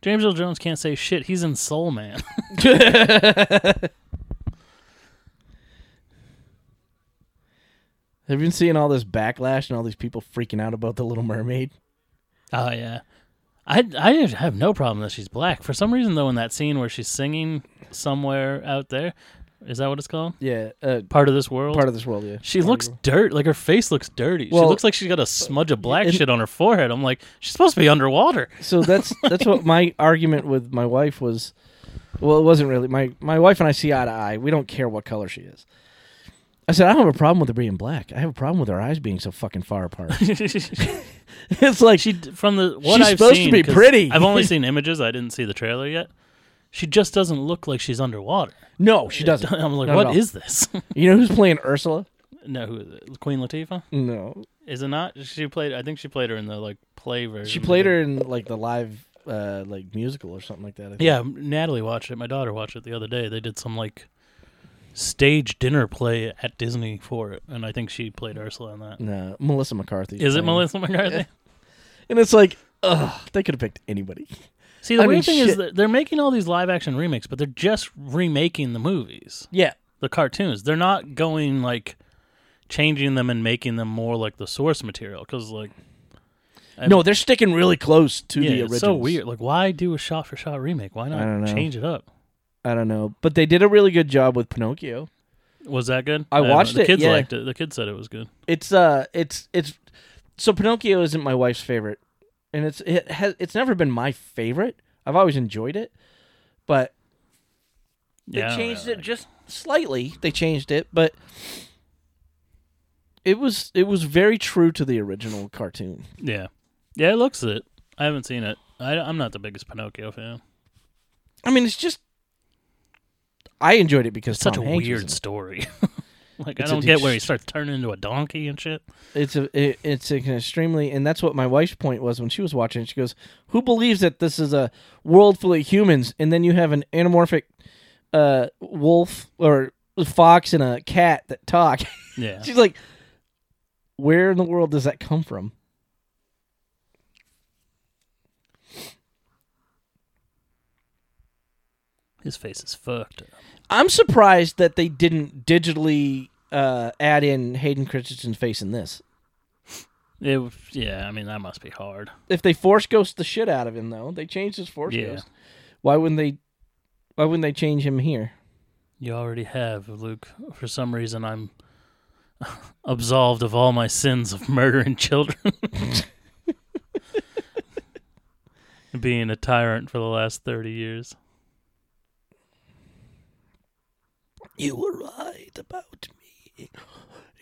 James Earl Jones can't say shit. He's in Soul Man. Have you been seeing all this backlash and all these people freaking out about the Little Mermaid? Oh yeah, I I have no problem that she's black. For some reason though, in that scene where she's singing somewhere out there, is that what it's called? Yeah, uh, Part of this world. part of this world. Yeah, she Part looks dirt. Like her face looks dirty. she looks like she's got a smudge of black and- shit on her forehead. I'm like, she's supposed to be underwater. So that's that's what my argument with my wife was. Well, it wasn't really my my wife and I see eye to eye. We don't care what color she is. I said I don't have a problem with her being black. I have a problem with her eyes being so fucking far apart. it's like she from the what She's I've supposed to be pretty. I've only seen images. I didn't see the trailer yet. She just doesn't look like she's underwater. no, she doesn't. I'm like, Not at what all. is this? You know who's playing Ursula? no, who is it? Queen Latifah? No, Is it not? She played. I think she played her in the like play version. she played her in like the live uh like musical or something like that. I think. Yeah, Natalie watched it. My daughter watched it the other day. They did some like stage dinner play at Disney for it, and I think she played Ursula in that. No, Melissa McCarthy. Is it Melissa McCarthy? And it's like, ugh, they could have picked anybody. See, the I weird mean, thing is that they're making all these live action remakes, but they're just remaking the movies, Yeah, the cartoons. They're not going like changing them and making them more like the source material because like I- no, they're sticking really close to yeah, the it's original. so weird. Like, why do a shot for shot remake? Why I don't not know. change it up? I don't know, but they did a really good job with Pinocchio. Was that good? I don't know. watched the it, Kids yeah. liked it. The kids said it was good. It's uh, it's it's so Pinocchio isn't my wife's favorite, and it's it has it's never been my favorite. I've always enjoyed it, but they Yeah, changed really it just slightly. They changed it, but it was it was very true to the original cartoon. Yeah, yeah, it looks it. I haven't seen it. I, I'm not the biggest Pinocchio fan. I mean, it's just I enjoyed it because It's such a Hanks weird story. like It's I don't get where he starts turning into a donkey and shit. It's a it, it's an extremely and that's what my wife's point was when she was watching. She goes, "Who believes that this is a world full of humans and then you have an anamorphic uh wolf or fox and a cat that talk?" Yeah, She's like, "Where in the world does that come from?" his face is fucked. I'm surprised that they didn't digitally uh, add in Hayden Christensen's face in this. It, yeah, I mean that must be hard. If they force ghost the shit out of him, though, they changed his force Yeah. ghost. Why wouldn't they? Why wouldn't they change him here? You already have, Luke. For some reason, I'm absolved of all my sins of murdering children. Being a tyrant for the last 30 years. You were right about me.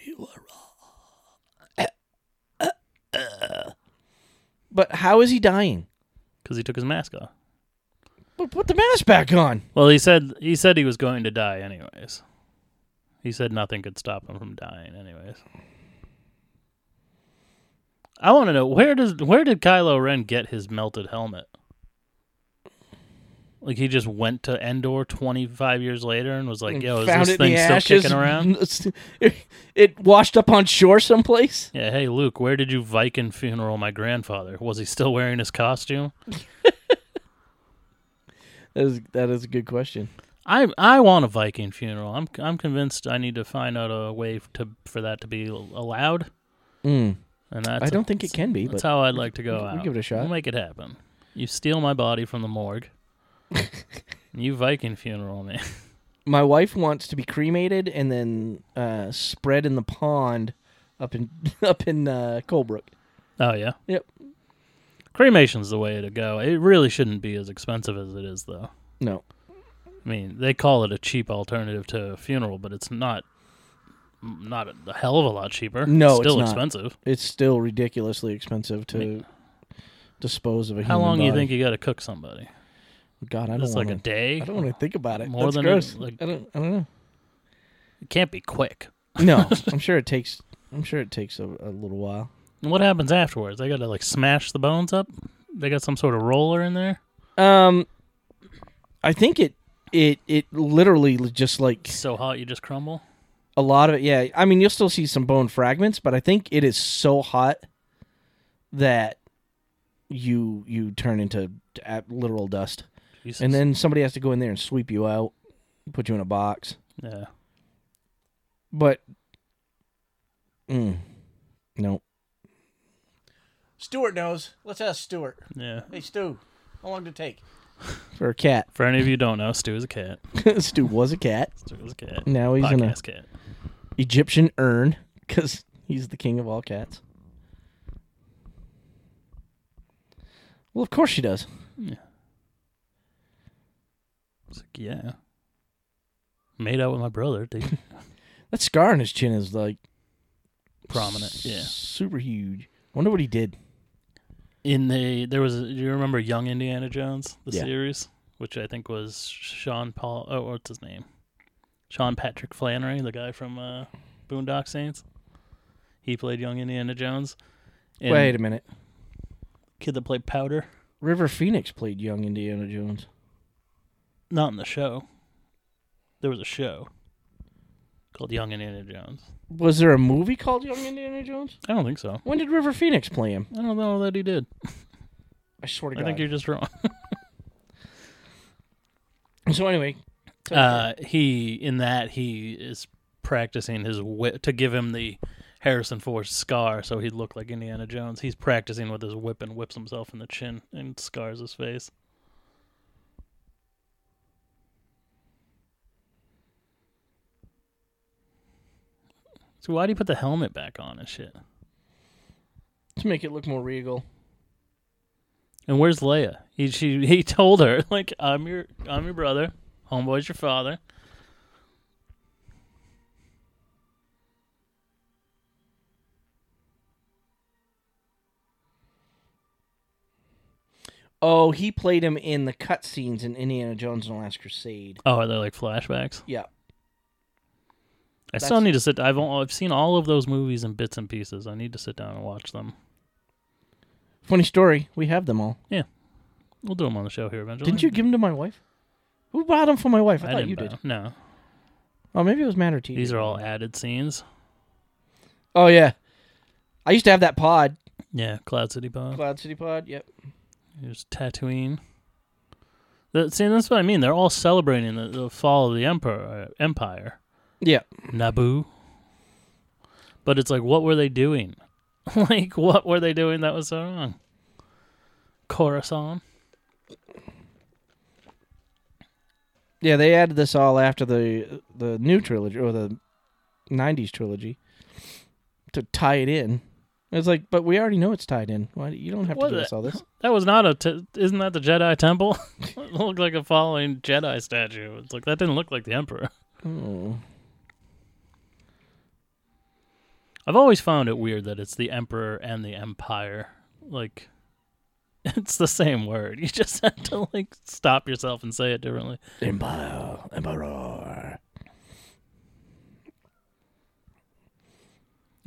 You were wrong. But how is he dying? Because he took his mask off. But put the mask back on. Well, he said he said he was going to die anyways. He said nothing could stop him from dying anyways. I want to know where does where did Kylo Ren get his melted helmet? Like he just went to Endor 25 years later and was like, And "Yo, is this thing still ashes. kicking around?" It, washed up on shore someplace. Yeah, hey Luke, where did you Viking funeral my grandfather? Was he still wearing his costume? That is that is a good question. I I want a Viking funeral. I'm I'm convinced I need to find out a way to for that to be allowed. Mm. And that's I don't think it can be, That's but how I'd like to go we out. give it a shot. We'll make it happen. You steal my body from the morgue. You Viking funeral man. my wife wants to be cremated and then uh, spread in the pond up in up in uh, Colebrook. Oh yeah. Yep. Cremation's the way to go. It really shouldn't be as expensive as it is though. No, I mean, they call it a cheap alternative to a funeral, but it's not not a, hell of a lot cheaper. No, it's still it's expensive. it's still ridiculously expensive to dispose of a How long do you think you got to cook somebody? God, I don't know. It's like a day. I don't want to think about it. More That's than a- like- I don't. I don't know. It can't be quick. No, I'm sure it takes. I'm sure it takes a, a little while. And what happens afterwards? They got to like smash the bones up. They got some sort of roller in there. Um, I think it it it literally just like It's so hot you just crumble. a lot of it. Yeah, I mean you'll still see some bone fragments, but I think it is so hot that you you turn into a- literal dust, Jesus. and then somebody has to go in there and sweep you out, put you in a box. yeah, But mm, no. Stuart knows. Let's ask Stuart. yeah. Hey, Stu, how long did it take? For a cat. For any of you who don't know, Stu is a cat. Stu was a cat. Stu was a cat. Now he's in a Podcast cat. Egyptian urn because he's the king of all cats. Well, of course she does. Like, yeah. Made out with my brother, dude. That scar on his chin is like Prominent. Yeah. super huge. Wonder what he did. In the there was a, do you remember Young Indiana Jones the Yeah. series, which I think was Sean Paul. Oh, what's his name? Sean Patrick Flanery, the guy from uh, Boondock Saints. He played young Indiana Jones. And Wait a minute. kid that played Powder, River Phoenix played young Indiana Jones. Not in the show. There was a show called Young Indiana Jones. Was there a movie called Young Indiana Jones? I don't think so. When did River Phoenix play him? I don't know that he did. I swear to God. I think you're just wrong. So anyway, Uh, he in that he is practicing his whip to give him the Harrison Ford scar, so he'd look like Indiana Jones. He's practicing with his whip and whips himself in the chin and scars his face. So why do you put the helmet back on and shit? to make it look more regal. And where's Leia? He she he told her like I'm your I'm your brother, homeboy's your father. Oh, he played him in the cutscenes in Indiana Jones and the Last Crusade. Oh, are they like flashbacks? Yeah. I still need to sit. I've I've seen all of those movies in bits and pieces. I need to sit down and watch them. Funny story. We have them all. Yeah, we'll do them on the show here eventually. Didn't you give them to my wife? Who bought them for my wife? I, I thought didn't you did. 'em. No, Oh, maybe it was Matt or T. these are all added scenes. Oh yeah. I used to have that pod. Yeah, Cloud City Pod. Cloud City pod. Yep. Here's Tatooine. The, see, that's what I mean. They're all celebrating the, the fall of the emperor, uh, empire. Yeah. Naboo. But it's like, what were they doing? like, what were they doing that was so wrong? Coruscant. Yeah, they added this all after the the new trilogy or the '90s trilogy to tie it in. It's like, but we already know it's tied in. Why you don't have to What give the- us all this? That was not a. T- isn't that the Jedi Temple? it looked like a following Jedi statue. It's like that didn't look like the Emperor. Oh. I've always found it weird that it's the Emperor and the Empire. Like, it's the same word. You just have to like stop yourself and say it differently. Empire, Emperor.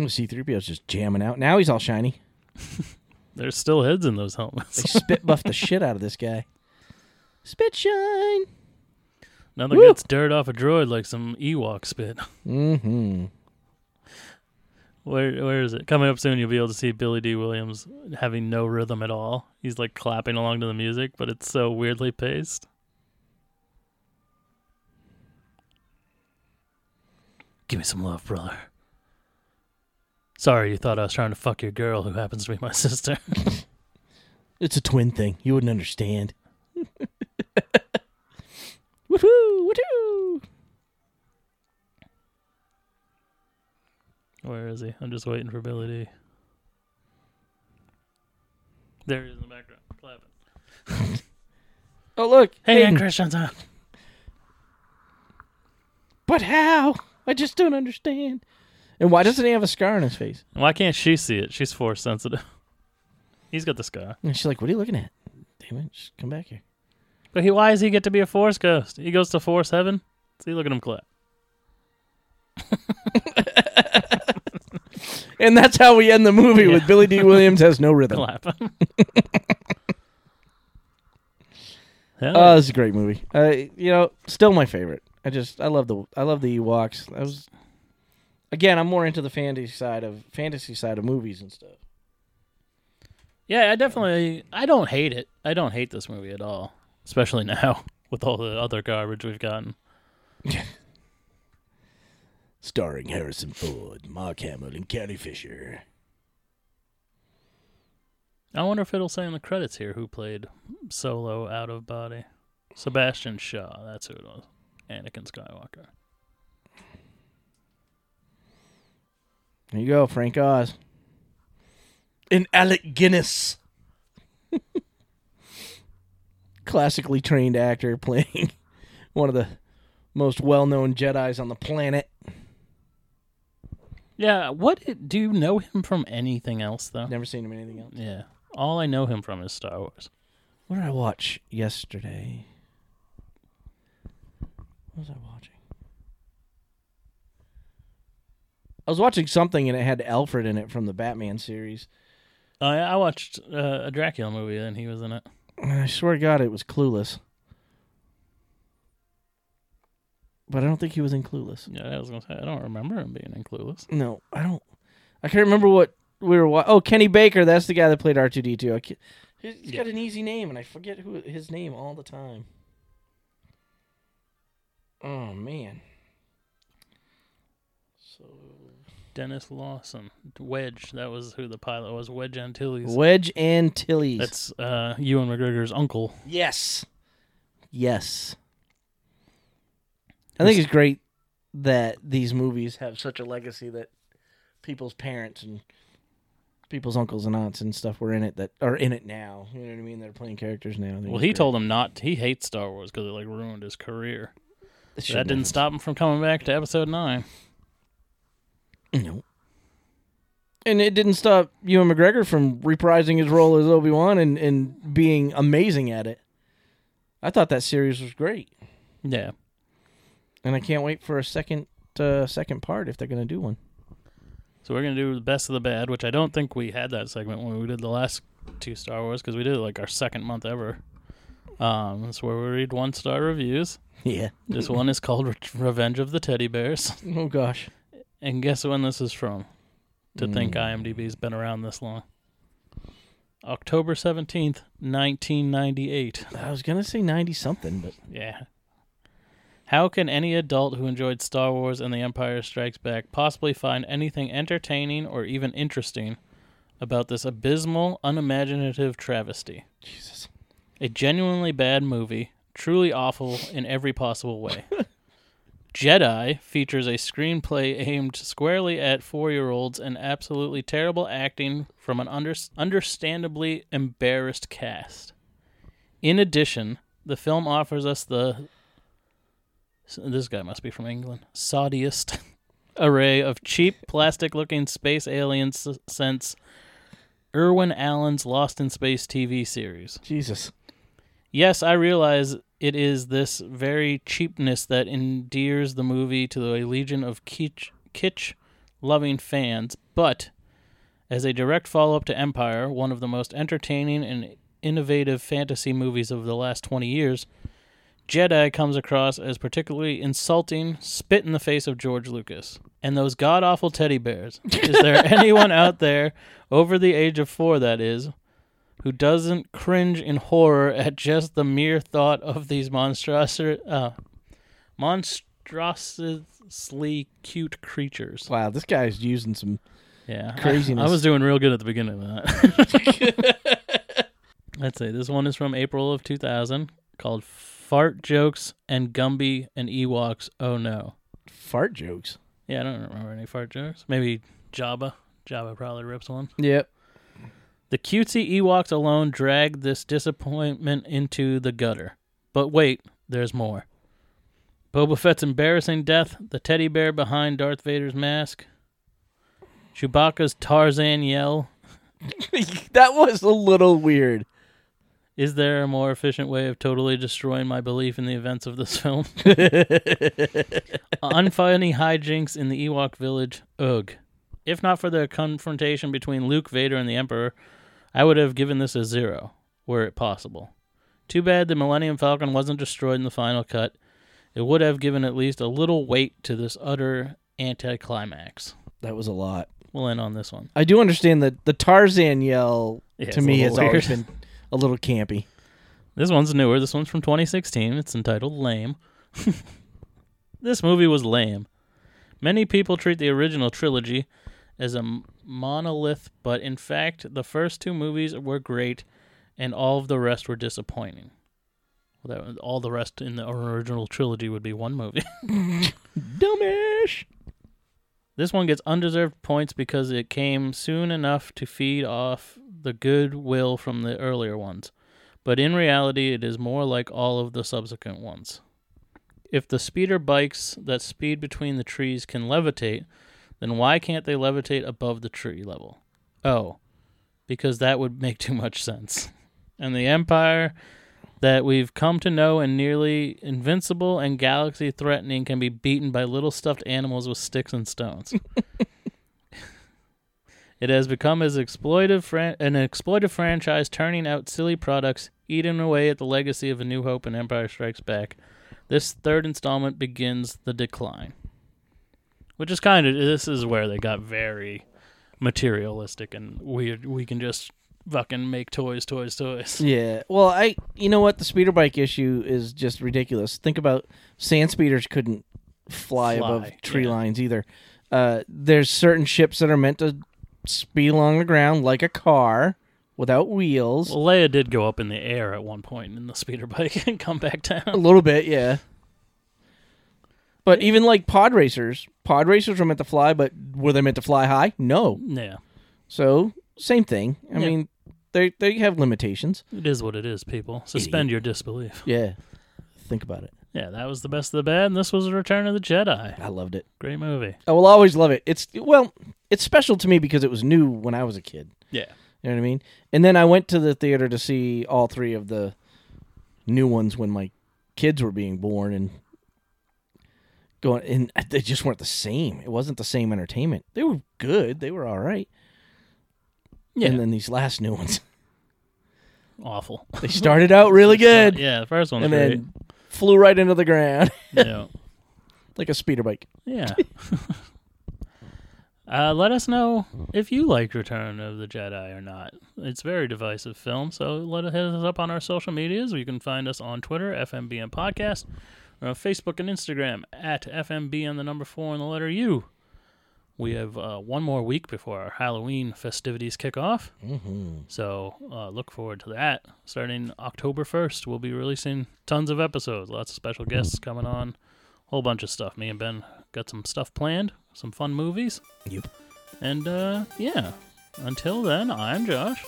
C-3PO's just jamming out. Now he's all shiny. There's still heads in those helmets. They spit buffed the shit out of this guy. Spit shine. Nothing Woo! gets dirt off a droid like some Ewok spit. Mm-hmm. Where where is it? Coming up soon, you'll be able to see Billy Dee Williams having no rhythm at all. He's like clapping along to the music, but it's so weirdly paced. Give me some love, brother. Sorry, you thought I was trying to fuck your girl, who happens to be my sister. It's a twin thing. You wouldn't understand. Woohoo! Woohoo! Where is he? I'm just waiting for Billy Dee. There he is in the background, clapping. Oh look! Hey, Hayden. Christian's But how? I just don't understand. And why doesn't he have a scar on his face? Why can't she see it? She's force sensitive. He's got the scar. And she's like, "What are you looking at? Damn it! Just come back here." But he, why does he get to be a force ghost? He goes to force heaven. See, look at him clap. And that's how we end the movie with Billy Dee Williams has no rhythm. Clap. Hell, Oh, this is a great movie. Uh, you know, still my favorite. I just I love the I love the Ewoks. I was again, I'm more into the fantasy side of fantasy side of movies and stuff. yeah, I definitely. I don't hate it. I don't hate this movie at all, especially now with all the other garbage we've gotten. Starring Harrison Ford, Mark Hamill, and Carrie Fisher. I wonder if it'll say in the credits here who played Solo out of body. Sebastian Shaw. That's who it was. Anakin Skywalker. There you go, Frank Oz. And Alec Guinness. Classically trained actor playing one of the most well known Jedi's on the planet. Yeah. What do you know him from? Anything else though? Never seen him in anything else. Yeah. All I know him from is Star Wars. What did I watch yesterday? What was I watching? I was watching something and it had Alfred in it from the Batman series. Oh, yeah, I watched uh, a Dracula movie and he was in it. I swear to God, it was Clueless. But I don't think he was in Clueless. Yeah, I was gonna say I don't remember him being in Clueless. No, I don't. I can't remember what we were. Wa- oh, Kenny Baker. That's the guy that played R two D two. He's Yeah. got an easy name, and I forget who his name all the time. Oh man. So Denis Lawson, Wedge. That was who the pilot was. Wedge Antilles. Wedge Antilles. That's uh, Ewan McGregor's uncle. yes, yes. I think it's great that these movies have such a legacy that people's parents and people's uncles and aunts and stuff were in it that are in it now. You know what I mean? They're playing characters now. Well, he great. told him not. He hates Star Wars because it like ruined his career. That didn't have- stop him from coming back to Episode Nine. No. And it didn't stop Ewan McGregor from reprising his role as Obi Wan and, and being amazing at it. I thought that series was great, Yeah. And I can't wait for a second uh, second part if they're going to do one. So we're gonna do the best of the bad, which I don't think we had that segment when we did the last two Star Wars because we did it like our second month ever. Um, that's where we read one star reviews. Yeah. This one is called Re- Revenge of the Teddy Bears, Oh gosh. and guess when this is from? To think Mm. IMDb's been around this long. October seventeenth, nineteen ninety-eight. I was gonna say ninety something, but Yeah. How can any adult who enjoyed Star Wars and The Empire Strikes Back possibly find anything entertaining or even interesting about this abysmal, unimaginative travesty? Jesus. A genuinely bad movie, truly awful in every possible way. Jedi features a screenplay aimed squarely at four year olds and absolutely terrible acting from an under- understandably embarrassed cast. In addition, the film offers us the. This guy must be from England. Saudiest array of cheap, plastic looking space aliens since Irwin Allen's Lost in Space TV series. Jesus. Yes, I realize it is this very cheapness that endears the movie to a legion of kitsch, kitsch loving fans, but as a direct follow up to Empire, one of the most entertaining and innovative fantasy movies of the last 20 years, Jedi comes across as particularly insulting, spit in the face of George Lucas. And those god awful teddy bears. Is there anyone out there, over the age of four that is, who doesn't cringe in horror at just the mere thought of these monstrous, uh, monstrously cute creatures? Wow, this guy's using some. Yeah, I- Craziness. I, was doing real good at the beginning of that. Let's see. This one is from April of 2000, called "Fart Jokes and Gumby and Ewoks." Oh no. Fart jokes. Yeah, I don't remember any fart jokes. Maybe Jabba. Jabba probably rips one. Yep. The cutesy Ewoks alone dragged this disappointment into the gutter. But wait, there's more. Boba Fett's embarrassing death, the teddy bear behind Darth Vader's mask, Chewbacca's Tarzan yell. that was a little weird. Is there a more efficient way of totally destroying my belief in the events of this film? Unfunny hijinks in the Ewok village. Ugh. If not for the confrontation between Luke, Vader, and the Emperor, I would have given this a zero, were it possible. Too bad the Millennium Falcon wasn't destroyed in the final cut. It would have given at least a little weight to this utter anticlimax. That was a lot. We'll end on this one. I do understand that the Tarzan yell Yeah, to it's a me little has always been a little campy. This one's newer. This one's from 2016. It's entitled Lame. this movie was lame. Many people treat the original trilogy as a monolith, but in fact, the first two movies were great and all of the rest were disappointing. Well, that all the rest in the original trilogy would be one movie. Dumbish. This one gets undeserved points because it came soon enough to feed off the goodwill from the earlier ones. But in reality, it is more like all of the subsequent ones. If the speeder bikes that speed between the trees can levitate, then why can't they levitate above the tree level? Oh, because that would make too much sense. And the Empire that we've come to know and nearly invincible and galaxy threatening can be beaten by little stuffed animals with sticks and stones. it has become as exploitive fran- an exploitive franchise turning out silly products eating away at the legacy of A New Hope and Empire Strikes Back. This third installment begins the decline. Which is kind of this is where they got very materialistic and weird. We can just fucking make toys, toys, toys. Yeah. Well, I you know what the speeder bike issue is just ridiculous. Think about sand speeders couldn't fly, above tree yeah. lines either. Uh, there's certain ships that are meant to speed along the ground like a car without wheels. Well, Leia did go up in the air at one point in the speeder bike and come back down. A little bit, yeah. But even like pod racers, pod racers were meant to fly, but were they meant to fly high? No. Yeah, So same thing. I Yeah. mean, they they have limitations. it is what it is, people. Suspend your disbelief. Yeah. Think about it. Yeah, that was the best of the bad, and this was the Return of the Jedi. I loved it. Great movie. I will always love it. It's well, it's special to me because it was new when I was a kid. Yeah. You know what I mean? And then I went to the theater to see all three of the new ones when my kids were being born and going and they just weren't the same. It wasn't the same entertainment. They were good. They were all right. Yeah, And then these last new ones, awful. they started out really good Yeah, the first one, and great. then flew right into the ground yeah. like a speeder bike. Yeah. uh, let us know if you like Return of the Jedi or not. It's a very divisive film, so let us hit us up on our social medias. You can find us on Twitter, FMBN Podcast, or on Facebook and Instagram at FMB and the number four and the letter U. We have uh, one more week before our Halloween festivities kick off. Mm-hmm. So uh, look forward to that. Starting October 1st, we'll be releasing tons of episodes, lots of special guests coming on, a whole bunch of stuff. Me and Ben got some stuff planned, some fun movies. Yep. And uh, yeah, until then, I'm Josh.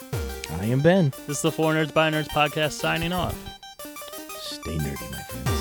I am Ben. This is the Four Nerds by Nerds podcast signing off. Stay nerdy, man.